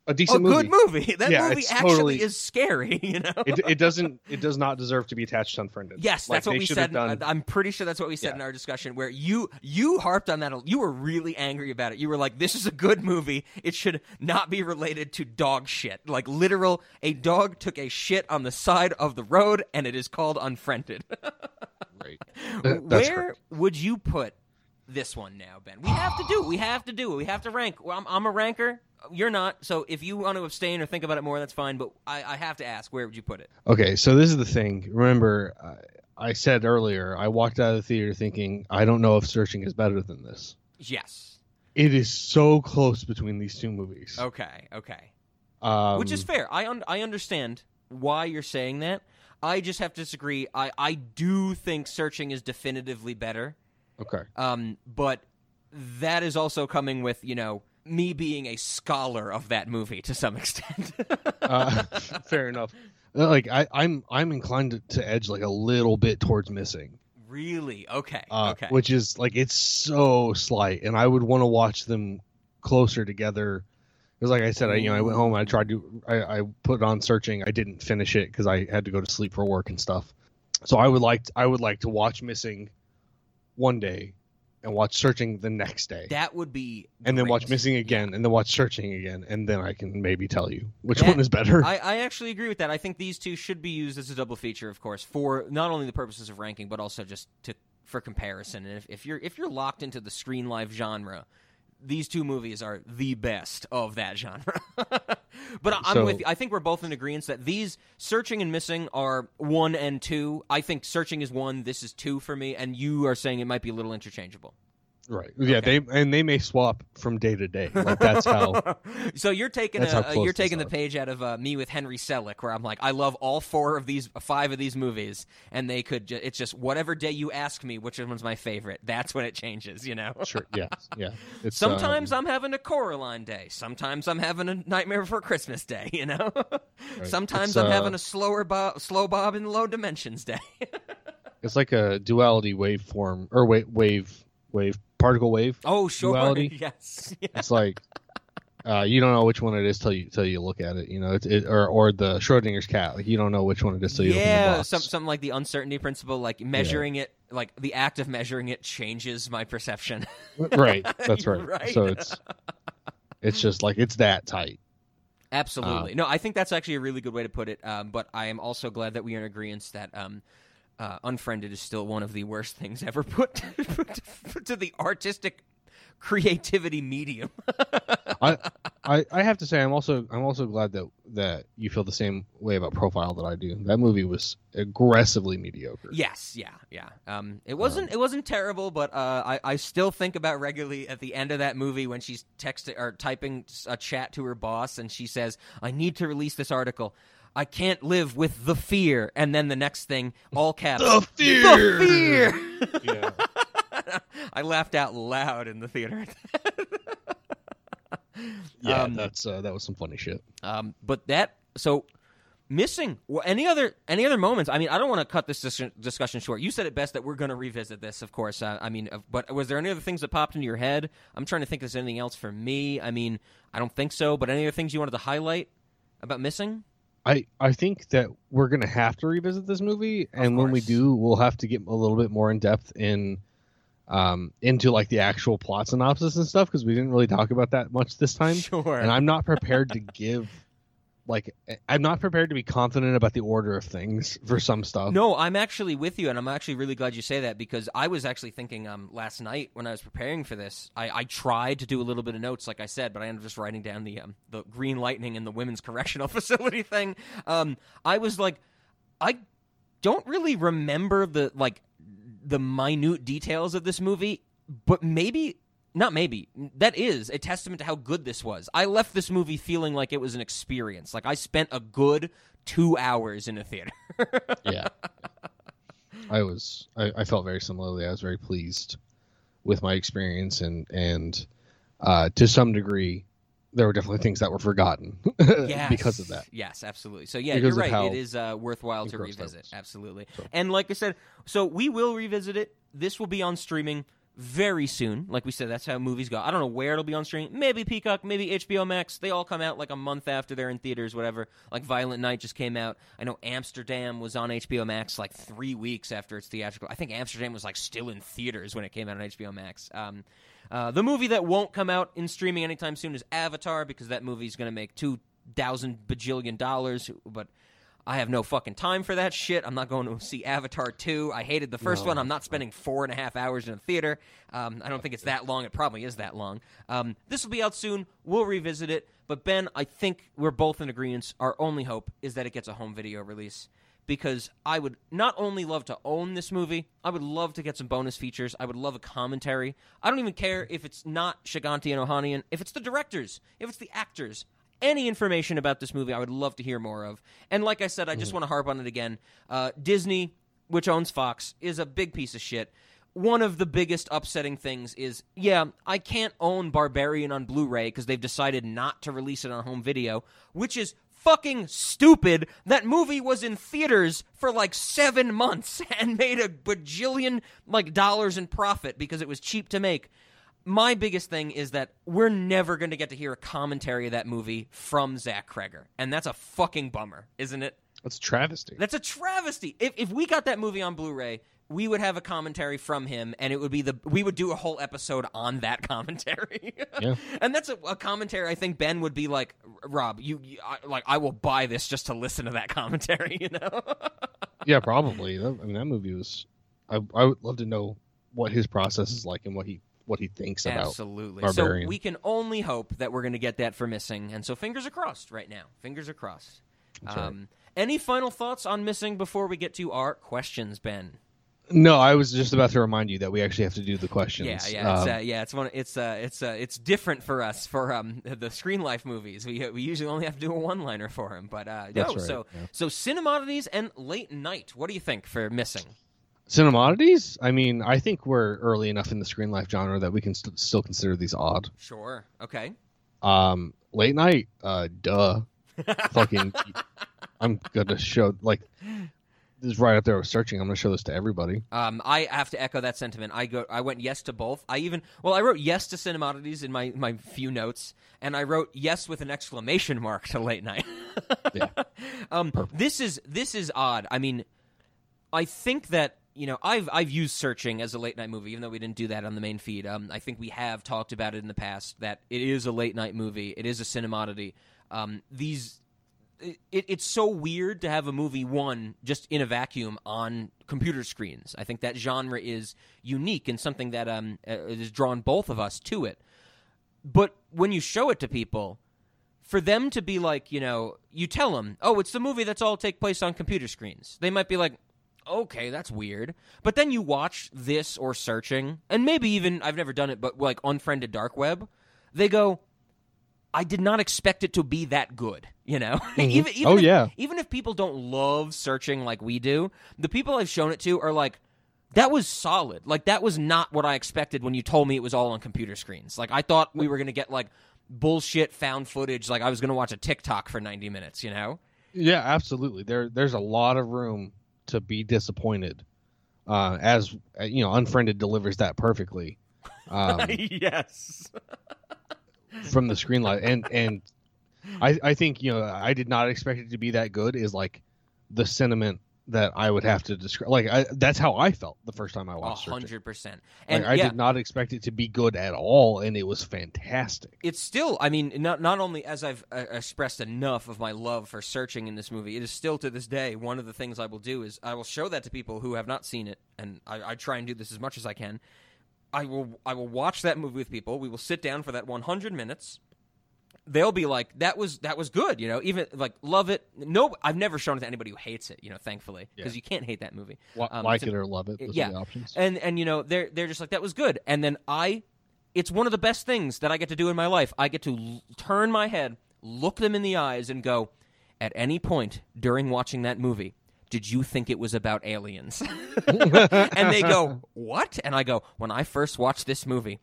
a decent, a decent good movie. movie. That Yeah, movie actually totally- is scary. You know. It, it doesn't. It does not deserve to be attached to unfriended. Yes, Like, that's what we said. Done, I- I'm pretty sure that's what we said Yeah. in our discussion. Where you you harped on that. You were really angry about it. You were like, "This is a good movie. It should not be related to dog shit. Like literal, a dog took a shit on the side of the road, and it is called unfriended." right. That- that's Where correct. would you put this one now, Ben? We have to do. We have to do it. We have to rank. I'm, I'm a ranker. You're not. So if you want to abstain or think about it more, that's fine. But I, I have to ask, where would you put it? Okay, so this is the thing. Remember, I, I said earlier, I walked out of the theater thinking, I don't know if Searching is better than this. Yes. It is so close between these two movies. Okay. Okay. Um, Which is fair. I un- I understand why you're saying that. I just have to disagree. I I do think Searching is definitively better. okay. Um, but that is also coming with you know me being a scholar of that movie to some extent. Uh, fair enough. Uh, Like I, I'm, I'm inclined to, to edge like a little bit towards missing, really? Okay. uh, okay. which is like it's so slight, and I would want to watch them closer together. Because, like I said, I you know I went home, and I tried to, I, I put on searching, I didn't finish it because I had to go to sleep for work and stuff. So I would like, I would like to watch missing one day, and watch searching the next day. that would be. and then watch missing again and then watch searching again and then i can maybe tell you which That- one is better I, I actually agree with that. I think these two should be used as a double feature, of course, for not only the purposes of ranking, but also just to for comparison. And if, if you're if you're locked into the screen life genre, these two movies are the best of that genre. but I'm So- with you. I think we're both in agreement that these searching and missing are one and two. I think searching is one. This is two for me, and you are saying it might be a little interchangeable. Right yeah they and they may swap from day to day like that's how so you're taking a, uh, you're taking the are. page out of uh, me with Henry Selick, where I'm like, I love all four of these, five of these movies, and they could. Ju- it's just whatever day you ask me which one's my favorite. That's when it changes. You know. sure yes yeah it's Sometimes um, I'm having a Coraline day. Sometimes I'm having a Nightmare Before Christmas day. You know. Sometimes It's, I'm uh, having a slower bob, slow bob in low dimensions day. it's like a duality waveform or wave wave wave particle wave oh sure. Duality? Yes. Yeah. it's like uh, you don't know which one it is till you till you look at it you know it's it, or or the schrodinger's cat like you don't know which one it is till you yeah, some, something like the uncertainty principle, like measuring it, like the act of measuring it changes my perception. right that's right. right. so it's it's just like it's that tight Absolutely. Uh, no, I think that's actually a really good way to put it. Um, but I am also glad that we are in agreement that um, uh, Unfriended is still one of the worst things ever put, put to the artistic creativity medium. I, I I have to say I'm also I'm also glad that that you feel the same way about Profile that I do. That movie was aggressively mediocre. yes, yeah, yeah. Um, it wasn't it wasn't terrible, but uh, I I still think about regularly at the end of that movie when she's texting or typing a chat to her boss and she says, "I need to release this article." I can't live with the fear, and then the next thing, all caps, The fear! the fear. Yeah. I laughed out loud in the theater. Yeah, Um, that's uh, that was some funny shit. um, but that so missing well, any other any other moments. I mean, I don't want to cut this dis- discussion short. You said it best that we're going to revisit this, of course. Uh, I mean, uh, but was there any other things that popped into your head? I'm trying to think. If there's anything else for me? I mean, I don't think so. But any other things you wanted to highlight about missing? I I think that we're gonna have to revisit this movie, and when we do, we'll have to get a little bit more in depth in um into like the actual plot synopsis and stuff because we didn't really talk about that much this time. Sure. and I'm not prepared to give like I'm not prepared to be confident about the order of things for some stuff. No, I'm actually with you, and I'm actually really glad you say that because I was actually thinking um, last night when I was preparing for this. I, I tried to do a little bit of notes, like I said, but I ended up just writing down the um, the Green Lightning and the Women's Correctional Facility thing. Um, I was like, I don't really remember the like the minute details of this movie, but maybe not maybe that is a testament to how good this was. I left this movie feeling like it was an experience. Like I spent a good two hours in a theater. yeah. I was I, I felt very similarly. I was very pleased with my experience and and uh, to some degree there were definitely things that were forgotten yes. because of that. Yes, absolutely. So yeah, Because you're right. It is uh, worthwhile to revisit. Absolutely. So. And like I said, so we will revisit it. This will be on streaming very soon. Like we said, that's how movies go. I don't know where it'll be on stream. Maybe Peacock, maybe HBO Max. They all come out like a month after they're in theaters, whatever. Like Violent Night just came out. I know Amsterdam was on HBO Max like three weeks after its theatrical. I think Amsterdam was like still in theaters when it came out on HBO Max. Um, uh, the movie that won't come out in streaming anytime soon is Avatar because that movie is going to make two thousand bajillion dollars. But I have no fucking time for that shit. I'm not going to see Avatar 2. I hated the first No. one. I'm not spending four and a half hours in a theater. Um, I don't think it's that long. It probably is that long. Um, this will be out soon. We'll revisit it. But Ben, I think we're both in agreement. Our only hope is that it gets a home video release because I would not only love to own this movie, I would love to get some bonus features. I would love a commentary. I don't even care if it's not Chaganty and Ohanian, if it's the directors, if it's the actors. Any information about this movie, I would love to hear more of. And like I said, I just want to harp on it again. Uh, Disney, which owns Fox, is a big piece of shit. One of the biggest upsetting things is, yeah, I can't own Barbarian on Blu-ray because they've decided not to release it on home video, which is fucking stupid. That movie was in theaters for like seven months and made a bajillion like dollars in profit because it was cheap to make. My biggest thing is that we're never going to get to hear a commentary of that movie from Zach Cregger, and that's a fucking bummer, isn't it? That's a travesty. That's a travesty. If if we got that movie on Blu-ray, we would have a commentary from him, and it would be the we would do a whole episode on that commentary. Yeah. and that's a, a commentary. I think Ben would be like, Rob, you, you I, like I will buy this just to listen to that commentary. You know. yeah, probably. I mean, that movie was. I I would love to know what his process is like and what he what he thinks about. Absolutely. So we can only hope that we're going to get that for missing, and so fingers are crossed right now. Fingers are crossed. That's right. Um, any final thoughts on missing before we get to our questions, Ben? No, I was just about to remind you that we actually have to do the questions. Yeah, yeah, it's, Um, uh, yeah. It's one. It's uh, it's uh, it's different for us for um the Screen Life movies. We we usually only have to do a one liner for him, but uh, no. right, So yeah. so cinemodities and late night. What do you think for missing? Cinemodities. I mean, I think we're early enough in the screen life genre that we can st- still consider these odd. Sure. Okay. Um, late night, uh, duh. Fucking, I'm gonna show like this is right up there with searching. I'm gonna show this to everybody. Um, I have to echo that sentiment. I go. I went yes to both. I even well, I wrote yes to cinemodities in my my few notes, and I wrote yes with an exclamation mark to late night. Yeah. um, this is this is odd. I mean, I think that you know I've I've used searching as a late night movie, even though we didn't do that on the main feed. Um, I think we have talked about it in the past that it is a late night movie. It is a cinemodity. Um, these it, it's so weird to have a movie one just in a vacuum on computer screens. I think that genre is unique and something that um uh, has drawn both of us to it. But when you show it to people, for them to be like, you know, you tell them, "Oh, it's the movie that's all take place on computer screens." They might be like, "Okay, that's weird." But then you watch this or searching, and maybe even I've never done it, but like unfriended dark web, they go, I did not expect it to be that good. You know, mm-hmm. even, even Oh, if, yeah. even if people don't love searching like we do, the people I've shown it to are like, that was solid. Like that was not what I expected when you told me it was all on computer screens. Like I thought we were gonna get like bullshit found footage. Like I was gonna watch a TikTok for ninety minutes. You know? Yeah, absolutely. There, there's a lot of room to be disappointed. Uh, as uh, you know, Unfriended delivers that perfectly um, yes. from the Screen Life, and and I, I think you know, I did not expect it to be that good. Is like the sentiment that I would have to describe. Like I, that's how I felt the first time I watched it. hundred percent. Like, And I yeah, did not expect it to be good at all, and it was fantastic. it's still i mean not not only as i've uh, expressed enough of my love for searching in this movie it is still to this day one of the things i will do is i will show that to people who have not seen it and i, I try and do this as much as i can i will i will watch that movie with people we will sit down for that 100 minutes they'll be like that was that was good you know even like love it no i've never shown it to anybody who hates it you know thankfully because Yeah. you can't hate that movie Um, like it or love it. Those yeah. are the options. and and you know they're they're just like that was good and then i it's one of the best things that i get to do in my life i get to l- turn my head look them in the eyes and go at any point during watching that movie did you think it was about aliens and they go what and i go when i first watched this movie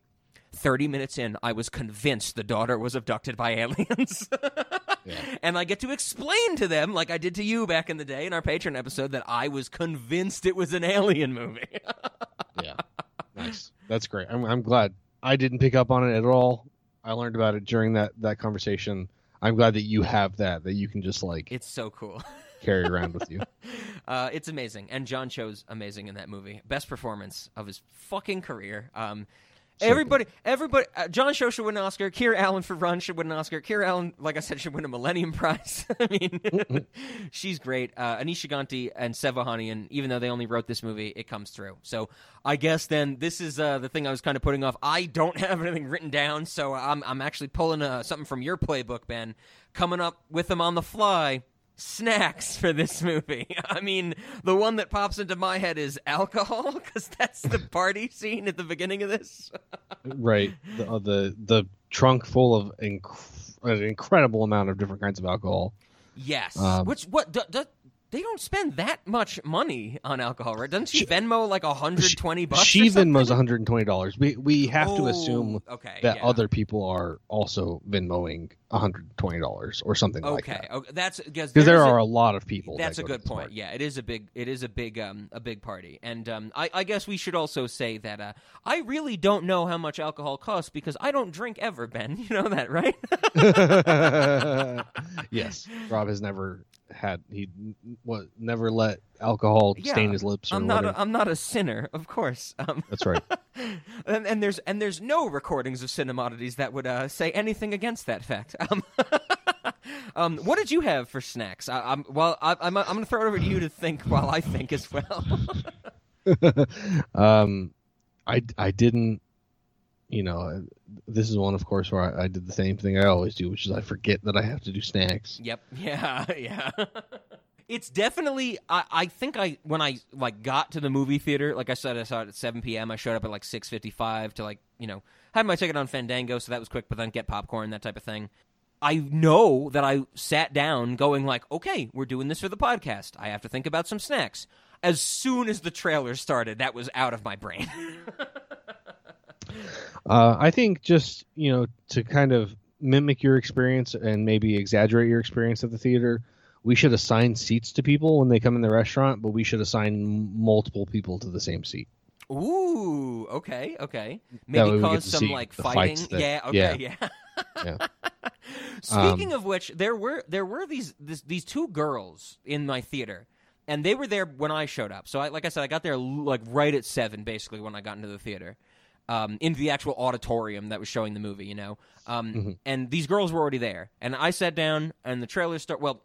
30 minutes in i was convinced the daughter was abducted by aliens and I get to explain to them, like I did to you back in the day in our Patreon episode, that I was convinced it was an alien movie. yeah, nice. That's great. I'm I'm glad I didn't pick up on it at all. I learned about it during that that conversation. I'm glad that you have that that you can just like it's so cool. carry around with you. Uh, it's amazing, and John Cho's amazing in that movie. Best performance of his fucking career. Um, Everybody, everybody. Uh, John Cho should win an Oscar. Kiera Allen for Run should win an Oscar. Kiera Allen, like I said, should win a Millennium Prize. I mean, she's great. Uh, Aneesh Chaganty and Sev Ohanian, even though they only wrote this movie, it comes through. So I guess then this is uh, the thing I was kind of putting off. I don't have anything written down, so I'm I'm actually pulling uh, something from your playbook, Ben, coming up with them on the fly snacks for this movie. I mean, the one that pops into my head is alcohol because that's the party scene at the beginning of this. right. The, uh, the the trunk full of inc- an incredible amount of different kinds of alcohol. Yes. Um, Which what they don't spend that much money on alcohol, right? Doesn't she, Venmo like 120 bucks? She or something? Venmos 120 dollars. We we have to Oh, assume okay, that yeah. other people are also Venmoing 120 dollars or something like Okay, that. okay, that's because there are a lot of people. That's that a good point. party. Yeah, it is a big, it is a big, um, a big party, and um, I, I guess we should also say that uh, I really don't know how much alcohol costs because I don't drink ever, Ben. You know that, right? yes, Rob has never had he what never let alcohol stain his lips or I'm not, whatever. a, I'm not a sinner, of course. Um, That's right. and, and there's and there's no recordings of cinemodities that would uh, say anything against that fact. Um, um, what did you have for snacks? I, I'm well. I, I'm I'm going to throw it over to you to think while I think as well. um, I I didn't. You know, this is one, of course, where I, I did the same thing I always do, which is I forget that I have to do snacks. Yep. Yeah. Yeah. It's definitely. I, I think I when I like got to the movie theater, like I said, I saw it at 7 p.m. I showed up at like 6:55 to like you know had my ticket on Fandango, so that was quick. But then get popcorn, that type of thing. I know that I sat down going like, okay, we're doing this for the podcast. I have to think about some snacks. As soon as the trailer started, that was out of my brain. Uh, I think just you know to kind of mimic your experience and maybe exaggerate your experience at the theater, we should assign seats to people when they come in the restaurant, but we should assign multiple people to the same seat. Ooh, okay, okay. Maybe cause some like fighting. that- yeah, okay, yeah. Yeah. Speaking Um, of which, there were there were these this, these two girls in my theater, and they were there when I showed up. So, I, like I said, I got there like right at seven, basically when I got into the theater, um, into the actual auditorium that was showing the movie. You know, um, Mm-hmm. and these girls were already there, and I sat down, and the trailer start. Well,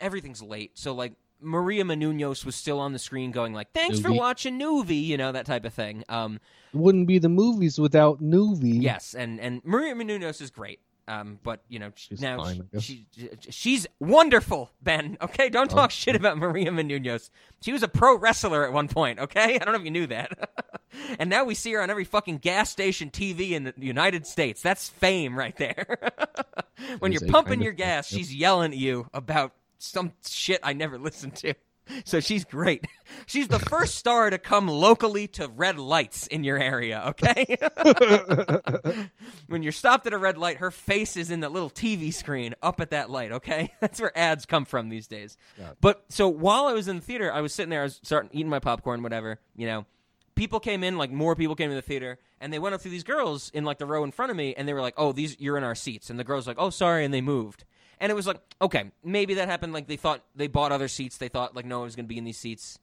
everything's late, so like. Maria Menounos was still on the screen going like, "Thanks for watching Noovie," you know that type of thing. Um, wouldn't be the movies without Noovie. Yes, and and Maria Menounos is great. Um, but you know She's now fine, she, she she's wonderful. Ben, okay, don't Oh. talk shit about Maria Menounos. She was a pro wrestler at one point. Okay, I don't know if you knew that. and now we see her on every fucking gas station TV in the United States. That's fame right there. when you're pumping kind of your gas, yep. she's yelling at you about some shit I never listened to. So she's great. She's the first star to come locally to red lights in your area, okay? when you're stopped at a red light, her face is in that little TV screen up at that light, okay? That's where ads come from these days. But so while I was in the theater, I was sitting there, I was starting eating my popcorn, whatever, you know. People came in, like more people came to the theater, and they went up to these girls in like the row in front of me, and they were like, "Oh, these you're in our seats," and the girls were like, "Oh, sorry," and they moved, and it was like, okay, maybe that happened. Like they thought they bought other seats, they thought like no one was going to be in these seats,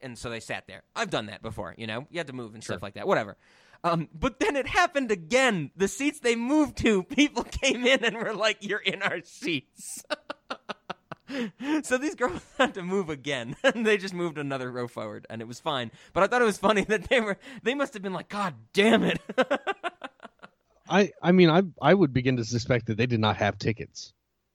and so they sat there. I've done that before, you know. You had to move and stuff like that, whatever. Um, but then it happened again. The seats they moved to, people came in and were like, "You're in our seats." so these girls had to move again, and they just moved another row forward, and it was fine. But I thought it was funny that they were they must have been like, "God damn it!" I I mean I I would begin to suspect that they did not have tickets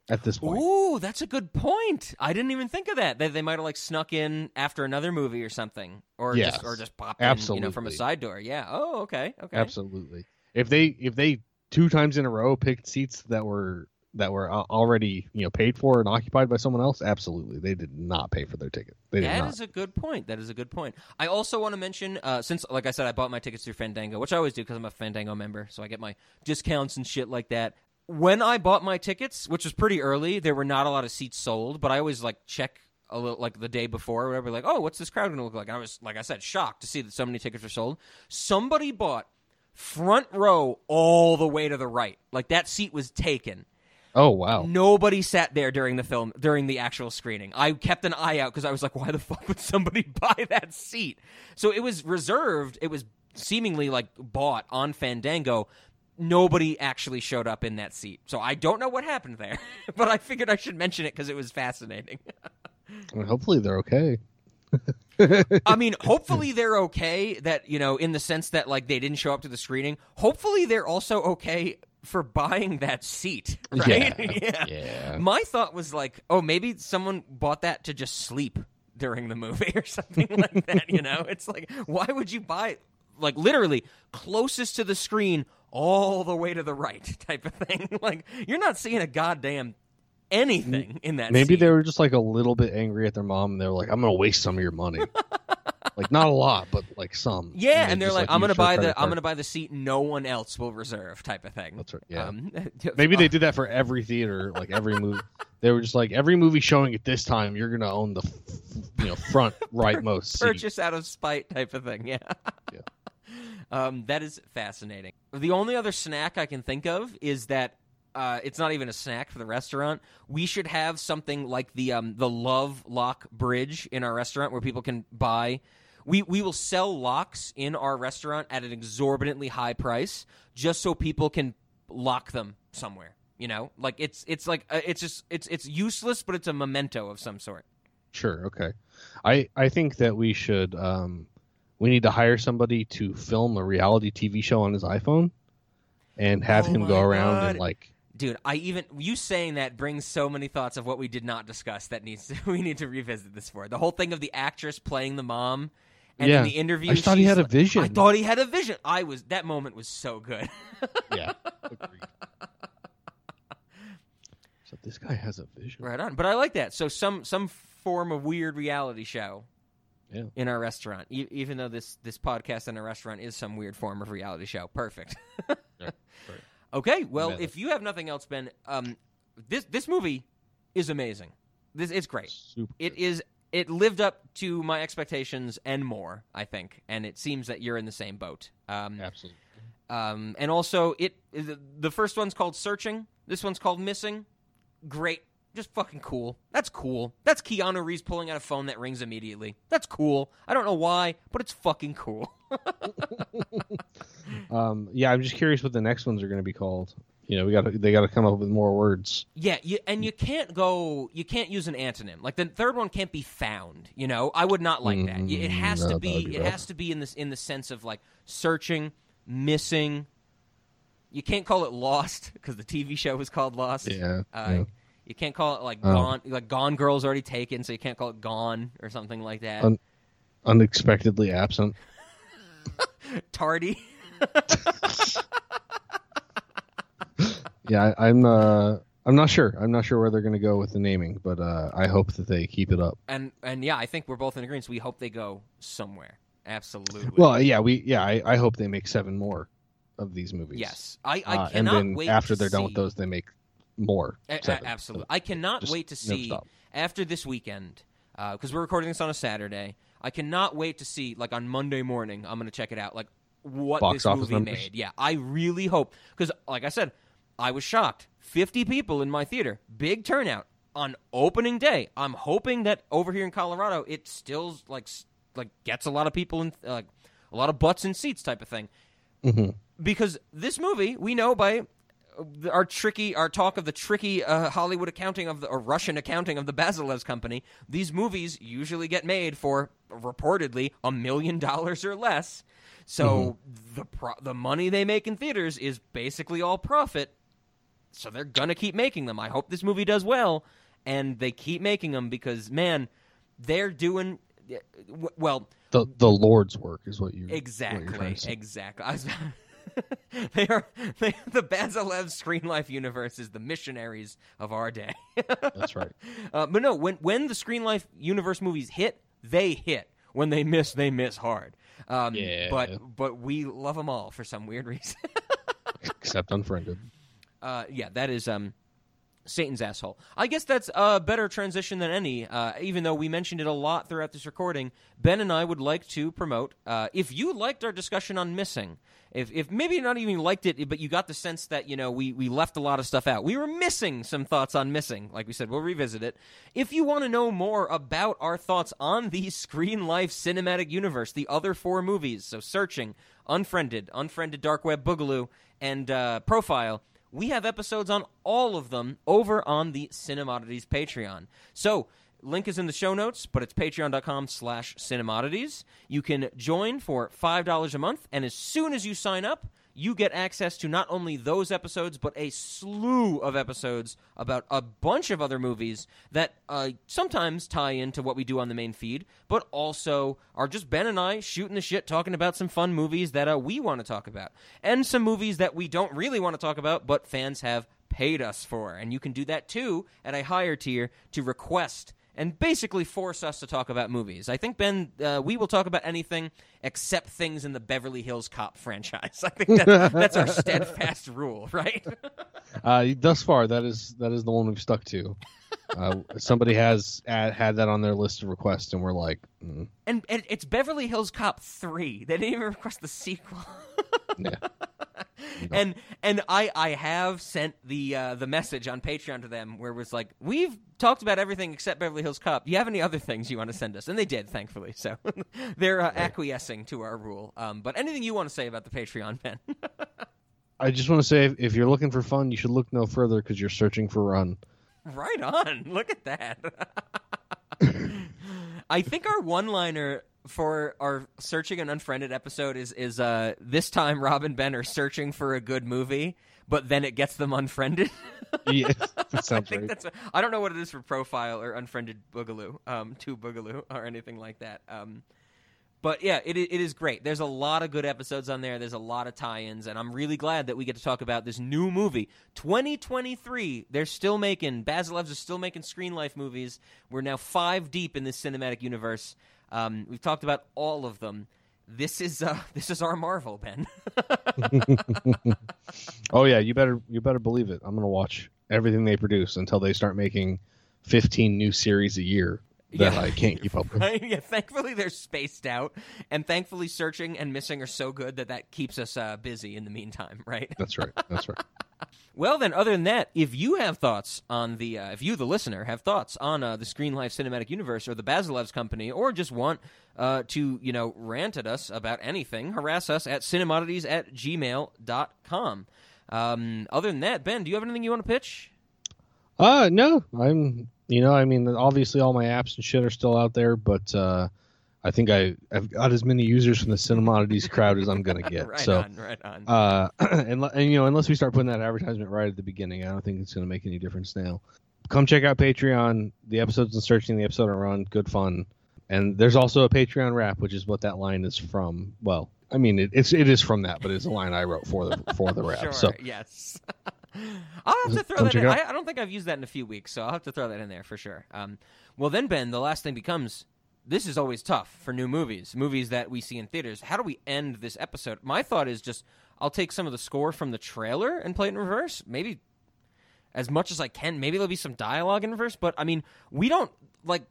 at this point. Ooh, that's a good point. I didn't even think of that. They, they might have like snuck in after another movie or something, or Yes. just or just popped in, you know, from a side door. Yeah. Oh, okay, okay. Absolutely. If they if they two times in a row picked seats that were that were already you know paid for and occupied by someone else, absolutely they did not pay for their ticket. They did That not. is a good point. That is a good point. I also want to mention, uh, since, like I said, I bought my tickets through Fandango, which I always do because I'm a Fandango member, so I get my discounts and shit like that. When I bought my tickets, which was pretty early, there were not a lot of seats sold, but I always like check a little like the day before or whatever, like, oh, what's this crowd going to look like? And I was, like I said, shocked to see that so many tickets were sold. Somebody bought front row all the way to the right, like that seat was taken. oh wow. Nobody sat there during the film, during the actual screening. I kept an eye out because I was like, why the fuck would somebody buy that seat? So it was reserved. It was seemingly like bought on Fandango. Nobody actually showed up in that seat, so I don't know what happened there. but I figured I should mention it because it was fascinating. Mean, hopefully they're okay. I mean, hopefully they're okay. That you know, in the sense that like they didn't show up to the screening. Hopefully they're also okay for buying that seat. Right? Yeah. Yeah. My thought was like, oh, maybe someone bought that to just sleep during the movie or something like that. You know, it's like, why would you buy like literally closest to the screen, all the way to the right, type of thing? Like, you're not seeing a goddamn anything in that. Maybe seat. they were just like a little bit angry at their mom and they were like, I'm gonna waste some of your money. like not a lot, but like some. Yeah, they and they're just, like, "I'm gonna buy credit the I'm gonna buy the seat no one else will reserve," type of thing. That's right, yeah. Um, Maybe they did that for every theater, like every movie. They were just like every movie showing at this time, you're gonna own the, f- you know, front rightmost seat. purchase out of spite type of thing. Yeah. Yeah. Um, that is fascinating. The only other snack I can think of is that uh, it's not even a snack for the restaurant. We should have something like the um, the Love Lock Bridge in our restaurant where people can buy. We we will sell locks in our restaurant at an exorbitantly high price just so people can lock them somewhere. You know, like it's it's like uh, it's just it's it's useless, but it's a memento of some sort. Sure, okay. I I think that we should um we need to hire somebody to film a reality TV show on his iPhone and have Oh him go around God. and like Dude, I even you saying that brings so many thoughts of what we did not discuss that needs to, we need to revisit this for. The whole thing of the actress playing the mom and Yeah. in the interview I thought he she's had a vision. I thought he had a vision. I was that moment was so good. yeah. agreed. so this guy has a vision. right on. But I like that. So some some form of weird reality show Yeah. in our restaurant. E- even though this this podcast in a restaurant is some weird form of reality show. Perfect. Okay, well, Amazing. if you have nothing else, Ben, um, this this movie is amazing. This it's great. Super. It is. It lived up to my expectations and more, I think, and it seems that you're in the same boat. Um, Absolutely. um, and also, it the first one's called Searching. This one's called Missing. Great, just fucking cool. That's cool. That's Keanu Reeves pulling out a phone that rings immediately. That's cool. I don't know why, but it's fucking cool. Um, yeah, I'm just curious what the next ones are going to be called. You know, we got they got to come up with more words. Yeah, you, and you can't go. You can't use an antonym. Like the third one can't be found. You know, I would not like that. It has Mm, no, to be. be it rough. has to be in this in the sense of like searching, missing. You can't call it lost because the TV show was called Lost. Yeah, Uh, yeah. You can't call it like Oh. gone. Like Gone Girl's already taken, so you can't call it Gone or something like that. Un- Unexpectedly absent. Tardy. Yeah, I, I'm. Uh, I'm not sure. I'm not sure where they're going to go with the naming, but uh, I hope that they keep it up. and and yeah, I think we're both in agreement. We hope they go somewhere. Absolutely. Well, yeah, we yeah, I, I hope they make seven more of these movies. yes, I, I Uh, cannot and then wait. after they're done with those, they make more. A- a- absolutely. I cannot Just wait to see after this weekend because we're recording this on a Saturday. I cannot wait to see like on Monday morning. I'm going to check it out. Like what Box this movie numbers? made. Yeah, I really hope because like I said, I was shocked. 50 people in my theater, big turnout on opening day. I'm hoping that over here in Colorado, it still like like gets a lot of people in like a lot of butts in seats type of thing because this movie we know by uh, our tricky our talk of the tricky uh, Hollywood accounting of the or Russian accounting of the Bazelevs company. These movies usually get made for reportedly a million dollars or less. So the pro- the money they make in theaters is basically all profit. So they're gonna keep making them. I hope this movie does well, and they keep making them because man, they're doing well. The the Lord's work is what you what you're Exactly. say. Exactly. I was, they are they, the Basilev Screen Life universe is the missionaries of our day. That's right. uh, but no, when when the Screen Life universe movies hit, they hit. When they miss, they miss hard. Um, Yeah. But but we love them all for some weird reason. Except unfriended. uh, yeah, that is um, Satan's asshole. I guess that's a better transition than any. Uh, even though we mentioned it a lot throughout this recording, Ben and I would like to promote. Uh, if you liked our discussion on missing, if if maybe not even liked it, but you got the sense that you know we we left a lot of stuff out. We were missing some thoughts on missing. Like we said, we'll revisit it. If you want to know more about our thoughts on the Screen Life cinematic universe, the other four movies, so searching, unfriended, unfriended, dark web, boogaloo, and uh, profile we have episodes on all of them over on the Cinemodities Patreon. So, link is in the show notes, but it's patreon.com slash cinemodities. You can join for $5 a month, and as soon as you sign up, you get access to not only those episodes, but a slew of episodes about a bunch of other movies that uh, sometimes tie into what we do on the main feed, but also are just Ben and I shooting the shit, talking about some fun movies that uh, we want to talk about, and some movies that we don't really want to talk about, but fans have paid us for. And you can do that too at a higher tier to request and basically force us to talk about movies. I think Ben, uh, we will talk about anything except things in the Beverly Hills Cop franchise. I think that, that's our steadfast rule, right? uh, thus far, that is that is the one we've stuck to. Uh, somebody has ad, had that on their list of requests, and we're like, mm. and, and it's Beverly Hills Cop three. They didn't even request the sequel. yeah. And and I I have sent the uh, the message on Patreon to them where it was like we've talked about everything except Beverly Hills Cop. Do you have any other things you want to send us? And they did, thankfully. So they're uh, acquiescing to our rule. Um, but anything you want to say about the Patreon, Ben? I just want to say, if, if you're looking for fun, you should look no further because you're searching for Run. Right on. Look at that. I think our one-liner for our searching an unfriended episode is is uh this time Rob and Ben are searching for a good movie, but then it gets them unfriended. that I think that's. A, I don't know what it is for profile or unfriended boogaloo, um, to boogaloo or anything like that. Um, but yeah, it it is great. There's a lot of good episodes on there. There's a lot of tie-ins, and I'm really glad that we get to talk about this new movie, 2023. They're still making Bazelevs are still making Screen Life movies. We're now five deep in this cinematic universe. Um, we've talked about all of them. This is uh, this is our Marvel, Ben. Oh yeah, you better you better believe it. I'm gonna watch everything they produce until they start making 15 new series a year that Yeah. I can't keep up with. Right? Yeah, thankfully they're spaced out, and thankfully searching and missing are so good that that keeps us uh, busy in the meantime, right? That's right. That's right. Well, then, other than that, if you have thoughts on the, uh, if you, the listener, have thoughts on uh, the Screen Life Cinematic Universe or the Bazelevs Company, or just want uh, to, you know, rant at us about anything, harass us at cinemodities at gmail.com. Um, other than that, Ben, do you have anything you want to pitch? Uh no, I'm you know, I mean obviously all my apps and shit are still out there, but uh I think I I've got as many users from the Cinemodities crowd as I'm gonna get. right so on, right on. uh and, and you know, unless we start putting that advertisement right at the beginning, I don't think it's gonna make any difference now. Come check out Patreon. The episodes in searching, the episode on run, good fun. And there's also a Patreon rap, which is what that line is from. Well, I mean, it, it's it is from that, but it's a line I wrote for the for the rap. Sure, So yes. I'll have to throw Come that in. I, I don't think I've used that in a few weeks, so I'll have to throw that in there for sure. Um, well, then, Ben, the last thing becomes this is always tough for new movies, movies that we see in theaters. How do we end this episode? My thought is just I'll take some of the score from the trailer and play it in reverse. Maybe as much as I can. Maybe there'll be some dialogue in reverse, but I mean, we don't like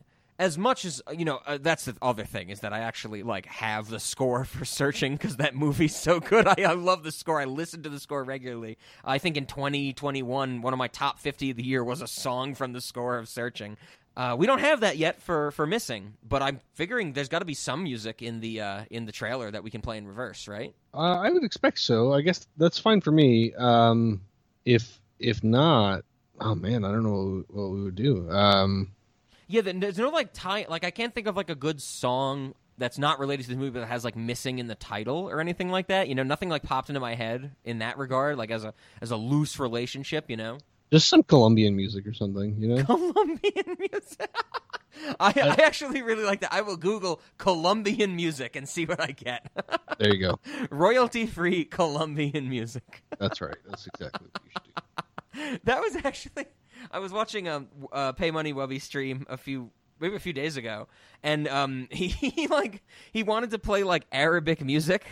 as much as you know. Uh, that's the other thing is that I actually like have the score for searching because that movie's so good. I, I love the score. I listen to the score regularly. I think in 2021, one of my top 50 of the year was a song from the score of Searching. Uh, we don't have that yet for, for missing, but I'm figuring there's got to be some music in the uh, in the trailer that we can play in reverse, right? Uh, I would expect so. I guess that's fine for me. Um, if if not, oh man, I don't know what we would do. Um, Yeah, there's no like tie. Like I can't think of like a good song that's not related to the movie that has like missing in the title or anything like that. You know, nothing like popped into my head in that regard. Like as a as a loose relationship, you know, just some Colombian music or something, you know. Colombian music. I, I actually really like that. I will Google Colombian music and see what I get. there you go. Royalty free Colombian music. That's right. That's exactly what you should do. that was actually I was watching a, uh, PayMoneyWubby stream a few maybe a few days ago, and um he, he like he wanted to play like Arabic music.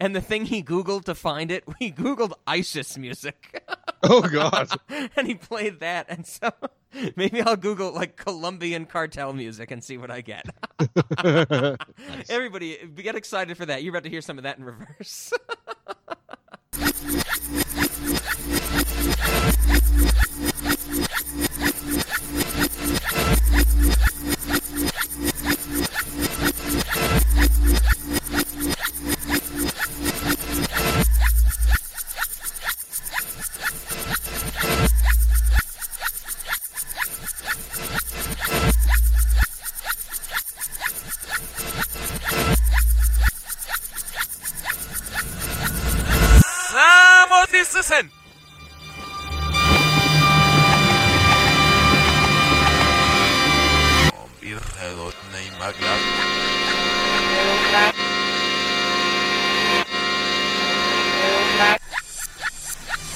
and the thing he Googled to find it, he Googled ISIS music. Oh God. and he played that, and so maybe I'll Google like Colombian cartel music and see what I get. Everybody, get excited for that. You're about to hear some of that in reverse.